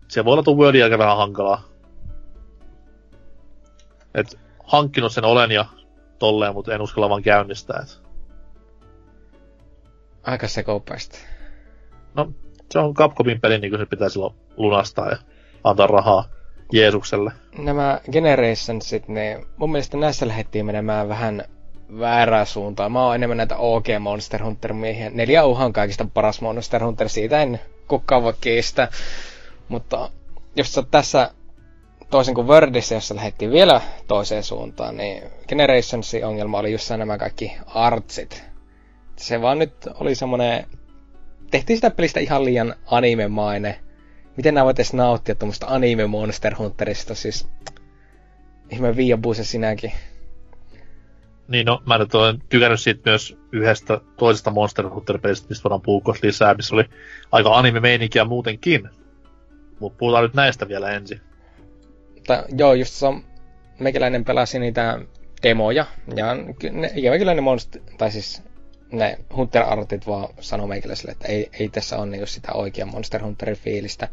se voi olla tuon Worldin aika vähän hankalaa. Et hankkinut sen olen ja tolleen, mutta en uskalla vaan käynnistää. Et. Aika sekopäistä. No, se on Capcomin peli, niin kuin se pitää silloin lunastaa ja antaa rahaa. Jeesukselle. Nämä Generationsit, niin mun mielestä näissä lähdettiin menemään vähän väärää suuntaan. Mä oon enemmän näitä OG Monster Hunter miehiä. Neljä uhan kaikista paras Monster Hunter, siitä en kukaan voi kiistää. Mutta jos sä tässä toisin kuin Wordissä, jossa lähdettiin vielä toiseen suuntaan, niin Generationsin ongelma oli just nämä kaikki artsit. Se vaan nyt oli semmonen... Tehtiin sitä pelistä ihan liian animemainen miten nämä voit edes nauttia tuommoista anime Monster Hunterista, siis ihme Via Buse sinäkin. Niin no, mä nyt olen tykännyt siitä myös yhdestä toisesta Monster Hunter-pelistä, mistä voidaan puhua lisää, missä oli aika anime-meininkiä muutenkin. Mutta puhutaan nyt näistä vielä ensin. Ta, joo, just se on, meikäläinen pelasi niitä demoja, ja ne, ikävä kyllä ne monster, tai siis ne Hunter Artit vaan sanoo meikäläiselle, että ei, ei tässä ole niin sitä oikea Monster Hunterin fiilistä.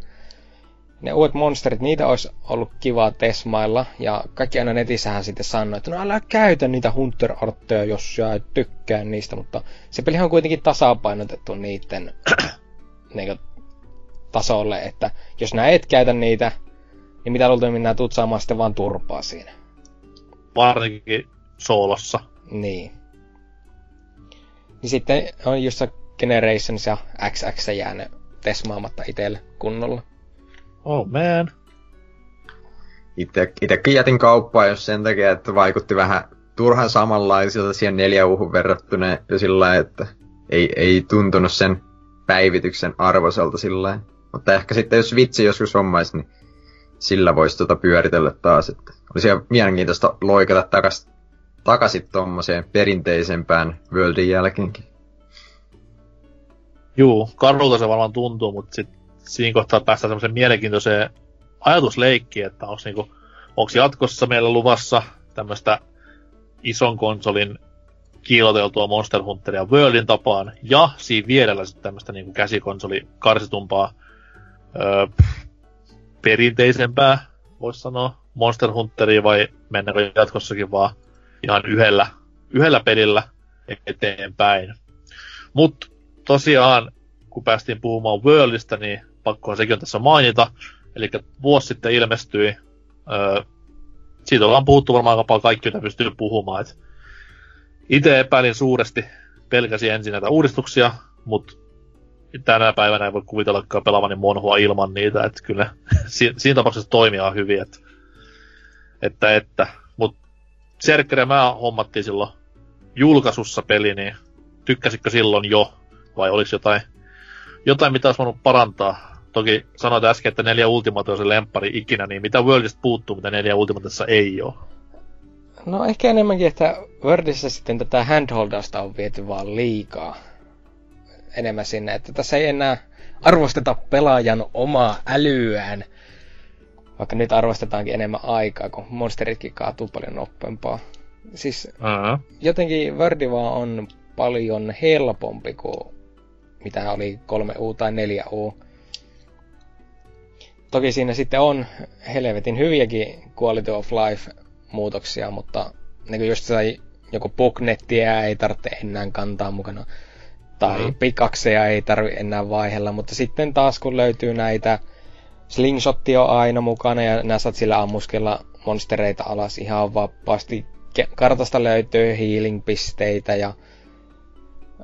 Ne uudet monsterit, niitä olisi ollut kiva tesmailla, ja kaikki aina netissähän sitten sanoi, että no älä käytä niitä hunter artteja, jos sä et tykkää niistä, mutta se peli on kuitenkin tasapainotettu niiden niin tasolle, että jos nää et käytä niitä, niin mitä luultavimmin nää tuut saamaan sitten vaan turpaa siinä. Varsinkin soolossa. Niin. Niin sitten on just Generations ja XX jäänyt tesmaamatta itselle kunnolla. Oh man. Itse, itsekin jätin kauppaa, jos sen takia, että vaikutti vähän turhan samanlaisilta siihen neljä uhun verrattuna ja sillä että ei, ei tuntunut sen päivityksen arvoiselta sillä Mutta ehkä sitten jos vitsi joskus hommaisi, niin sillä voisi tuota pyöritellä taas. Että olisi ihan mielenkiintoista loikata takas, takaisin tuommoiseen perinteisempään Worldin jälkeenkin. Juu, karulta se varmaan tuntuu, mutta sit siinä kohtaa päästään semmoiseen mielenkiintoiseen ajatusleikkiin, että onko niinku, jatkossa meillä luvassa tämmöistä ison konsolin kiiloteltua Monster Hunteria Worldin tapaan, ja siinä vierellä sitten tämmöistä niinku käsikonsoli karsitumpaa öö, perinteisempää, voisi sanoa, Monster Hunteria, vai mennäänkö jatkossakin vaan ihan yhdellä, yhdellä pelillä eteenpäin. Mutta tosiaan, kun päästiin puhumaan Worldista, niin pakkohan sekin on tässä mainita. Eli vuosi sitten ilmestyi, öö, siitä ollaan puhuttu varmaan aika paljon kaikki, mitä pystyy puhumaan. Et itse epäilin suuresti, pelkäsin ensin näitä uudistuksia, mutta tänä päivänä ei voi kuvitellakaan pelaavani monhua ilman niitä, että kyllä si- siinä tapauksessa toimia hyvin, että, että, että. mutta Serkkeri mä hommattiin silloin julkaisussa peli, niin tykkäsitkö silloin jo, vai oliko jotain, jotain mitä olisi voinut parantaa? Toki sanoit äsken, että neljä Ultimate on se lemppari ikinä, niin mitä Worldista puuttuu, mitä neljä Ultimatessa ei ole? No ehkä enemmänkin, että Worldissa sitten tätä handholdausta on viety vaan liikaa enemmän sinne, että tässä ei enää arvosteta pelaajan omaa älyään, vaikka nyt arvostetaankin enemmän aikaa, kun monsteritkin kaatuu paljon nopeampaa. Siis uh-huh. jotenkin Wordi vaan on paljon helpompi kuin mitä oli 3U tai 4U. Toki siinä sitten on helvetin hyviäkin quality of life muutoksia, mutta niin just sai joku bugnetia ei tarvitse enää kantaa mukana. Tai mm-hmm. pikakseja ei tarvi enää vaihella, mutta sitten taas kun löytyy näitä slingshotti on aina mukana ja nää saat sillä ammuskella monstereita alas ihan vapaasti. Kartasta löytyy healing-pisteitä ja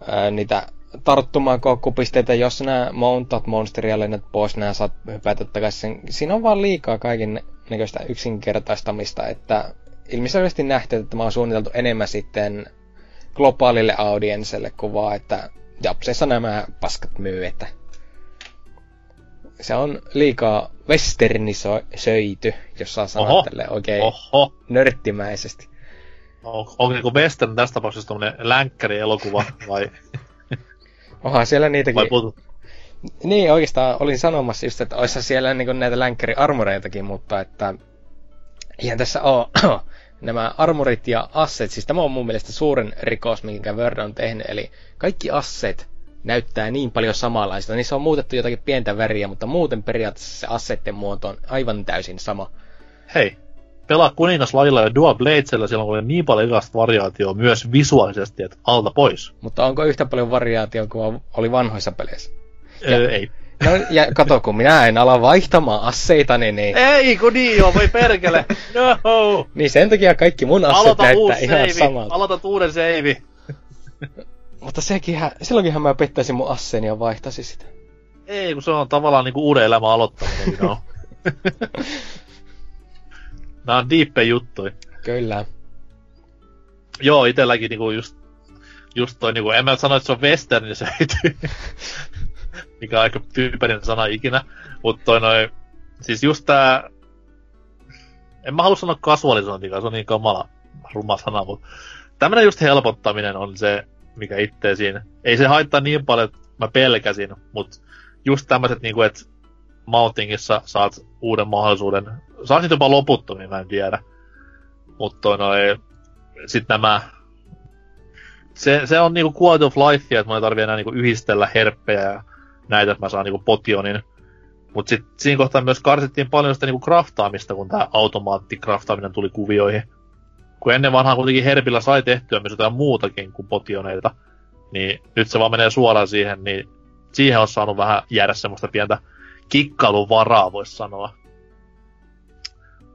ää, niitä tarttumaan koukkupisteitä, jos nämä mountat monsteria lennät pois, nämä saat hypätä takaisin. Siinä on vaan liikaa kaiken näköistä yksinkertaistamista, että ilmiselvästi nähty, että tämä on suunniteltu enemmän sitten globaalille audienselle kuin vaan, että Japsessa nämä paskat myy, että se on liikaa westernisöity, jos saa sanoa Oho. tälle oikein Oho. nörttimäisesti. On, onko niinku western tässä tapauksessa tämmönen länkkäri-elokuva vai? Onhan siellä niitäkin. Niin, oikeastaan olin sanomassa just, että olisi siellä niin näitä länkkäri-armoreitakin, mutta että eihän tässä ole nämä armorit ja asset, siis tämä on mun mielestä suurin rikos, minkä Word on tehnyt, eli kaikki asset näyttää niin paljon samanlaista. Niissä on muutettu jotakin pientä väriä, mutta muuten periaatteessa se assetten muoto on aivan täysin sama. Hei, pelaa kuningaslajilla ja Dual Bladesilla, siellä on niin paljon erilaista variaatioa myös visuaalisesti, että alta pois. Mutta onko yhtä paljon variaatioa kuin oli vanhoissa peleissä? Ja, öö, ei. No, ja kato, kun minä en ala vaihtamaan asseita, niin... niin... Ei, kun niin on, voi perkele! No! niin sen takia kaikki mun asset Aloita näyttää ihan save. samalta. Aloita uuden save. Mutta sekinhän, silloinkinhan mä pettäisin mun asseeni ja vaihtaisin sitä. Ei, kun se on tavallaan niinku uuden elämän aloittaminen, no. Nää on diippejä juttuja. Kyllä. Joo, itelläkin niinku just, just toi niinku, en mä sano, että se on western se mikä on aika tyyppäinen sana ikinä, mutta toi noin, siis just tää, en mä halua sanoa kasualisointikaan, se on niin kamala ruma sana, mutta tämmönen just helpottaminen on se, mikä itse siinä, ei se haittaa niin paljon, että mä pelkäsin, mutta just tämmöiset niinku, että Mountingissa saat uuden mahdollisuuden, saat jopa loputtomiin, mä en tiedä. Mutta noin, sit nämä se, se on niinku quality of life, että mä ei tarvii enää niinku yhdistellä herppejä ja näitä, että mä saan niinku potionin Mutta sitten siinä kohtaa myös karsittiin paljon sitä niinku craftaamista, kun tämä automaattikraftaaminen tuli kuvioihin. Kun ennen vanhaa kuitenkin Herbillä sai tehtyä myös jotain muutakin kuin potioneita, niin nyt se vaan menee suoraan siihen, niin siihen on saanut vähän jäädä semmoista pientä kikkailun varaa, voisi sanoa.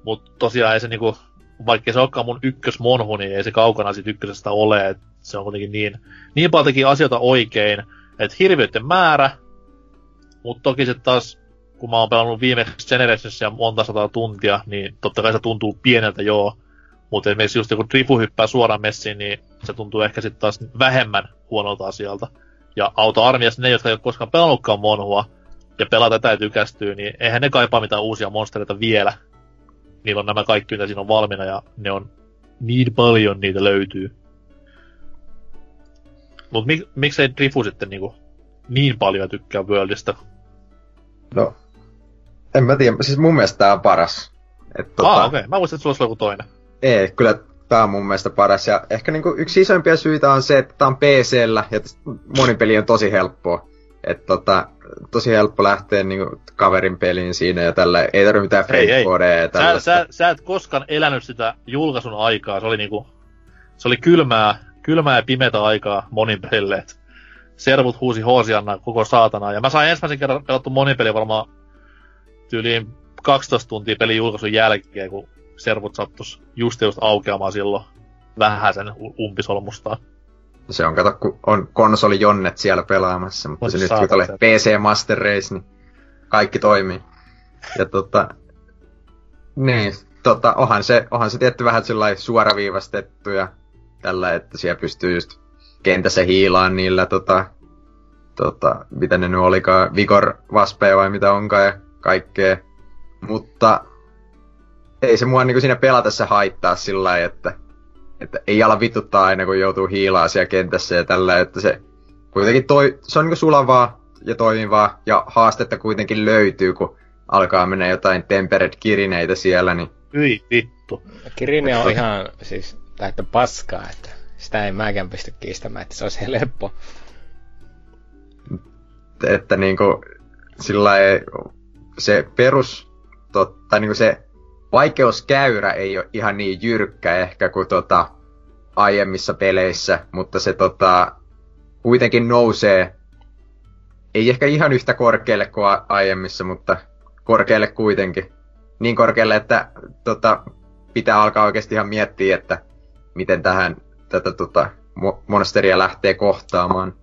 Mutta tosiaan ei se niinku, vaikka se olekaan mun ykkösmonhu, niin ei se kaukana siitä ykkösestä ole. Et se on kuitenkin niin, niin paljon teki asioita oikein, että hirviöiden määrä, mutta toki se taas, kun mä oon pelannut viimeksi Generationsia monta sataa tuntia, niin totta kai se tuntuu pieneltä joo. Mutta esimerkiksi just kun Trifu hyppää suoraan messiin, niin se tuntuu ehkä sitten taas vähemmän huonolta asialta. Ja auto-armiassa ne, jotka ei ole koskaan pelannutkaan monhua, ja pelata tätä tykästyy, niin eihän ne kaipaa mitään uusia monstereita vielä. Niillä on nämä kaikki, mitä siinä on valmiina, ja ne on niin paljon niitä löytyy. Mut mik, miksei Drifu sitten niinku niin paljon tykkää Worldista? No, en mä tiedä. Siis mun mielestä tää on paras. Et, tota, ah, okei. Okay. Mä muistin, että sulla olisi joku toinen. Ei, kyllä tää on mun mielestä paras. Ja ehkä niinku yksi isoimpia syitä on se, että tää on PCllä ja monin peli on tosi helppoa. Et tota, tosi helppo lähteä niinku kaverin peliin siinä ja tällä. Ei tarvitse mitään fake ja sä, sä, sä, et koskaan elänyt sitä julkaisun aikaa. Se oli niinku, se oli kylmää, kylmää ja pimeätä aikaa monin pelille. servut huusi hoosianna koko saatana. Ja mä sain ensimmäisen kerran pelattu monin peli varmaan tyyliin 12 tuntia pelin julkaisun jälkeen, kun servut sattus just just aukeamaan silloin vähän sen umpisolmustaan. Se on, kato, kun on konsoli jonnet siellä pelaamassa, mutta Mut se nyt kun tulee PC Master Race, niin kaikki toimii. Ja tota, niin, tota, onhan se, onhan se tietty vähän suoraviivastettu ja tällä, että siellä pystyy just kentässä hiilaan niillä, tota, tota, mitä ne nyt olikaan, Vigor Vaspeja vai mitä onkaan ja kaikkea. Mutta ei se mua niinku siinä pelatessa haittaa sillä lailla, että, että ei ala vituttaa aina kun joutuu hiilaa siellä kentässä ja tällä, että se kuitenkin toi, se on niinku sulavaa ja toimivaa ja haastetta kuitenkin löytyy, kun alkaa mennä jotain tempered kirineitä siellä, niin... Hyi vittu. Kirine on ihan siis täyttä paskaa, että sitä ei mäkään pysty kiistämään, että se olisi helppo. Että niinku sillä ei, se perus, tot, tai niinku se vaikeuskäyrä ei ole ihan niin jyrkkä ehkä kuin tota, aiemmissa peleissä, mutta se tota, kuitenkin nousee, ei ehkä ihan yhtä korkealle kuin aiemmissa, mutta korkealle kuitenkin. Niin korkealle, että tota, pitää alkaa oikeasti ihan miettiä, että miten tähän tätä tota, monsteria lähtee kohtaamaan.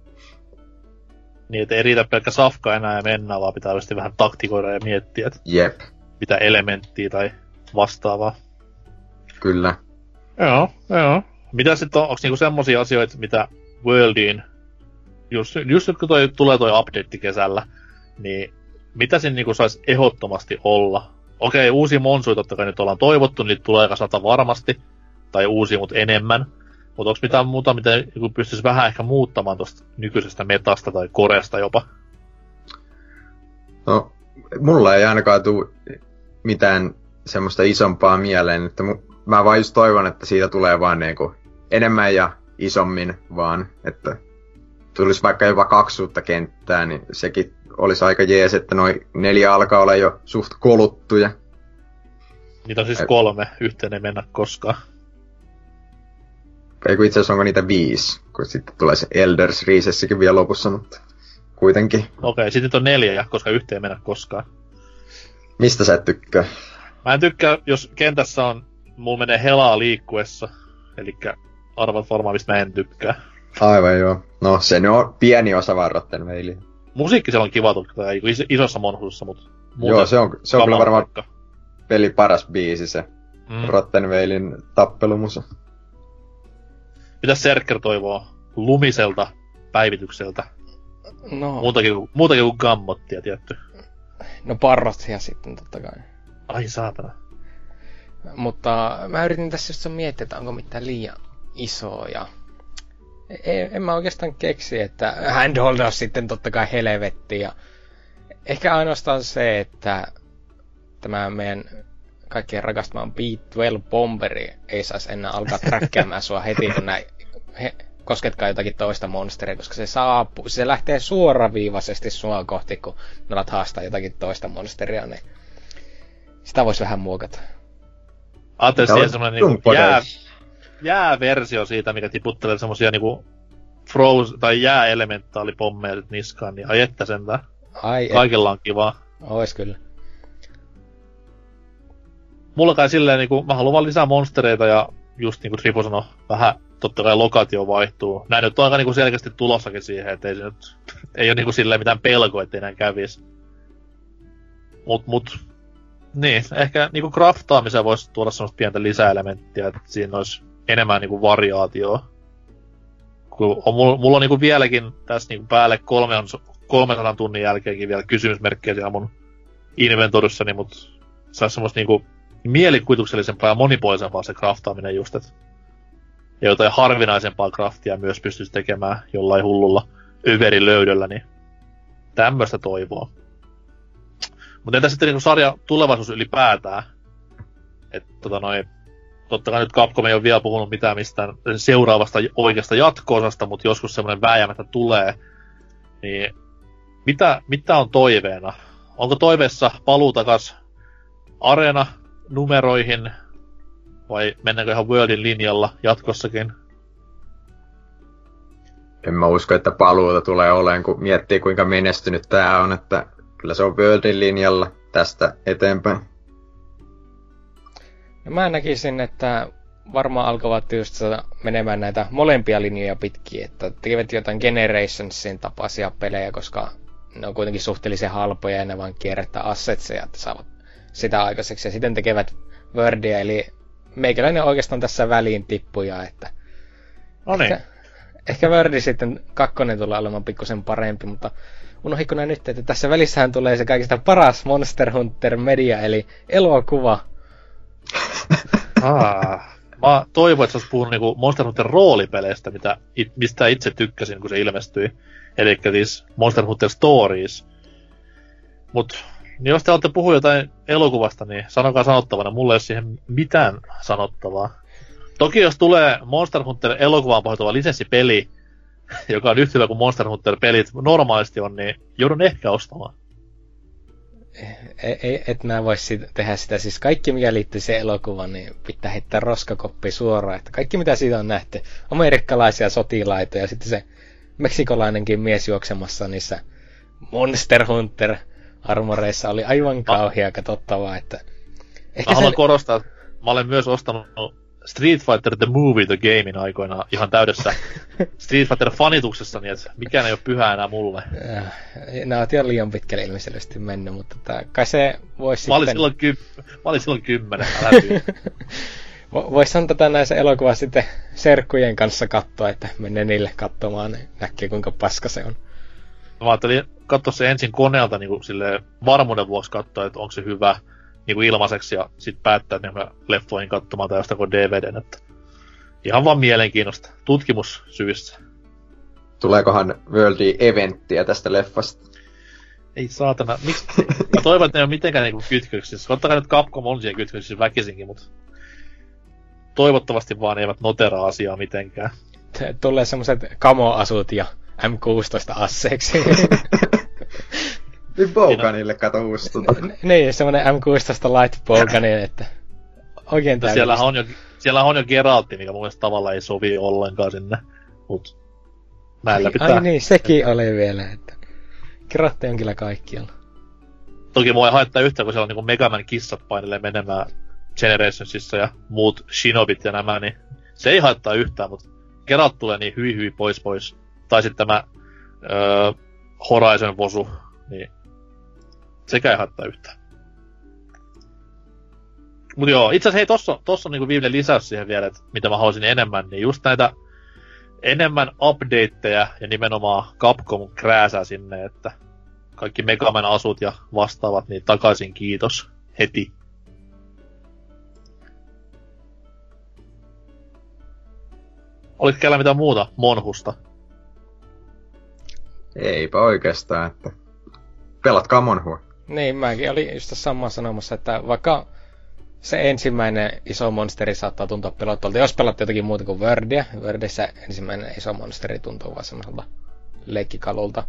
Niin, että ei riitä pelkkä safka enää ja mennä, vaan pitää vähän taktikoida ja miettiä, että Jep. mitä elementtiä tai vastaavaa. Kyllä. Joo, joo. Mitä sitten on, onko niinku semmosia asioita, mitä Worldiin, just, just kun toi, tulee toi update kesällä, niin mitä siinä niinku saisi ehdottomasti olla? Okei, uusia monsuja totta kai nyt ollaan toivottu, niin tulee aika sata varmasti, tai uusia, mutta enemmän. Mutta onko mitään muuta, mitä niinku pystyisi vähän ehkä muuttamaan tuosta nykyisestä metasta tai koreasta jopa? No, mulla ei ainakaan tule mitään semmoista isompaa mieleen, että mu- mä vaan just toivon, että siitä tulee vaan niinku enemmän ja isommin vaan, että tulisi vaikka jopa kaksi uutta kenttää, niin sekin olisi aika jees, että noin neljä alkaa olla jo suht koluttuja. Niitä on siis kolme, yhteen ei mennä koskaan. Ei kun itse asiassa onko niitä viisi, kun sitten tulee se Elders Riisessäkin vielä lopussa, mutta kuitenkin. Okei, okay, sitten on neljä, koska yhteen ei mennä koskaan. Mistä sä et tykkää? Mä en tykkää, jos kentässä on, mulla menee helaa liikkuessa. Eli arvat varmaan, mistä mä en tykkää. Aivan joo. No se on pieni osa vaan Rottenveilia. Musiikki siellä on kiva tukkaa, isossa monhuussa, mutta Joo, se on, se on kyllä varmaan paikka. peli paras biisi se mm. Rottenveilin tappelumusa. Mitä Serker toivoo lumiselta päivitykseltä? No. Muutakin, muutakin kuin gammottia, tietty. No parrotsia sitten totta kai. Ai saatana. Mutta mä yritin tässä just miettiä, että onko mitään liian isoa ja en, en mä oikeastaan keksi, että handhold on sitten totta kai helvetti ja ehkä ainoastaan se, että tämä meidän kaikkien rakastamaan B12 Bomberi ei saisi enää alkaa träkkäämään sua heti, kun näin he, kosketkaan jotakin toista monsteria, koska se saapuu, se lähtee suoraviivaisesti sua kohti, kun alat haastaa jotakin toista monsteria, niin sitä voisi vähän muokata. Ajattelin siihen on semmonen niinku jää, jääversio siitä, mikä tiputtelee semmosia niinku froze, tai jääelementaalipommeja sit niskaan, niin ai että sentään. Ai, et, Kaikella on kivaa. ois kyllä. Mulla kai silleen niinku, mä haluan vaan lisää monstereita ja just niinku Tripo sanoi, vähän totta kai lokatio vaihtuu. Näin nyt on aika niinku selkeästi tulossakin siihen, että ei se nyt, ei ole niinku silleen mitään pelkoa, ettei näin kävis. Mut, mut, niin, ehkä niinku craftaamiseen voisi tuoda semmoista pientä lisäelementtiä, että siinä olisi enemmän niinku variaatioa. Kun on, mulla, mulla on niinku vieläkin tässä niinku päälle kolme, 300 tunnin jälkeenkin vielä kysymysmerkkejä siellä mun inventorissani, mutta se olisi semmoista niinku mielikuvituksellisempaa ja monipuolisempaa se craftaaminen just, että ja jotain harvinaisempaa craftia myös pystyisi tekemään jollain hullulla överin löydöllä, niin tämmöistä toivoa. Mutta entä sitten niinku sarja tulevaisuus ylipäätään? Että tota noin, totta kai nyt Capcom ei ole vielä puhunut mitään mistään seuraavasta oikeasta jatko-osasta, mutta joskus semmoinen vääjäämättä tulee. Niin mitä, mitä on toiveena? Onko toiveessa paluu takas areena numeroihin vai mennäänkö ihan Worldin linjalla jatkossakin? En mä usko, että paluuta tulee olemaan, kun miettii kuinka menestynyt tää on, että kyllä se on Worldin linjalla tästä eteenpäin. No mä näkisin, että varmaan alkavat just menemään näitä molempia linjoja pitkin, että tekevät jotain Generationsin tapaisia pelejä, koska ne on kuitenkin suhteellisen halpoja ja ne vaan kierrättää assetseja, että saavat sitä aikaiseksi. Ja sitten tekevät Wordia, eli meikäläinen oikeastaan tässä väliin tippuja, että No niin. Ehkä, ehkä Wordi sitten kakkonen tulee olemaan pikkusen parempi, mutta unohditko nää nyt, että tässä välissähän tulee se kaikista paras Monster Hunter media, eli elokuva. Ah. Mä toivon, että sä olisit puhunut niinku Monster Hunter roolipeleistä, mitä, it, mistä itse tykkäsin, kun se ilmestyi. Eli siis Monster Hunter Stories. Mut niin jos te olette puhua jotain elokuvasta, niin sanokaa sanottavana. Mulla ei ole siihen mitään sanottavaa. Toki jos tulee Monster Hunter elokuvaan pohjautuva lisenssipeli, joka on yhtä hyvä kuin Monster Hunter pelit normaalisti on, niin joudun ehkä ostamaan. Ei, ei, et mä vois sit, tehdä sitä. Siis kaikki, mikä liittyy siihen elokuvaan, niin pitää heittää roskakoppi suoraan. Että kaikki, mitä siitä on nähty, amerikkalaisia sotilaita ja sitten se meksikolainenkin mies juoksemassa niissä Monster Hunter armoreissa oli aivan kauhea katsottavaa, että... Ehkä Mä haluan sen- korostaa, että mä olen myös ostanut Street Fighter The Movie The Gamein aikoina ihan täydessä Street Fighter fanituksessa, niin että mikään ei ole pyhää enää mulle. Äh, Nämä ovat jo liian pitkälle ilmeisesti mennyt, mutta tää, kai se voisi Mä olin sitten... silloin, ky- mä olin silloin kymmenen, älä. Voisihan tätä näissä elokuvassa sitten serkkujen kanssa katsoa, että menee niille katsomaan, niin näkee kuinka paska se on. Mä ajattelin katsoa se ensin koneelta niin kuin sille varmuuden vuoksi katsoa, että onko se hyvä niin kuin ilmaiseksi ja sitten päättää, että leffoihin katsomaan tai jostain DVDn. Että ihan vaan mielenkiinnosta, tutkimussyistä. Tuleekohan Worldi eventtiä tästä leffasta? Ei saatana, miksi? Mä toivon, että ne ei ole mitenkään niinku kytköksissä. Totta kai nyt Capcom on siihen kytköksissä väkisinkin, mutta toivottavasti vaan eivät notera asiaa mitenkään. Tulee semmoset kamoasut ja M16 asseeksi. Niin Boganille kato uusi tota. niin, semmonen M16 light bowgunin, että oikein Ja siellä on jo, siellä on jo Geraltti, mikä mun mielestä tavallaan ei sovi ollenkaan sinne. Mut näillä ai, pitää. ai niin, sekin oli vielä, että Kirotte on kyllä kaikkialla. Toki ei haittaa yhtään, kun siellä on niinku Megaman kissat painelee menemään Generationsissa ja muut Shinobit ja nämä, niin se ei haittaa yhtään, mutta Geralt tulee niin hyvin hyvin pois pois. Tai sitten tämä öö, Horizon Vosu, niin sekä ei haittaa yhtään. Mut joo, itse asiassa hei, tossa, tossa on niinku viimeinen lisäys siihen vielä, että mitä mä haluaisin enemmän, niin just näitä enemmän updateja ja nimenomaan Capcom krääsää sinne, että kaikki Megaman asut ja vastaavat, niin takaisin kiitos heti. Oliko kellä mitään muuta Monhusta? Eipä oikeastaan, että pelatkaa Monhua. Niin, mäkin olin just tässä samaa sanomassa, että vaikka se ensimmäinen iso monsteri saattaa tuntua pelottavalta. Jos pelaat jotakin muuta kuin Wordia, Wordissä ensimmäinen iso monsteri tuntuu vaan semmoiselta leikkikalulta,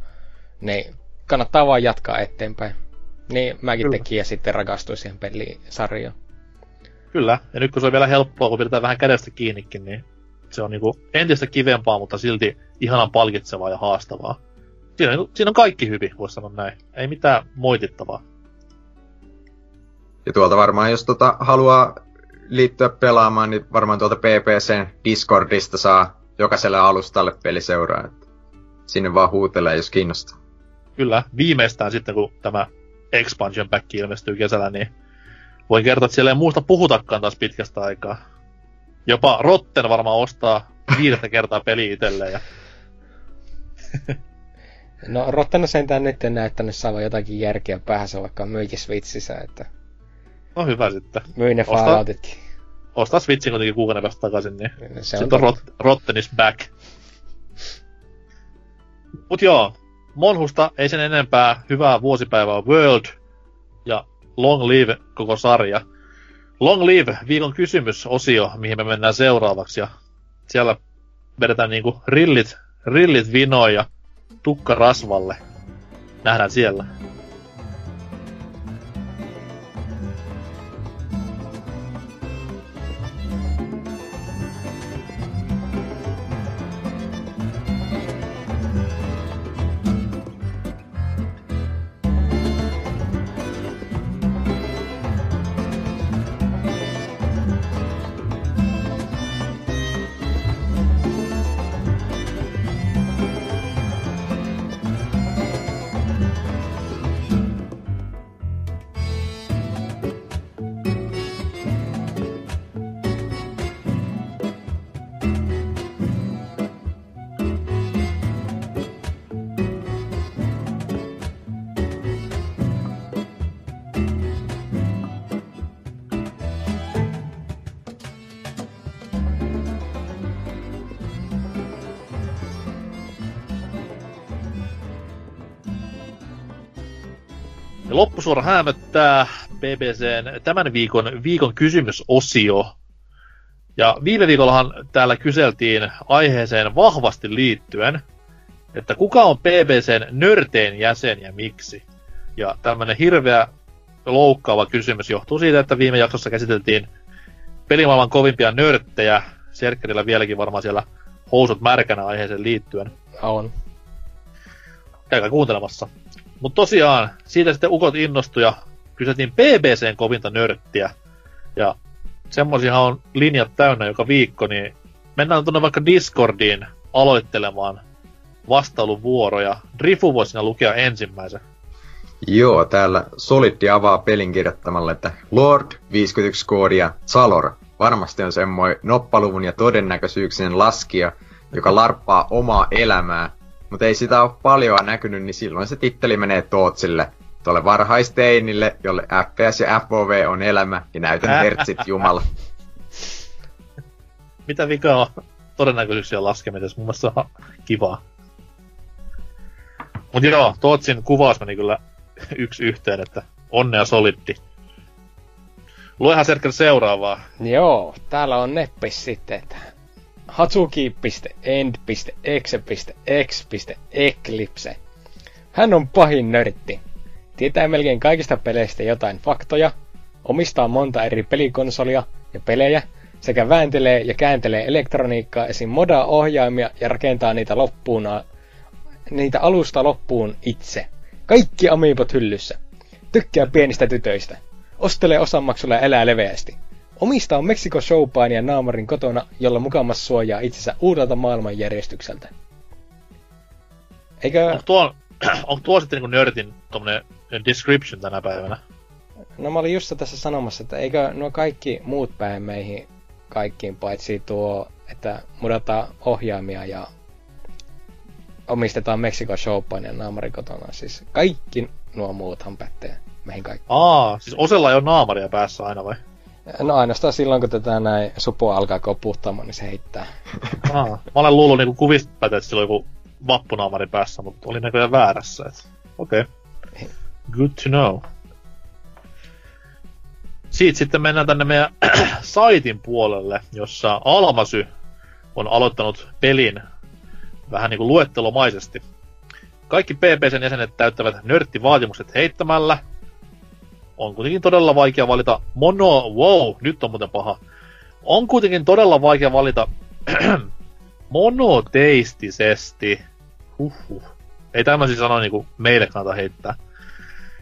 niin kannattaa vaan jatkaa eteenpäin. Niin mäkin Kyllä. tekin ja sitten rakastuin siihen pelisarjaan. Kyllä, ja nyt kun se on vielä helppoa, kun pidetään vähän kädestä kiinnikin, niin se on niinku entistä kivempaa, mutta silti ihanan palkitsevaa ja haastavaa. Siinä on, siinä on kaikki hyvin, voisi sanoa näin. Ei mitään moitittavaa. Ja tuolta varmaan, jos tota haluaa liittyä pelaamaan, niin varmaan tuolta PPCn Discordista saa jokaiselle alustalle peliseuraa. Sinne vaan huutelee, jos kiinnostaa. Kyllä, viimeistään sitten kun tämä expansion pack ilmestyy kesällä, niin voin kertoa, että siellä ei muusta puhutakaan taas pitkästä aikaa. Jopa Rotten varmaan ostaa viidettä kertaa peli itselleen. Ja... no Rotten on sentään nyt näyttänyt saavan jotakin järkeä päähän, vaikka myykin Switchissä, että... No hyvä sitten. Myin ne Falloutitkin. Ostaa Switchin kuitenkin kuukauden päästä takaisin, niin se sitten on, on Rot- Rotten is back. Mut joo, Monhusta ei sen enempää. Hyvää vuosipäivää World ja Long Live koko sarja. Long Live, viikon kysymysosio, mihin me mennään seuraavaksi. Ja siellä vedetään niinku rillit, rillit vinoja ja tukka rasvalle. Nähdään siellä. Loppusuora hämöttää BBCn tämän viikon viikon kysymysosio. Ja viime viikollahan täällä kyseltiin aiheeseen vahvasti liittyen, että kuka on BBCn nörteen jäsen ja miksi? Ja tämmönen hirveä loukkaava kysymys johtuu siitä, että viime jaksossa käsiteltiin pelimaailman kovimpia nörttejä. Serkkerillä vieläkin varmaan siellä housut märkänä aiheeseen liittyen. On. Käykää kuuntelemassa. Mutta tosiaan, siitä sitten ukot innostui ja kyseltiin BBCn kovinta nörttiä. Ja semmoisiahan on linjat täynnä joka viikko, niin mennään tuonne vaikka Discordiin aloittelemaan vastailuvuoroja. Drifu voisi siinä lukea ensimmäisen. Joo, täällä Soliddi avaa pelin kirjoittamalla, että Lord 51 koodia Salor varmasti on semmoinen noppaluvun ja todennäköisyyksien laskija, joka larppaa omaa elämää mutta ei sitä ole paljon näkynyt, niin silloin se titteli menee Tootsille, tuolle varhaisteinille, jolle FPS ja FOV on elämä, ja näytän hertsit jumala. Mitä vikaa on todennäköisyyksiä laskemisessa? Mun mielestä on kivaa. Mut joo, Tootsin kuvaus meni kyllä yksi yhteen, että onnea soliddi. Luehan Serkel seuraavaa. Joo, täällä on neppis sitten, että Hatsuki.end.exe.ex.eclipse. Hän on pahin nörtti. Tietää melkein kaikista peleistä jotain faktoja, omistaa monta eri pelikonsolia ja pelejä, sekä vääntelee ja kääntelee elektroniikkaa esim. modaa ohjaimia ja rakentaa niitä loppuun, niitä alusta loppuun itse. Kaikki amiibot hyllyssä. Tykkää pienistä tytöistä. Ostelee osanmaksulla ja elää leveästi. Omistaa Meksiko ja naamarin kotona, jolla mukamas suojaa itsensä uudelta maailmanjärjestykseltä. Eikö... Onko tuo, onko tuo sitten niin nörtin description tänä päivänä? No mä olin just tässä sanomassa, että eikö nuo kaikki muut päin meihin kaikkiin, paitsi tuo, että mudataan ohjaimia ja omistetaan Meksiko ja naamari kotona. Siis kaikki nuo muuthan pätee meihin kaikki. Aa, siis osella ei ole naamaria päässä aina vai? No ainoastaan silloin, kun tätä näin supua alkaa koputtamaan, niin se heittää. Aa, mä olen luullut niinku kuvista, että sillä on joku vappunaamari päässä, mutta oli näköjään väärässä. Okei. Okay. Good to know. siitä sitten mennään tänne meidän saitin puolelle, jossa Almasy on aloittanut pelin vähän niin kuin luettelomaisesti. Kaikki PPCn jäsenet täyttävät nörttivaatimukset heittämällä. On kuitenkin todella vaikea valita mono... Wow, nyt on muuten paha. On kuitenkin todella vaikea valita monoteistisesti. Huhhuh. Ei tämmöisiä sanoa niinku meille kannata heittää.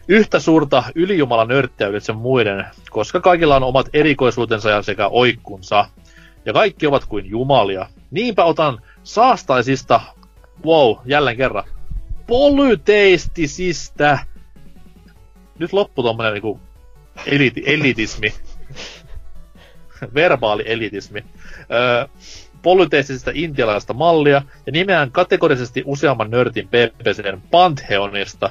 Yhtä suurta ylijumalan nörttiä ylitse muiden, koska kaikilla on omat erikoisuutensa ja sekä oikkunsa. Ja kaikki ovat kuin jumalia. Niinpä otan saastaisista, wow, jälleen kerran, polyteistisistä. Nyt loppu tommonen niinku eliti, elitismi. Verbaali elitismi. Öö, polyteistisista intialaista mallia ja nimeään kategorisesti useamman nörtin PPCn Pantheonista.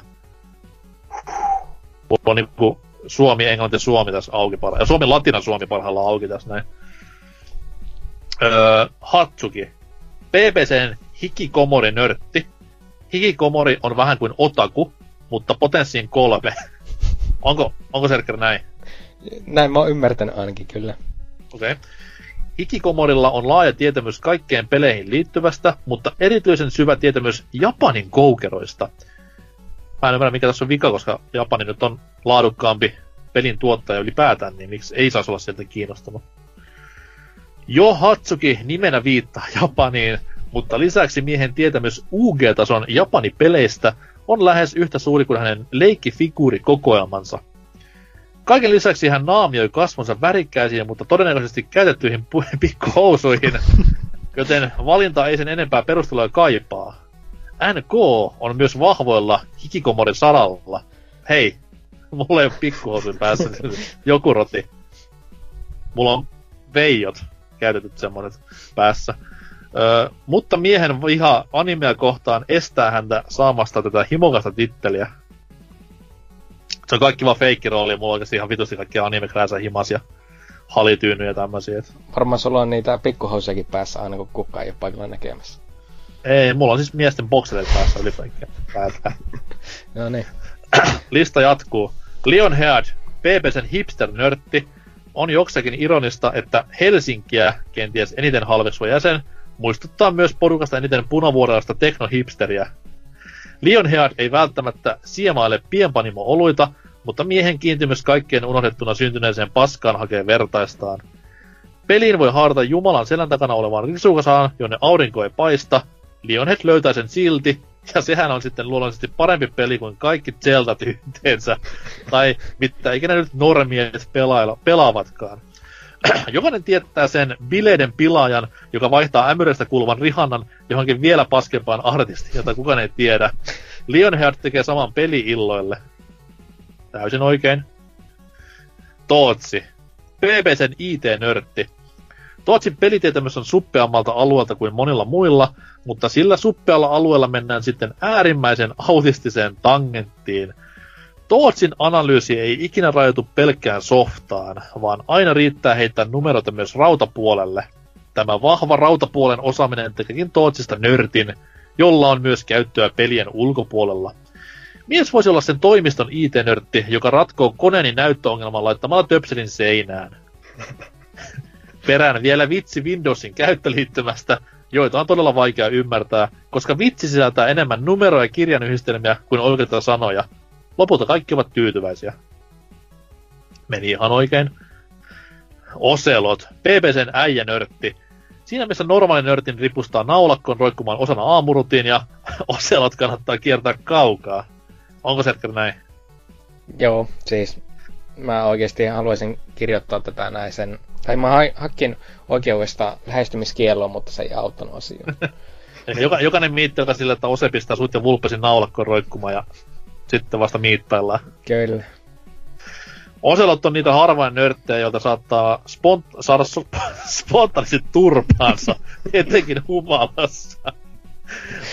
On niinku Suomi, Englanti, Suomi tässä auki parhaillaan. Ja Suomi, Latina, Suomi parhaillaan auki tässä näin. Öö, Hatsuki. PPCn Hikikomori-nörtti. Hikikomori on vähän kuin otaku, mutta potenssiin kolme. Onko, onko Serker näin? Näin mä oon ymmärtänyt ainakin kyllä. Okei. Okay. Hikikomorilla on laaja tietämys kaikkeen peleihin liittyvästä, mutta erityisen syvä tietämys Japanin koukeroista. Mä en ymmärrä, mikä tässä on vika, koska Japani nyt on laadukkaampi pelin tuottaja ylipäätään, niin miksi ei saisi olla sieltä kiinnostunut. Jo Hatsuki nimenä viittaa Japaniin, mutta lisäksi miehen tietämys UG-tason Japani-peleistä on lähes yhtä suuri kuin hänen leikkifiguurikokoelmansa. Kaiken lisäksi hän naamioi kasvonsa värikkäisiin, mutta todennäköisesti käytettyihin pu- pikkuhousuihin, joten valinta ei sen enempää perustelua kaipaa. NK on myös vahvoilla Hikikomorin saralla. Hei, mulla ei ole pikkuhousuja päässä, joku roti. Mulla on veijot käytetyt semmoiset päässä. Öö, mutta miehen viha animea kohtaan estää häntä saamasta tätä himokasta titteliä. Se on kaikki vaan feikkirooli, mulla on oikeasti ihan vitusti kaikkia anime himas ja halityynyjä ja tämmösiä. Varmaan sulla on niitä pikkuhousiakin päässä aina kun kukaan ei ole paikalla näkemässä. Ei, mulla on siis miesten boksereita päässä ylipäätään. no niin. Lista jatkuu. Leonhead, BBCn hipster-nörtti, on joksakin ironista, että Helsinkiä, kenties eniten halveksuva jäsen, muistuttaa myös porukasta eniten punavuorelaista teknohipsteriä. Lionhead ei välttämättä siemaile pienpanimo-oluita, mutta miehen kiintymys kaikkeen unohdettuna syntyneeseen paskaan hakee vertaistaan. Peliin voi haarata Jumalan selän takana olevaan risukasaan, jonne aurinko ei paista. Lionhead löytää sen silti, ja sehän on sitten luonnollisesti parempi peli kuin kaikki Zelda yhteensä. tai mitä ikinä nyt normiet pelailla, pelaavatkaan. Jokainen tietää sen bileiden pilaajan, joka vaihtaa ämyrestä kuuluvan rihannan johonkin vielä paskempaan artistiin, jota kukaan ei tiedä. Lionheart tekee saman peli-illoille. Täysin oikein. Tootsi. PPCn IT-nörtti. Tootsin pelitietämys on suppeammalta alueelta kuin monilla muilla, mutta sillä suppealla alueella mennään sitten äärimmäisen autistiseen tangenttiin – Tootsin analyysi ei ikinä rajoitu pelkkään softaan, vaan aina riittää heittää numeroita myös rautapuolelle. Tämä vahva rautapuolen osaaminen tekeekin Tootsista nörtin, jolla on myös käyttöä pelien ulkopuolella. Mies voisi olla sen toimiston IT-nörtti, joka ratkoo koneeni näyttöongelman laittamalla töpselin seinään. Perään vielä vitsi Windowsin käyttöliittymästä, joita on todella vaikea ymmärtää, koska vitsi sisältää enemmän numeroja ja kirjanyhdistelmiä kuin oikeita sanoja, Lopulta kaikki ovat tyytyväisiä. Meni ihan oikein. Oselot, BBCn äijänörtti. Siinä missä normaali nörtin ripustaa naulakkoon roikkumaan osana aamurutiin ja Oselot kannattaa kiertää kaukaa. Onko Serker näin? Joo, siis mä oikeasti haluaisin kirjoittaa tätä näin sen, tai mä hakkin oikeudesta lähestymiskielloa, mutta se ei auttanut asiaa. Joka, jokainen miitti, joka sillä, että Ose pistää sut ja vulpesin naulakkoon roikkumaan ja sitten vasta miittaillaan. Kyllä. Oselot on niitä harvain nörttejä, joilta saattaa spont- saada spontaanisti turpaansa, etenkin humalassa.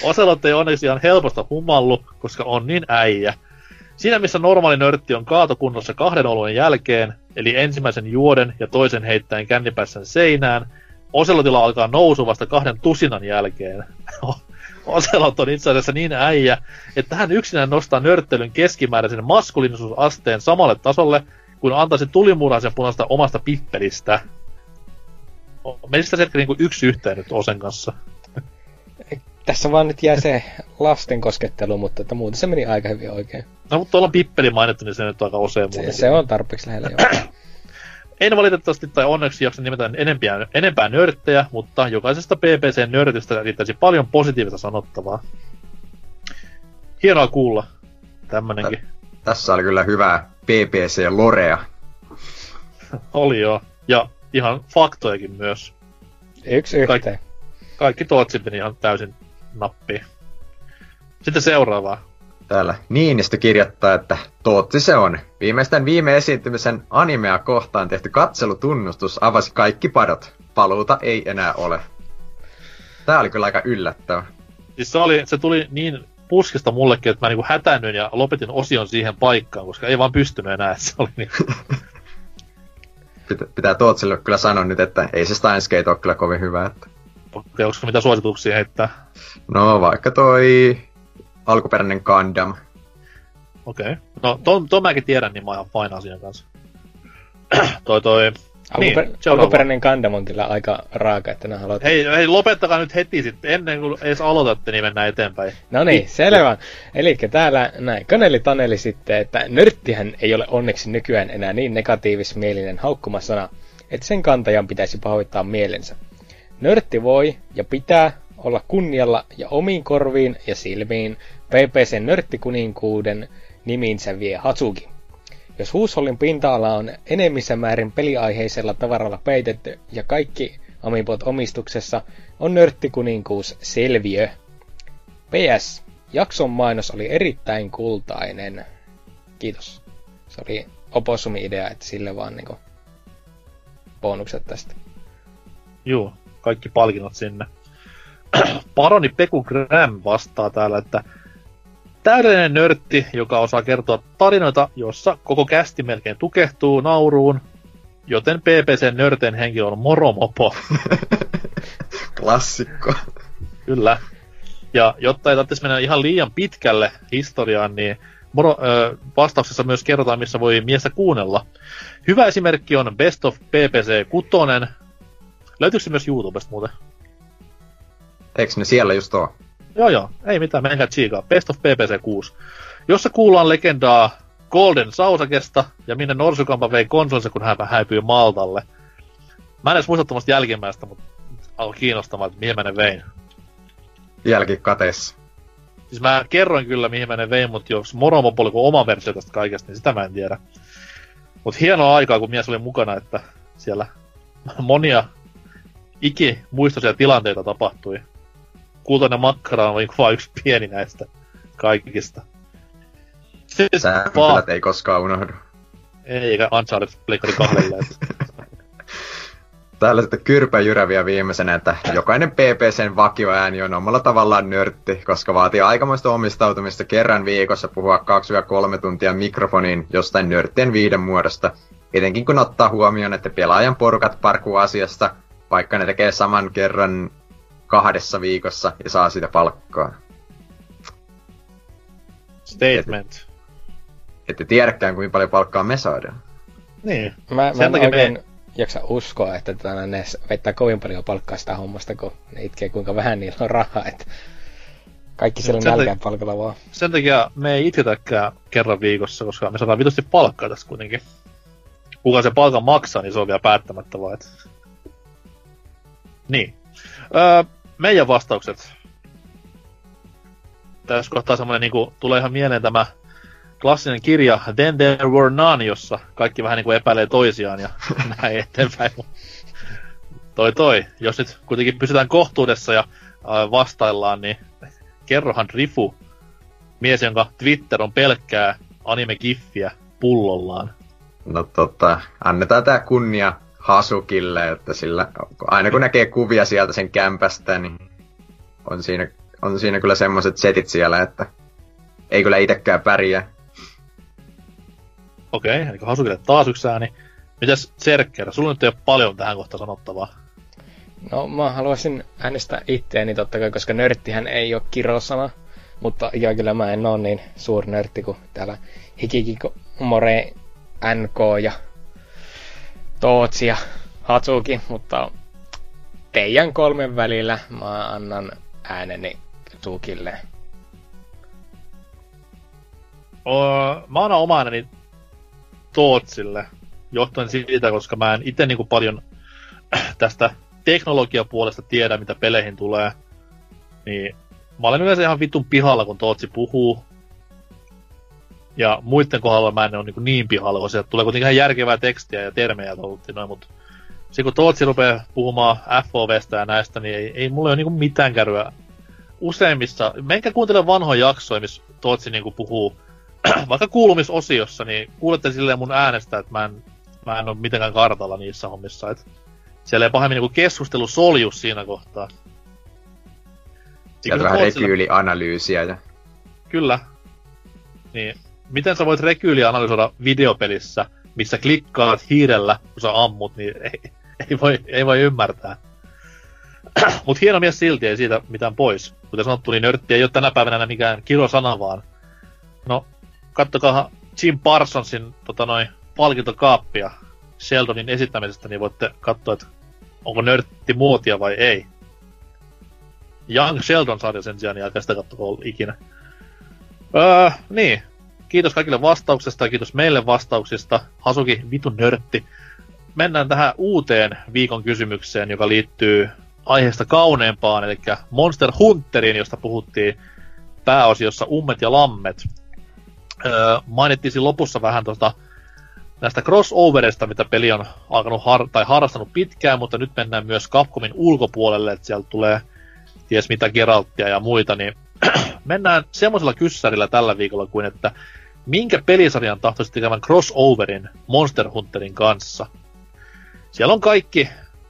Oselot ei onneksi ihan helposta humallu, koska on niin äijä. Siinä missä normaali nörtti on kaatokunnossa kahden oluen jälkeen, eli ensimmäisen juoden ja toisen heittäen kännipässän seinään, Oselotilla alkaa nousu vasta kahden tusinan jälkeen. Ocelot on itse asiassa niin äijä, että hän yksinään nostaa nörttelyn keskimääräisen maskuliinisuusasteen samalle tasolle kun antaisit tulimuraisen punaista omasta pippelistä. Menistä se niinku yksi yhteen nyt Osen kanssa? Tässä vaan nyt jää se lasten koskettelu, mutta että muuten se meni aika hyvin oikein. No, mutta tuolla on pippeli mainittu, niin se nyt on aika usein se, se on tarpeeksi lähellä jo. En valitettavasti tai onneksi jaksa nimetä enempää, enempää nörttejä, mutta jokaisesta PPC-nörtistä riittäisi paljon positiivista sanottavaa. Hienoa kuulla tämmönenkin. Tässä oli kyllä hyvää PPC-lorea. oli joo. Ja ihan faktojakin myös. Yksi yhteen. Kaik- kaikki Tootsi meni ihan täysin nappiin. Sitten seuraavaa. Täällä Niinistö kirjoittaa, että Tootsi se on. Viimeisten viime esiintymisen animea kohtaan tehty katselutunnustus avasi kaikki padot. Paluuta ei enää ole. Tää oli kyllä aika yllättävä. Siis se, oli, se tuli niin puskista mullekin, että mä niinku hätäännyin ja lopetin osion siihen paikkaan, koska ei vaan pystynyt enää, että se oli niin... Pitä, pitää Tootsille kyllä sanoa nyt, että ei se Steins Gate ole kyllä kovin hyvä. Että... Okei, onko mitä suosituksia heittää? No vaikka toi alkuperäinen Gundam. Okei. Okay. No, ton, ton mäkin tiedän, niin mä oon ihan fine asian kanssa. toi toi... Alkuper- niin, alkuperäinen Gundam on kyllä aika raaka, että ne haluat... Hei, hei, lopettakaa nyt heti sitten, ennen kuin edes aloitatte, niin mennään eteenpäin. No niin, selvä. Eli täällä näin, Kaneli Taneli sitten, että nörttihän ei ole onneksi nykyään enää niin negatiivismielinen haukkumasana, että sen kantajan pitäisi pahoittaa mielensä. Nörtti voi ja pitää olla kunnialla ja omiin korviin ja silmiin PPC nörttikuninkuuden niminsä vie Hatsuki. Jos huushollin pinta-ala on enemmissä määrin peliaiheisella tavaralla peitetty ja kaikki Amipot omistuksessa, on nörttikuninkuus selviö. PS. Jakson mainos oli erittäin kultainen. Kiitos. Se oli Opossumi-idea, että sille vaan niinku bonukset tästä. Joo, kaikki palkinnot sinne. Paroni Peku Graham vastaa täällä, että täydellinen nörtti, joka osaa kertoa tarinoita, jossa koko kästi melkein tukehtuu nauruun, joten PPC nörten henki on moromopo. Klassikko. Kyllä. Ja jotta ei tarvitsisi mennä ihan liian pitkälle historiaan, niin moro, ö, vastauksessa myös kerrotaan, missä voi miestä kuunnella. Hyvä esimerkki on Best of PPC 6. Löytyykö se myös YouTubesta muuten? Eikö ne siellä just oo? Joo joo, ei mitään, menkää tsiikaa. Best of PPC 6. Jossa kuullaan legendaa Golden Sausakesta ja minne Norsukampa vei konsolinsa, kun hän häipyi Maltalle. Mä en edes muista tuommoista jälkimmäistä, mutta alkoi kiinnostamaan, että mihin mä ne vein. Jälkikateessa. Siis mä kerroin kyllä, mihin mä ne vein, mutta jos Moromopol oli oma versio tästä kaikesta, niin sitä mä en tiedä. Mutta hienoa aikaa, kun mies oli mukana, että siellä monia iki muistoisia tilanteita tapahtui. Kultainen makkara on vain yksi pieni näistä kaikista. Siis Sämpylät ei koskaan unohdu. Ei, eikä Uncharted Pleikkari kahdelle. Täällä sitten Kyrpä Jyrä vielä viimeisenä, että jokainen PPCn vakioääni on omalla tavallaan nörtti, koska vaatii aikamoista omistautumista kerran viikossa puhua 2-3 tuntia mikrofoniin jostain nörttien viiden muodosta. Etenkin kun ottaa huomioon, että pelaajan porukat parkuu asiasta, vaikka ne tekee saman kerran kahdessa viikossa ja saa sitä palkkaa. Statement. Ette tiedäkään, kuinka paljon palkkaa me saadaan. Niin. Mä, mä en oikein me... jaksa uskoa, että tätä, ne vettää kovin paljon palkkaa sitä hommasta, kun ne itkee kuinka vähän niillä on rahaa. Että kaikki siellä nälkään te... palkalla vaan. Sen takia me ei itketäkään kerran viikossa, koska me saadaan vitosti palkkaa tässä kuitenkin. Kuka se palkan maksaa, niin se on vielä päättämättä vaan. Että... Niin. Öö, meidän vastaukset. Tässä kohtaa semmoinen niinku, tulee ihan mieleen tämä klassinen kirja Then There Were None, jossa kaikki vähän niinku epäilee toisiaan ja näin eteenpäin. toi toi, jos nyt kuitenkin pysytään kohtuudessa ja vastaillaan, niin kerrohan Rifu, mies, jonka Twitter on pelkkää anime-giffiä pullollaan. No tota, annetaan tää kunnia Hasukille, että sillä, aina kun näkee kuvia sieltä sen kämpästä, niin on siinä, on siinä kyllä semmoiset setit siellä, että ei kyllä itekään pärjää. Okei, okay, eli Hasukille taas yksi ääni. Mitäs Serker, sulla nyt ei ole paljon tähän kohtaan sanottavaa. No mä haluaisin äänestää itteeni totta kai, koska nörttihän ei ole kirosana. Mutta ja kyllä mä en ole niin suuri nörtti kuin täällä Hikikiko More NK ja Tootsi ja Hatsuki, mutta teidän kolmen välillä mä annan ääneni Tukille. O, mä annan oman ääneni Tootsille, johtuen siitä, koska mä en itse niinku paljon tästä teknologiapuolesta tiedä, mitä peleihin tulee. Niin mä olen yleensä ihan vitun pihalla, kun Tootsi puhuu. Ja muiden kohdalla mä en ole niin, niin pihalla, koska sieltä tulee kuitenkin ihan järkevää tekstiä ja termejä toluttiin noin, mutta sitten kun Tootsi rupeaa puhumaan FOVstä ja näistä, niin ei, ei mulle ole niin mitään kärryä useimmissa, menkää kuuntele vanhoja jaksoja, missä Tootsi niin puhuu, vaikka kuulumisosiossa, niin kuulette silleen mun äänestä, että mä en, mä en ole mitenkään kartalla niissä hommissa, että siellä ei pahemmin niin keskustelu solju siinä kohtaa. Sieltä vähän rekyylianalyysiä ja... Kyllä. Niin, miten sä voit rekyyliä analysoida videopelissä, missä klikkaat hiirellä, kun sä ammut, niin ei, ei, voi, ei voi ymmärtää. Mut hieno mies silti, ei siitä mitään pois. Kuten sanottu, niin nörtti ei ole tänä päivänä enää mikään kirosana, vaan... No, kattokaa Jim Parsonsin tota noin, palkintokaappia Sheldonin esittämisestä, niin voitte katsoa, että onko nörtti muotia vai ei. Young Sheldon-sarja sen sijaan, niin älkää sitä ikinä. Öö, niin. Kiitos kaikille vastauksesta ja kiitos meille vastauksista. Hasuki, vitun nörtti. Mennään tähän uuteen viikon kysymykseen, joka liittyy aiheesta kauneempaan, eli Monster Hunteriin, josta puhuttiin pääosiossa Ummet ja Lammet. Öö, mainittiin lopussa vähän tuosta näistä crossoverista, mitä peli on alkanut har- tai harrastanut pitkään, mutta nyt mennään myös Capcomin ulkopuolelle, että sieltä tulee ties mitä Geralttia ja muita, niin mennään semmoisella kyssärillä tällä viikolla kuin, että minkä pelisarjan tahtoisit tekemään crossoverin Monster Hunterin kanssa? Siellä on kaikki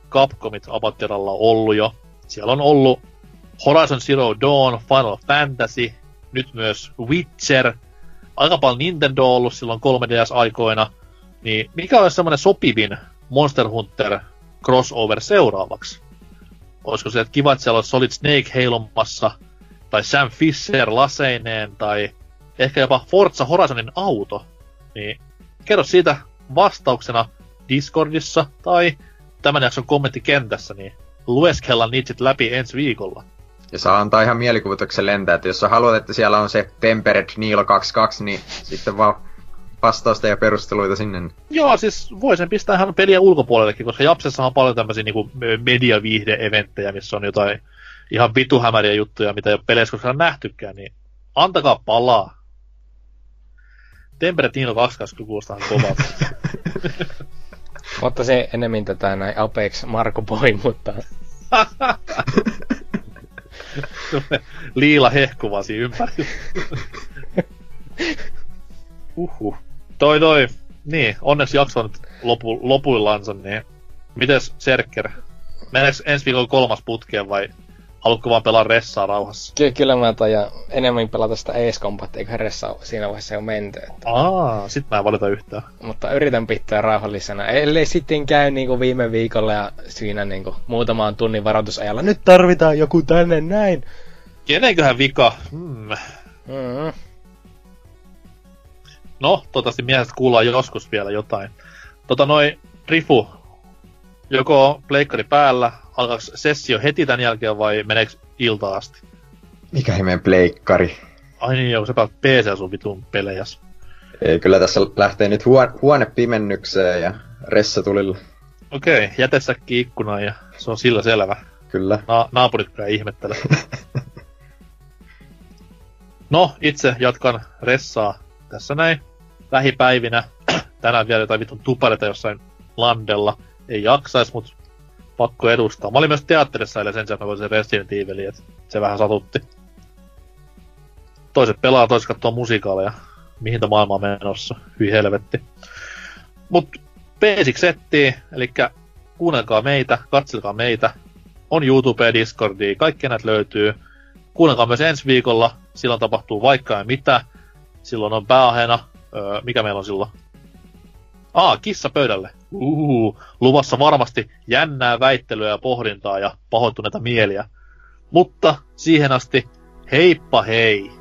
Capcomit Abatteralla ollut jo. Siellä on ollut Horizon Zero Dawn, Final Fantasy, nyt myös Witcher, aika paljon Nintendo on ollut silloin 3DS-aikoina, niin mikä olisi semmoinen sopivin Monster Hunter crossover seuraavaksi? olisiko se, että kiva, että siellä olisi Solid Snake heilomassa, tai Sam Fisher laseineen, tai ehkä jopa Forza Horizonin auto, niin kerro siitä vastauksena Discordissa tai tämän jakson kommenttikentässä, niin lueskellaan niitä läpi ensi viikolla. Ja saa antaa ihan mielikuvituksen lentää, että jos haluat, että siellä on se Tempered Nilo 22, niin sitten vaan vastausta ja perusteluita sinne. Joo, siis voi sen pistää ihan peliä ulkopuolellekin, koska Japsessa on paljon tämmöisiä niinku mediaviihde-eventtejä, missä on jotain ihan vituhämäriä juttuja, mitä ei ole peleissä koskaan nähtykään, niin antakaa palaa. Tempere Tino 22 kuulostaa kovalta. mutta se enemmän tätä näin Apex Marko Boy, mutta... Liila hehkuvasi ympäri. Uhuh toi toi, niin, onneksi jakso on nyt lopu, lopuillansa, niin mites Serker? Meneekö ensi viikolla kolmas putkeen vai haluatko vaan pelaa ressaa rauhassa? Ky- kyllä mä tajan enemmän pelata sitä Ace Combat, eikä ressa siinä vaiheessa jo menty. Että... Aa, sit mä en valita yhtään. Mutta yritän pitää rauhallisena, ellei sitten käy niin kuin viime viikolla ja siinä niin kuin muutamaan tunnin varoitusajalla. Nyt tarvitaan joku tänne näin. Kenenköhän vika? Hmm. Mm-hmm. No, toivottavasti miehestä kuullaan joskus vielä jotain. Tota noin, Rifu, joko pleikkari päällä, alkaako sessio heti tämän jälkeen vai meneekö ilta asti? Mikä himeen pleikkari? Ai niin, joo, sä päät PC sun vitun pelejäs. Ei, kyllä tässä lähtee nyt huone, huone pimennykseen ja ressa tulilla. Okei, okay, jätesäkki ikkunaan ja se on sillä selvä. Kyllä. Na- naapurit kyllä ihmettele. no, itse jatkan ressaa tässä näin lähipäivinä. Tänään vielä jotain vitun tupareita jossain landella. Ei jaksais, mut pakko edustaa. Mä olin myös teatterissa eilen sen sijaan, mä voisin Resident Evilia, että se vähän satutti. Toiset pelaa, toiset katsoo musikaaleja. Mihin tämä maailma on menossa? Hyi helvetti. Mut basic setti, eli kuunnelkaa meitä, katselkaa meitä. On YouTube ja Discordia, kaikki näitä löytyy. Kuunnelkaa myös ensi viikolla, silloin tapahtuu vaikka ja mitä. Silloin on pääaiheena Öö, mikä meillä on silloin? Aa, kissa pöydälle. Uhu, luvassa varmasti jännää väittelyä ja pohdintaa ja pahoittuneita mieliä. Mutta siihen asti, heippa hei!